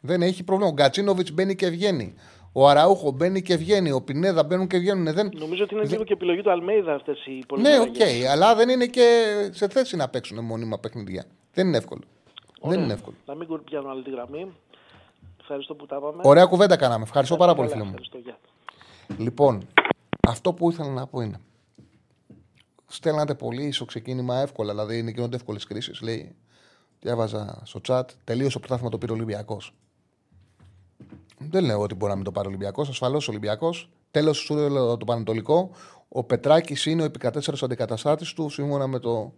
Δεν έχει πρόβλημα. Ο Γκατσίνοβιτς μπαίνει και βγαίνει. Ο Αραούχο μπαίνει και βγαίνει. Ο Πινέδα μπαίνουν και βγαίνουν. Δεν... Νομίζω ότι είναι λίγο και επιλογή του Αλμέιδα αυτές οι πολλές Ναι, οκ, αλλά δεν είναι και σε θέση να παίξουν μόνιμα παιχνίδια. Δεν είναι εύκολο. Δεν είναι εύκολο. Να μην πιάνω άλλη τη γραμμή. Ευχαριστώ που τα είπαμε. Ωραία κουβέντα κάναμε. Ευχαριστώ πάρα πολύ, Καλά, φίλε μου. Ευχαριστώ, γεια. Λοιπόν, αυτό που ήθελα να πω είναι. Στέλνατε πολύ στο ξεκίνημα εύκολα, δηλαδή είναι γίνονται εύκολες κρίσεις. Λέει, διάβαζα στο chat, τελείωσε το πρωτάθλημα το πήρε ο Ολυμπιακός. Δεν λέω ότι μπορεί να μην το πάρει ο Ολυμπιακός. Ασφαλώς ο Ολυμπιακός. Τέλος σου λέω το Πανετολικό. Ο Πετράκης είναι ο επικατέσσερο αντικαταστάτης του, σύμφωνα με το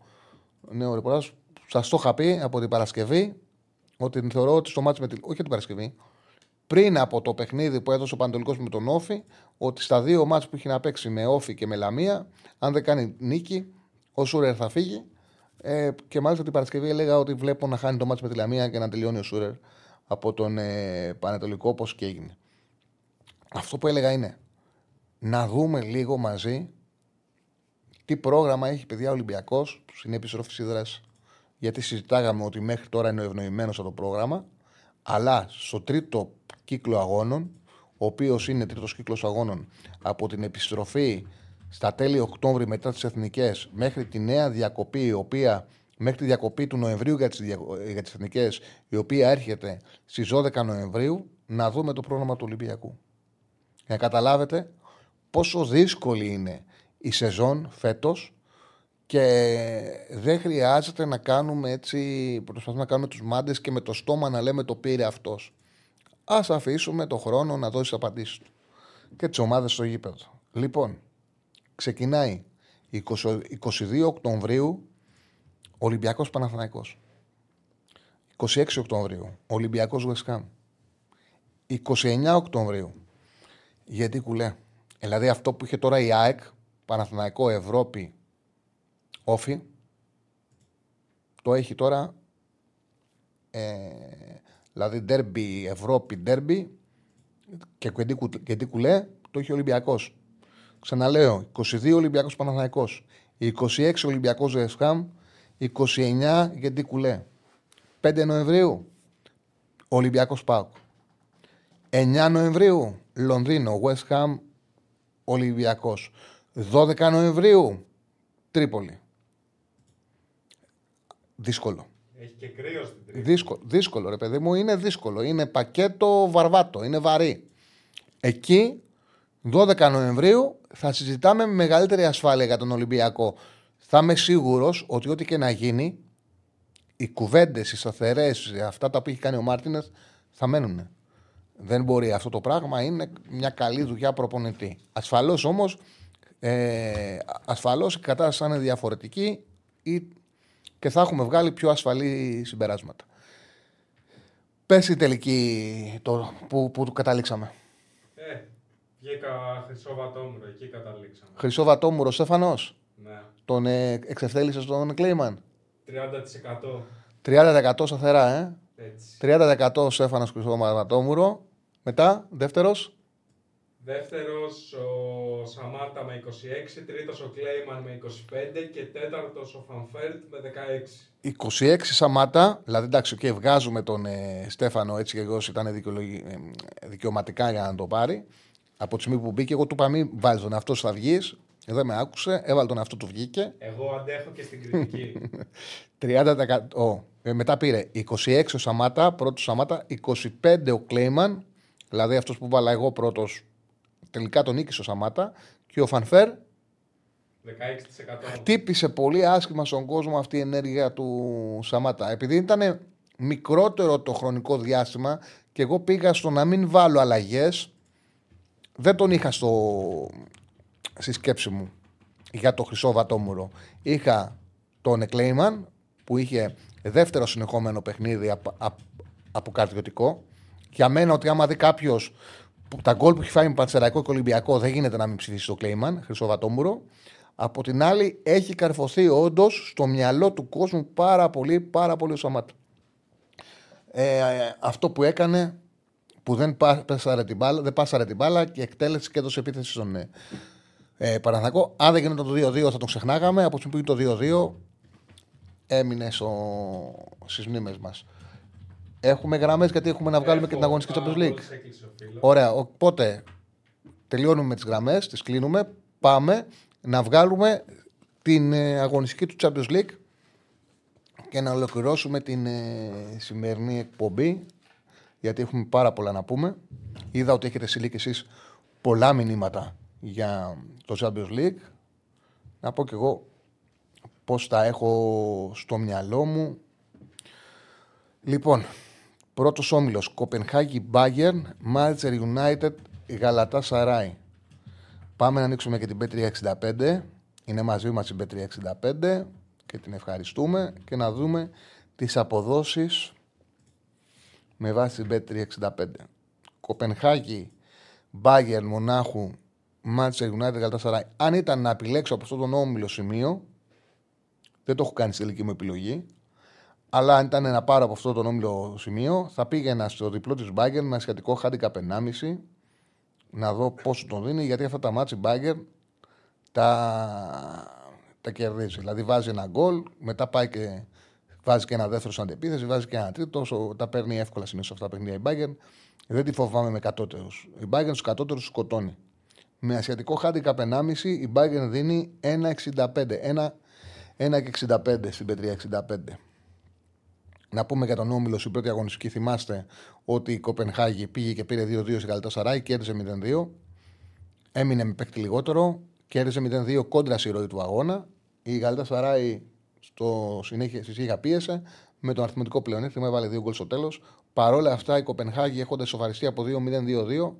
νέο ρεπορτάζ. Σας το είχα πει από την Παρασκευή ότι θεωρώ ότι στο μάτι με την. Όχι την Παρασκευή, πριν από το παιχνίδι που έδωσε ο Πανατολικός με τον Όφη, ότι στα δύο μάτς που έχει να παίξει με Όφη και με Λαμία, αν δεν κάνει νίκη, ο Σούρερ θα φύγει. Ε, και μάλιστα την Παρασκευή έλεγα ότι βλέπω να χάνει το μάτς με τη Λαμία και να τελειώνει ο Σούρερ από τον ε, Πανατολικό, όπω και έγινε. Αυτό που έλεγα είναι να δούμε λίγο μαζί τι πρόγραμμα έχει παιδιά ο Ολυμπιακός στην επιστροφή στη δράση. Γιατί συζητάγαμε ότι μέχρι τώρα είναι ο ευνοημένος από το πρόγραμμα, αλλά στο τρίτο κύκλο αγώνων, ο οποίος είναι τρίτος κύκλος αγώνων από την επιστροφή στα τέλη Οκτώβρη μετά τις εθνικές μέχρι τη νέα διακοπή, η οποία μέχρι τη διακοπή του Νοεμβρίου για τις για τις εθνικές, η οποία έρχεται στις 12 Νοεμβρίου, να δούμε το πρόγραμμα του Ολυμπιακού. Για να καταλάβετε πόσο δύσκολη είναι η σεζόν φέτος και δεν χρειάζεται να κάνουμε έτσι, προσπαθούμε να κάνουμε τους μάντες και με το στόμα να λέμε το πήρε αυτός. Ας αφήσουμε το χρόνο να δώσει απαντήσεις του και τις ομάδες στο γήπεδο. Λοιπόν, ξεκινάει 20 22 Οκτωβρίου Ολυμπιακός Παναθηναϊκός. 26 Οκτωβρίου Ολυμπιακός West Ham. 29 Οκτωβρίου γιατί κουλέ. Δηλαδή αυτό που είχε τώρα η ΑΕΚ, Παναθηναϊκό, Ευρώπη, Όφη, το έχει τώρα. Ε, δηλαδή ντέρμπι, Ευρώπη, ντέρμπι και κεντή κουλέ, το έχει ο Ολυμπιακός. Ξαναλέω, 22 Ολυμπιακός Παναθηναϊκός, 26 Ολυμπιακός Βεσχάμ, 29 γιατί κουλέ. 5 Νοεμβρίου, Ολυμπιακός Πάουκ. 9 Νοεμβρίου, Λονδίνο, West Ham, Ολυμπιακός. 12 Νοεμβρίου, Τρίπολη. Δύσκολο. Έχει και κρύο στην τρίτη. Δύσκολο, δύσκολο, ρε παιδί μου, είναι δύσκολο. Είναι πακέτο βαρβάτο, είναι βαρύ. Εκεί, 12 Νοεμβρίου, θα συζητάμε με μεγαλύτερη ασφάλεια για τον Ολυμπιακό. Θα είμαι σίγουρος ότι ό,τι και να γίνει, οι κουβέντες, οι σταθερές, αυτά τα οποία έχει κάνει ο Μάρτινες, θα μένουν. Δεν μπορεί αυτό το πράγμα, είναι μια καλή δουλειά προπονητή. Ασφαλώς όμως, ε, ασφαλώς η κατάσταση θα είναι διαφορετική ή και θα έχουμε βγάλει πιο ασφαλή συμπεράσματα. Πες η τελική το, που, που καταλήξαμε. Ε, βγήκα χρυσό βατόμουρο, εκεί καταλήξαμε. Χρυσό Βατόμουρο Στέφανος, Ναι. τον ε, εξευτέλισες στον Κλέιμαν; 30%. 30% σταθερά, ε; Έτσι. 30% Στέφανος Χρυσό Βατόμουρο. Μετά, δεύτερος, Δεύτερος ο Σαμάτα με 26, τρίτος ο Κλέιμαν με 25 και τέταρτος ο Φανφέρτ με 16. 26 Σαμάτα, δηλαδή εντάξει, και βγάζουμε τον ε, Στέφανο έτσι και εγώ ήταν ε, δικαιωματικά για να το πάρει. Από τη στιγμή που μπήκε, εγώ του είπα μην βάλει τον αυτό θα βγεις. Εδώ με άκουσε, έβαλε τον αυτό του βγήκε. Εγώ αντέχω και στην κριτική. 30%. Ε, μετά πήρε 26 ο Σαμάτα, πρώτος Σαμάτα, 25 ο Κλέιμαν, δηλαδή αυτός που βάλα εγώ πρώτος τελικά τον νίκησε ο Σαμάτα και ο Φανφέρ 16%. Χτύπησε πολύ άσχημα στον κόσμο αυτή η ενέργεια του Σαμάτα. Επειδή ήταν μικρότερο το χρονικό διάστημα και εγώ πήγα στο να μην βάλω αλλαγές, δεν τον είχα στο... στη σκέψη μου για το χρυσό βατόμουρο. Είχα τον Εκλέιμαν που είχε δεύτερο συνεχόμενο παιχνίδι απ, αποκαρδιωτικό. Για μένα ότι άμα δει κάποιος τα γκολ που έχει φάει με Πανσεραϊκό και Ολυμπιακό δεν γίνεται να μην ψηφίσει το Κλέιμαν, Χρυσοβατόμουρο. Από την άλλη, έχει καρφωθεί όντως στο μυαλό του κόσμου πάρα πολύ, πάρα πολύ ο Σαμάτα. Ε, αυτό που έκανε που δεν πάσαρε την μπάλα, δεν πάσαρε την μπάλα και εκτέλεσε και έδωσε επίθεση στον ε, ε Παναθηνακό. Αν δεν γίνεται το 2-2 θα το ξεχνάγαμε. Από τη στιγμή που το 2-2 έμεινε στις μνήμες μας. Έχουμε γραμμές γιατί έχουμε να βγάλουμε και την αγωνιστική Champions League. Ωραία. Οπότε τελειώνουμε με τις γραμμές, τις κλείνουμε. Πάμε να βγάλουμε την ε, αγωνιστική του Champions League και να ολοκληρώσουμε την ε, σημερινή εκπομπή γιατί έχουμε πάρα πολλά να πούμε. Είδα ότι έχετε συλλεί και εσείς πολλά μηνύματα για το Champions League. Να πω κι εγώ πώς τα έχω στο μυαλό μου. Λοιπόν, Πρώτος όμιλος Κοπενχάγη Μπάγκερν, Μάλτσερ United, Γαλατά Σαράι. Πάμε να ανοίξουμε και την B365. Είναι μαζί μας η B365 και την ευχαριστούμε και να δούμε τις αποδόσεις με βάση την B365. Κοπενχάγη, Μπάγκερ, Μονάχου, Μάλτσερ United, Γαλατά Σαράι. Αν ήταν να επιλέξω από αυτόν τον όμιλο σημείο, δεν το έχω κάνει στη τελική μου επιλογή, αλλά αν ήταν να πάρω από αυτό το όμιλο σημείο, θα πήγαινα στο διπλό της Μπάγκερ με ασιατικό χάντικα 1,5 να δω πόσο τον δίνει, γιατί αυτά τα μάτια Μπάγκερ τα, τα κερδίζει. Δηλαδή βάζει ένα γκολ, μετά πάει και βάζει και ένα δεύτερο σαν αντεπίθεση, βάζει και ένα τρίτο. Όσο τα παίρνει εύκολα συνήθως αυτά τα παιχνίδια η Μπάγκερ. Δεν τη φοβάμαι με κατώτερους. Η Μπάγκερ στου κατώτερους σκοτώνει. Με ασιατικό χάντικα 1,5 η Μπάγκερ δίνει 1,65. 1,65 στην Πετρία 65. Να πούμε για τον Όμιλο στην πρώτη αγωνιστική. Θυμάστε ότι η Κοπενχάγη πήγε και πήρε 2-2 στην Καλτασαράη, κέρδισε 0-2. Έμεινε με παίκτη λιγότερο, κέρδισε 0-2 κόντρα στη ροή του αγώνα. Η Σαράι στο συνέχεια στη συνέχεια πίεσε με τον αριθμητικό πλεονέκτημα, έβαλε δύο γκολ στο τέλος. Παρ' αυτά η Κοπενχάγη έχοντας σοβαριστεί από 2-0-2-2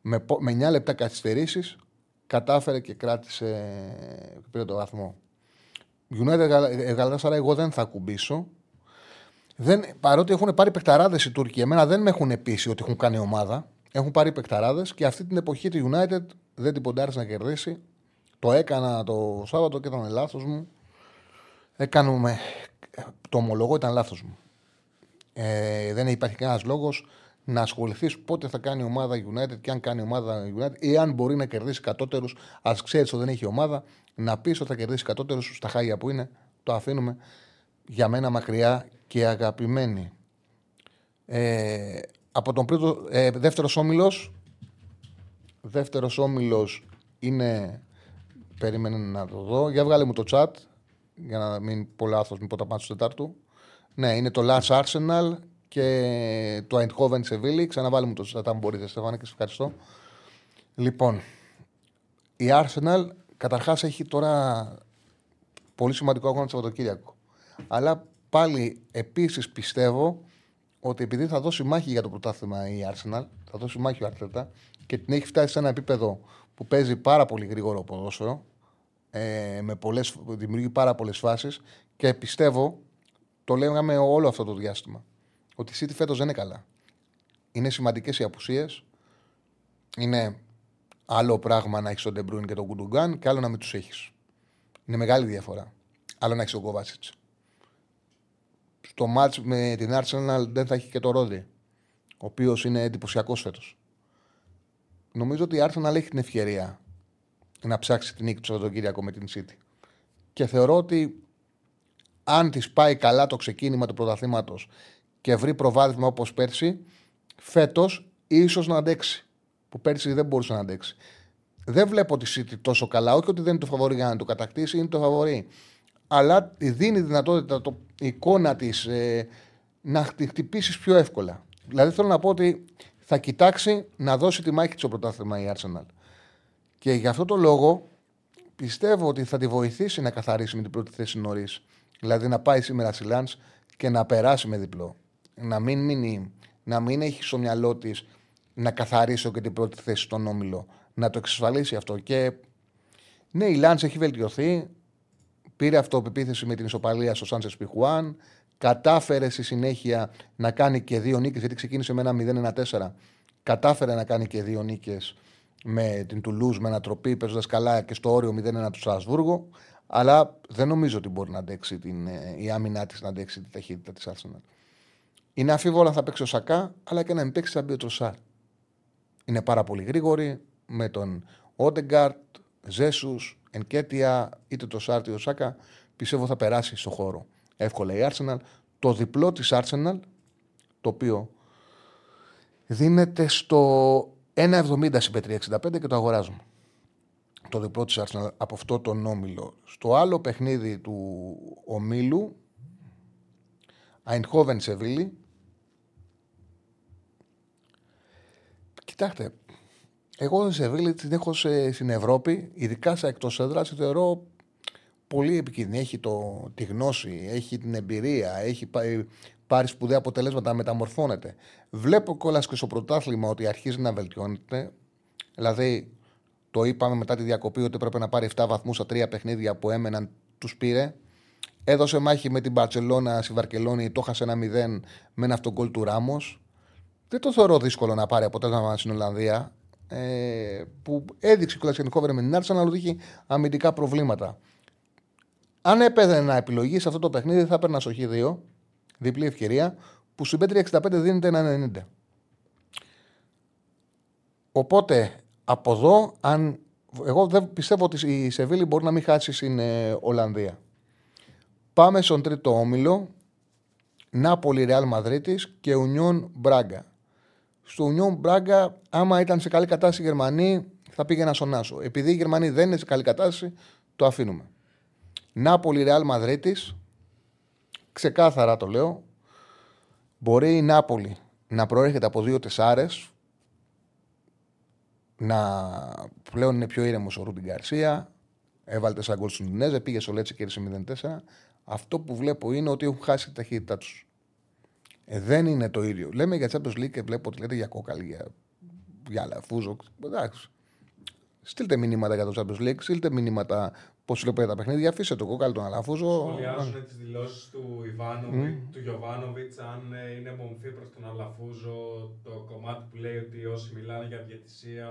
με, με 9 λεπτά καθυστερήσεις κατάφερε και κράτησε πήρε το βαθμό. United Σαράι εγώ δεν θα κουμπίσω δεν, παρότι έχουν πάρει παικταράδες οι Τούρκοι, εμένα δεν με έχουν πείσει ότι έχουν κάνει ομάδα. Έχουν πάρει παικταράδες και αυτή την εποχή τη United δεν την ποντάρισε να κερδίσει. Το έκανα το Σάββατο και ήταν λάθος μου. Έκανουμε. Το ομολογώ ήταν λάθος μου. Ε, δεν υπάρχει κανένας λόγος να ασχοληθείς πότε θα κάνει ομάδα United και αν κάνει ομάδα United ή αν μπορεί να κερδίσει κατώτερους. Α ξέρεις ότι δεν έχει ομάδα, να πεις ότι θα κερδίσει κατώτερους στα χάγια που είναι. Το αφήνουμε για μένα μακριά και αγαπημένη. Ε, από τον πρώτο, ε, δεύτερος όμιλος, δεύτερος όμιλος είναι, περίμενε να το δω, για βγάλε μου το chat, για να μην πω λάθος, μην πω τα πάντα του Τετάρτου. Ναι, είναι το Lars Arsenal και το Eindhoven Seville. Ξαναβάλε μου το chat αν μπορείτε, Στεφάνε, και σε ευχαριστώ. Λοιπόν, η Arsenal καταρχάς έχει τώρα πολύ σημαντικό αγώνα το Σαββατοκύριακο. Αλλά πάλι επίσης πιστεύω ότι επειδή θα δώσει μάχη για το πρωτάθλημα η Arsenal, θα δώσει μάχη ο Άρτετα και την έχει φτάσει σε ένα επίπεδο που παίζει πάρα πολύ γρήγορο ποδόσφαιρο, ε, με πολλές, δημιουργεί πάρα πολλές φάσεις και πιστεύω, το λέγαμε όλο αυτό το διάστημα, ότι η City φέτος δεν είναι καλά. Είναι σημαντικές οι απουσίες. Είναι άλλο πράγμα να έχεις τον Ντεμπρούιν και τον Γκουντογκάν και άλλο να μην τους έχεις. Είναι μεγάλη διαφορά. Άλλο να έχεις τον Κόβατσιτ στο ματς με την Arsenal δεν θα έχει και τον Ρόδρι, ο οποίος είναι εντυπωσιακός φέτος. νομίζω ότι η Arsenal έχει την ευκαιρία να ψάξει την νίκη του Σαββατοκύριακο με την City. Και θεωρώ ότι αν της πάει καλά το ξεκίνημα του πρωταθλήματος και βρει προβάδισμα όπως πέρσι, φέτος ίσως να αντέξει. Που πέρσι δεν μπορούσε να αντέξει. Δεν βλέπω τη City τόσο καλά. Όχι ότι δεν είναι το φαβορή για να το κατακτήσει, είναι το φαβορή. Αλλά δίνει δυνατότητα το, η εικόνα της ε, να τη χτυπήσεις πιο εύκολα. Δηλαδή θέλω να πω ότι θα κοιτάξει να δώσει τη μάχη στο πρωτάθλημα η Arsenal. Και γι' αυτό το λόγο πιστεύω ότι θα τη βοηθήσει να καθαρίσει με την πρώτη θέση νωρίς. Δηλαδή να πάει σήμερα στη Λάντ και να περάσει με διπλό. Να μην, μείνει, να μην έχει στο μυαλό της να καθαρίσει και την πρώτη θέση στον όμιλο. Να το εξασφαλίσει αυτό. Και ναι, η Λάντ έχει βελτιωθεί. Πήρε αυτοπεποίθηση με την ισοπαλία στο Σάντσε Πιχουάν. Κατάφερε στη συνέχεια να κάνει και δύο νίκες, γιατί ξεκίνησε με ένα 0-1-4. Κατάφερε να κάνει και δύο νίκες με την Τουλούζ με ανατροπή, παίζοντας καλά και στο όριο 0-1 του Στρασβούργο. Αλλά δεν νομίζω ότι μπορεί να αντέξει την, ε, η άμυνά της να αντέξει τη ταχύτητα της Arsenal. Είναι αφίβολα θα παίξει ο Σακά, αλλά και να μην παίξει θα μπει ο Τροσάρ. Είναι πάρα πολύ γρήγορη με τον Όντεγκαρτ, Ζέσου, Ενκέτια, είτε το Σάρ είτε ο Σάκα. Πιστεύω θα περάσει στο χώρο εύκολα η Arsenal. Το διπλό της Arsenal, το οποίο δίνεται στο 1,70 στην 365 και το αγοράζουμε το διπλό της Arsenal από αυτό το όμιλο. Στο άλλο παιχνίδι του ομίλου, Αϊνχόβεν Σεβίλη. Κοιτάξτε, εγώ τη Σεβίλη την έχω στην Ευρώπη, ειδικά σε εκτός έδρας, θεωρώ πολύ επικίνδυνη. Έχει το, τη γνώση, έχει την εμπειρία, έχει πάρει, πάρει σπουδαία αποτελέσματα, μεταμορφώνεται. Βλέπω κιόλας και στο πρωτάθλημα ότι αρχίζει να βελτιώνεται. Δηλαδή, το είπαμε μετά τη διακοπή ότι έπρεπε να πάρει 7 βαθμούς στα τρία παιχνίδια που έμεναν, τους πήρε. Έδωσε μάχη με την Παρσελώνα στη Βαρκελόνη, το έχασε ένα 0 με ένα αυτογκολ του Ράμος. Δεν το θεωρώ δύσκολο να πάρει αποτέλεσμα στην Ολλανδία. Ε, που έδειξε κλασικό με την Άρσα αλλά είχε αμυντικά προβλήματα. Αν έπαιζε να επιλογή σε αυτό το παιχνίδι, θα έπαιρνα στο Χ2, διπλή ευκαιρία, που στην 65 δίνεται ένα 90. Οπότε από εδώ, αν... εγώ δεν πιστεύω ότι η Σεβίλη μπορεί να μην χάσει στην ε, Ολλανδία. Πάμε στον τρίτο όμιλο. Νάπολη Ρεάλ Μαδρίτης και Ουνιόν Μπράγκα. Στο Ουνιόν Μπράγκα, άμα ήταν σε καλή κατάσταση οι Γερμανοί, θα πήγαινα στον Άσο. Επειδή οι Γερμανοί δεν είναι σε καλή κατάσταση, το αφήνουμε. Νάπολη Ρεάλ Μαδρίτη. Ξεκάθαρα το λέω. Μπορεί η Νάπολη να προέρχεται από δύο τεσσάρες να πλέον είναι πιο ήρεμος ο Ρούμπιν Γκαρσία. Έβαλε σαν γκολ στην Ινέζε, πήγε στο Λέτσε και κέρδισε 0-4. Αυτό που βλέπω είναι ότι έχουν χάσει τη ταχύτητά τους. Ε, δεν είναι το ίδιο. Λέμε για Champions League και βλέπω ότι λέτε για κόκαλη, για, για λαφούζο. Εντάξει. Στείλτε μηνύματα για το Champions League, στείλτε μηνύματα πώς βλέπετε τα παιχνίδια. Αφήστε το κόκαλο τον Αλαφούζο. Σχολιάζουν τις δηλώσεις του Ιβάνοβιτ, mm. του Γιωβάνοβιτς, αν ε, είναι μομφή προς τον Αλαφούζο το κομμάτι που λέει ότι όσοι μιλάνε για διαιτησία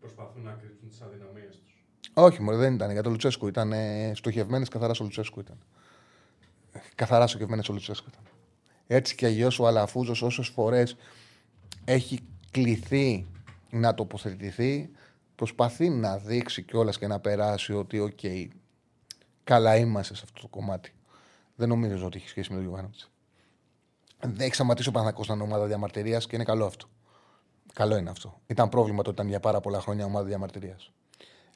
προσπαθούν να κρύψουν τις αδυναμίες τους. Όχι, μωρέ, δεν ήταν για τον Λουτσέσκου. Ήταν ε, στοχευμένες καθαρά στο Λουτσέσκου. Ήταν. Καθαρά στοχευμένες στο Λουτσέσκου ήταν. Έτσι κι αλλιώς ο Αλαφούζος όσες φορές έχει κληθεί να τοποθετηθεί, προσπαθεί να δείξει κιόλας και να περάσει ότι, OK, okay, καλά είμαστε σε αυτό το κομμάτι. Δεν νομίζω ότι έχει σχέση με τον Γιοβάνοβιτς. Δεν έχει σταματήσει ο Παναγό να είναι ομάδα διαμαρτυρίας και είναι καλό αυτό. Καλό είναι αυτό. Ήταν πρόβλημα το ήταν για πάρα πολλά χρόνια ομάδα διαμαρτυρίας.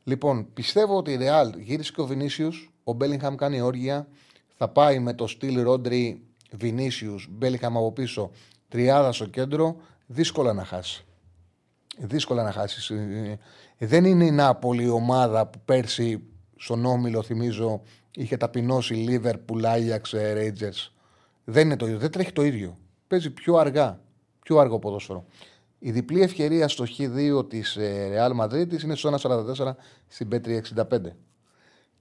Λοιπόν, πιστεύω ότι η Real γύρισε και ο Βινίσιου. Ο Μπέλιγχαμ κάνει όργια. Θα πάει με το στυλ Ρόντρι Βινίσιου, Μπέλιγχαμ από πίσω, τριάδα στο κέντρο. Δύσκολα να χάσει. Δύσκολα να χάσει. Δεν είναι η Νάπολη η ομάδα που πέρσι στον Όμιλο, θυμίζω, είχε ταπεινώσει Λίβερπουλ, Άγιαξ, Ρέιτζερς. Δεν είναι το ίδιο. Δεν τρέχει το ίδιο. Παίζει πιο αργά. Πιο αργό ποδόσφαιρο. Η διπλή ευκαιρία στο Χ2 της Real Madrid είναι στο 1,44 στην Πέτρη 65.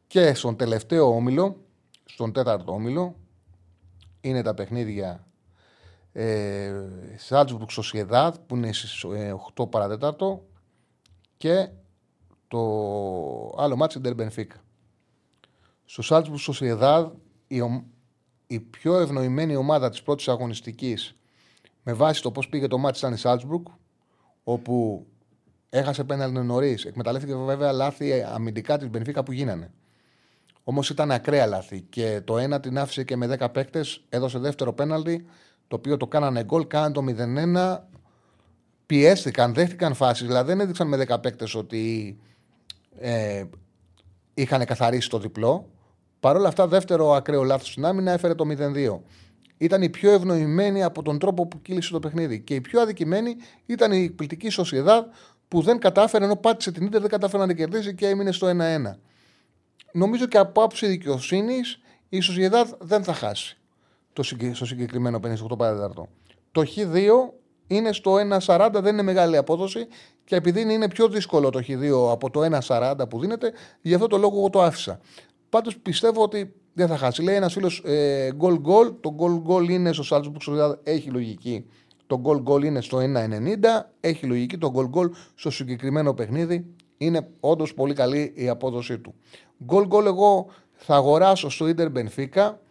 Και στον τελευταίο όμιλο, στον τέταρτο όμιλο, είναι τα παιχνίδια ε, Σάλτσμπουργκ Σοσιεδάδ που είναι στις 8 παρατέταρτο και το άλλο μάτι είναι Μπενφίκα. Στο Σάλτσμπουργκ Σοσιεδάδ η, η πιο ευνοημένη ομάδα της πρώτης αγωνιστικής με βάση το πώς πήγε το μάτι ήταν η Σάλτσμπουργκ όπου Έχασε πέναλτι νωρίς. Εκμεταλλεύτηκε βέβαια λάθη αμυντικά της Μπενφίκα που γίνανε. Όμως ήταν ακραία λάθη. Και το ένα την άφησε και με 10 παίκτες. Έδωσε δεύτερο πέναλτι. Το οποίο το κάνανε γκολ. Κάνανε το 0-1. Πιέστηκαν, δέχτηκαν φάσεις. Δηλαδή δεν έδειξαν με 10 παίκτες ότι ε, είχαν καθαρίσει το διπλό. Παρ' όλα αυτά, δεύτερο ακραίο λάθος στην άμυνα έφερε το 0-2. Ήταν η πιο ευνοημένη από τον τρόπο που κύλησε το παιχνίδι. Και η πιο αδικημένη ήταν η πληκτική Σοσιαδά που δεν κατάφερε, ενώ πάτησε την Ιντερ, δεν κατάφερε να την κερδίσει και έμεινε στο 1-1. Νομίζω και από άψη δικαιοσύνης η Σοσιαδά δεν θα χάσει το, στο συγκεκριμένο 58 παραδείγματο. Το Χ2 είναι στο 1,40, δεν είναι μεγάλη απόδοση και επειδή είναι πιο δύσκολο το Χ2 από το 1,40 που δίνεται, γι' αυτό το λόγο εγώ το άφησα. Πάντως πιστεύω ότι δεν θα χάσει. Λέει ένας φίλος γκολ γκολ. Το γκολ γκολ είναι στο Σάλτσμπουργκ, έχει λογική. Το γκολ γκολ είναι στο 1,90. Έχει λογική. Το γκολ γκολ στο συγκεκριμένο παιχνίδι είναι όντως πολύ καλή η απόδοσή του. Γκολ γκολ εγώ θα αγοράσω στο Ιντερ Μπενφίκα.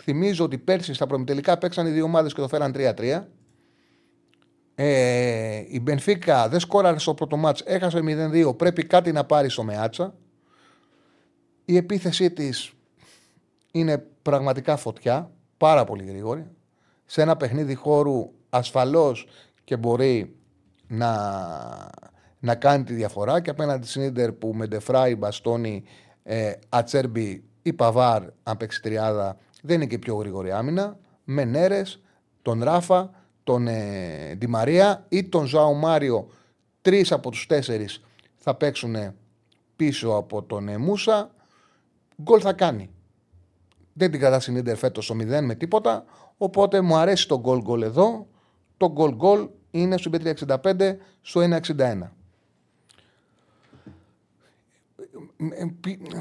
Θυμίζω ότι πέρσι στα προμητελικά παίξαν οι δύο ομάδες και το φέραν 3-3. Ε, η Μπενφίκα δεν σκόραρε στο πρώτο μάτς, έχασε 0-2. Πρέπει κάτι να πάρει στο Μεάτσα. Η επίθεσή της είναι πραγματικά φωτιά, πάρα πολύ γρήγορη. Σε ένα παιχνίδι χώρου ασφαλώς και μπορεί να, να κάνει τη διαφορά και απέναντι στην Ίντερ που με Ντεφράι, Μπαστόνι, ε, Ατσέρμπι ή Παβάρ, αν παίξει τριάδα, δεν είναι και πιο γρήγορη άμυνα. Με Νέρες, τον Ράφα, τον ε, Μαρία ή τον Ζάου Μάριο, τρεις από τους τέσσερις θα παίξουν πίσω από τον ε, Μούσα. Γκολ θα κάνει. Δεν την κρατά στην Ιντερ φέτος στο 0 με τίποτα. Οπότε μου αρέσει το γκολ γκολ εδώ. Το γκολ γκολ είναι στο 365 στο 1,61.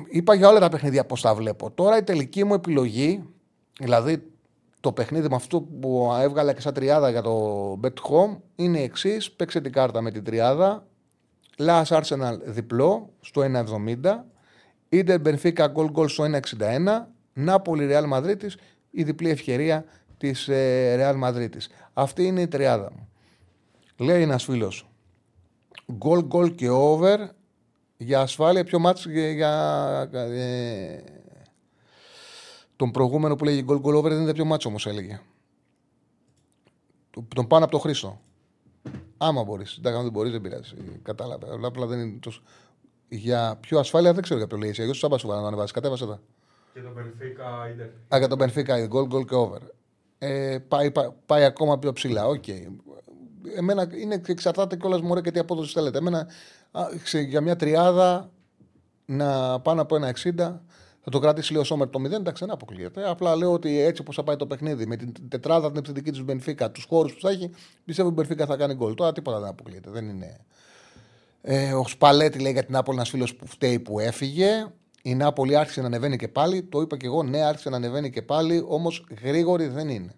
Είπα για όλα τα παιχνίδια πώς τα βλέπω. Τώρα η τελική μου επιλογή, δηλαδή το παιχνίδι με αυτό που έβγαλα και σαν τριάδα για το Bet Home, είναι η εξής. Παίξε την κάρτα με την τριάδα. Λα Arsenal διπλό στο 1,70. Ιντερ Μπενφίκα γκολ γκολ στο 1,61. Νάπολη Ρεάλ Μαδρίτη, η διπλή ευκαιρία της Ρεάλ Μαδρίτη. Αυτή είναι η τριάδα μου. Λέει ένας φίλος. Γκολ γκολ και over για ασφάλεια πιο μάτς για, ε, τον προηγούμενο που λέγει γκολ γκολ over δεν είναι πιο μάτσο όμως έλεγε. Τον πάνω από το Χρήστο. Άμα μπορείς. Εντάξει, αν δεν μπορείς, δεν πειράζει. Κατάλαβε. Απλά δεν είναι τόσο. Για πιο ασφάλεια δεν ξέρω για ποιο λέει. Εγώ σου σου να ανεβάσει. Κατέβασε τα. Και τον Μπενφίκα είναι. Α, για τον Μπενφίκα γκολ γκολ και over. Ε, πάει, πάει, πάει, ακόμα πιο ψηλά. Οκ. Okay. Εμένα είναι, εξαρτάται κιόλας μου και τι απόδοση θέλετε. Εμένα για μια τριάδα να πάνω από ένα 60 θα το κρατήσει λέει ο Σόμερ το 0, εντάξει δεν αποκλείεται. Απλά λέω ότι έτσι όπως θα πάει το παιχνίδι, με την τετράδα την επιθετική του Μπενφίκα, τους χώρους που θα έχει, πιστεύω ότι η Μπενφίκα θα κάνει γκολ. Τώρα τίποτα δεν αποκλείεται. Δεν είναι. Ε, ο Σπαλέτη λέει για την Άπολη ένας φίλος που φταίει που έφυγε. Η Νάπολη άρχισε να ανεβαίνει και πάλι. Το είπα και εγώ, ναι, άρχισε να ανεβαίνει και πάλι, όμως γρήγορη δεν είναι.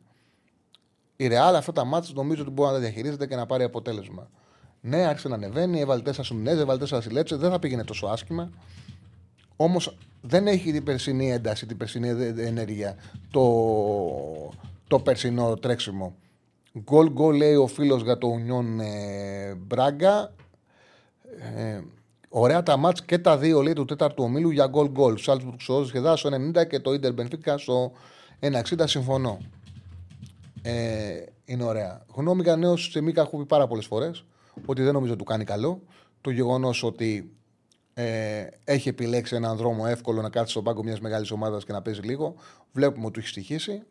Η Ρεάλ αυτά τα μάτια νομίζω ότι μπορεί να τα διαχειρίζεται και να πάρει αποτέλεσμα. Ναι, άρχισε να ανεβαίνει, έβαλε τέσσερα Σουμινέζες, έβαλε τέσσερα Σιλέτσε, δεν θα πήγαινε τόσο άσχημα. Όμως δεν έχει την περσινή ένταση, την περσινή ενέργεια το, το περσινό τρέξιμο. Γκολ γκολ λέει ο φίλος για το Ουνιόν ε, Μπράγκα. Ε, ωραία τα μάτς και τα δύο λέει του τέταρτου ομίλου για γκολ γκολ. Σάλτσμπουργκ στο σχεδά στο 90 και το Ιντερ Μπενφίκα στο 1,60 συμφωνώ. Ε, είναι ωραία. Γνώμη για νέο σε Μίκα έχω πει πάρα πολλές φορές ότι δεν νομίζω ότι του κάνει καλό. Το γεγονός ότι ε, έχει επιλέξει έναν δρόμο εύκολο να κάτσει στον πάγκο μιας μεγάλης ομάδας και να παίζει λίγο. Βλέπουμε ότι του έχει στοιχήσει.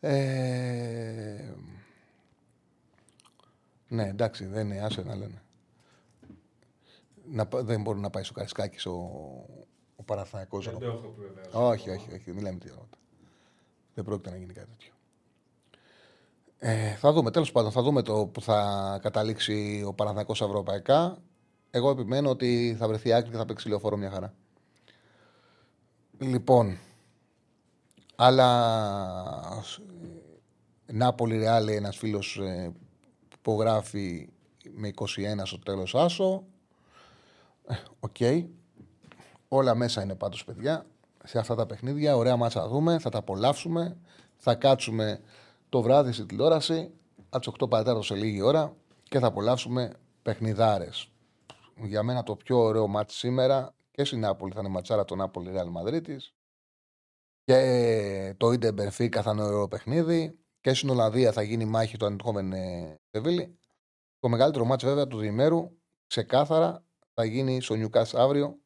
Ε, ναι, εντάξει, δεν είναι, άσε να λένε. Να, δεν μπορεί να πάει στο Καρισκάκης ο, ο Παραθυναϊκό. Δεν το έχω πει Όχι, όχι, όχι, μιλάμε τίποτα. Δεν πρόκειται να γίνει κάτι τέτοιο. Ε, θα δούμε, τέλος πάντων, θα δούμε το που θα καταλήξει ο Παναθηναϊκός ευρωπαϊκά. Εγώ επιμένω ότι θα βρεθεί άκρη και θα παίξει λεωφόρο μια χαρά. Λοιπόν, αλλά Νάπολη Ρεάλ ένας φίλος ε, που υπογράφει με 21 στο τέλος άσο. Ε, OK. Okay. Όλα μέσα είναι πάντως παιδιά σε αυτά τα παιχνίδια. Ωραία μας θα δούμε, θα τα απολαύσουμε. Θα κάτσουμε το βράδυ στη τηλεόραση, από τις 8 παρά τέταρτο σε λίγη ώρα και θα απολαύσουμε παιχνιδάρες. για μένα το πιο ωραίο ματς σήμερα και στην Νάπολη θα είναι ματσάρα το Νάπολη Ρεάλ Μαδρίτης και το Ιντερ Μπενφίκα θα είναι ωραίο παιχνίδι και στην Ολλανδία θα γίνει μάχη του Αϊντχόφεν Σεβίλη. Το μεγαλύτερο μάτς βέβαια του διημέρου ξεκάθαρα θα γίνει στο Νιουκάς αύριο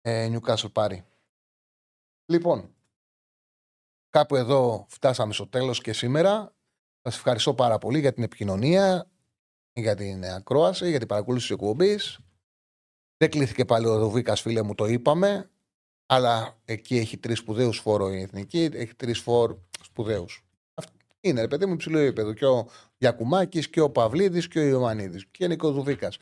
ε, Newcastle πάρει. Λοιπόν, κάπου εδώ φτάσαμε στο τέλος και σήμερα. Σας ευχαριστώ πάρα πολύ για την επικοινωνία, για την ακρόαση, για την παρακολούθηση της εκπομπής. Δεν κλείθηκε πάλι ο Δοβίκα, φίλε μου, το είπαμε. Αλλά εκεί έχει τρεις σπουδαίους φόρο η εθνική, έχει τρεις φόρ σπουδαίους. Είναι ρε παιδί μου υψηλό επίπεδο. Και ο Γιακουμάκης και ο Παυλίδης και ο Ιωαννίδης. Και είναι και ο Δουβίκας.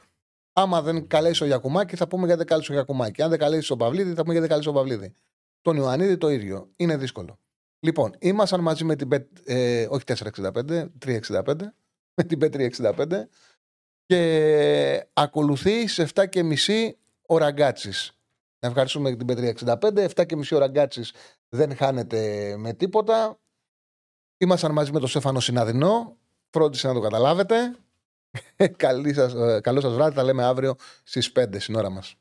Άμα δεν καλέσει ο Γιακουμάκη, θα πούμε γιατί δεν κάλεσε ο Γιακουμάκη. Αν δεν καλέσει ο Παυλίδη, θα πούμε γιατί δεν κάλεσε ο Παυλίδη. Τον Ιωαννίδη το ίδιο. Είναι δύσκολο. Λοιπόν, ήμασταν μαζί με την Bet, ε, όχι 465, 365, με την Bet365 και ακολουθεί σε 7 και μισή ο Ραγκάτσι. Να ευχαριστούμε την Bet365. 7 και μισή ο Ραγκάτσι δεν χάνεται με τίποτα. Ήμασταν μαζί με τον Στέφανο Συναδεινό. Φρόντισε να το καταλάβετε. Καλή σας, καλό σας βράδυ. Θα λέμε αύριο στις 5 στην ώρα μας.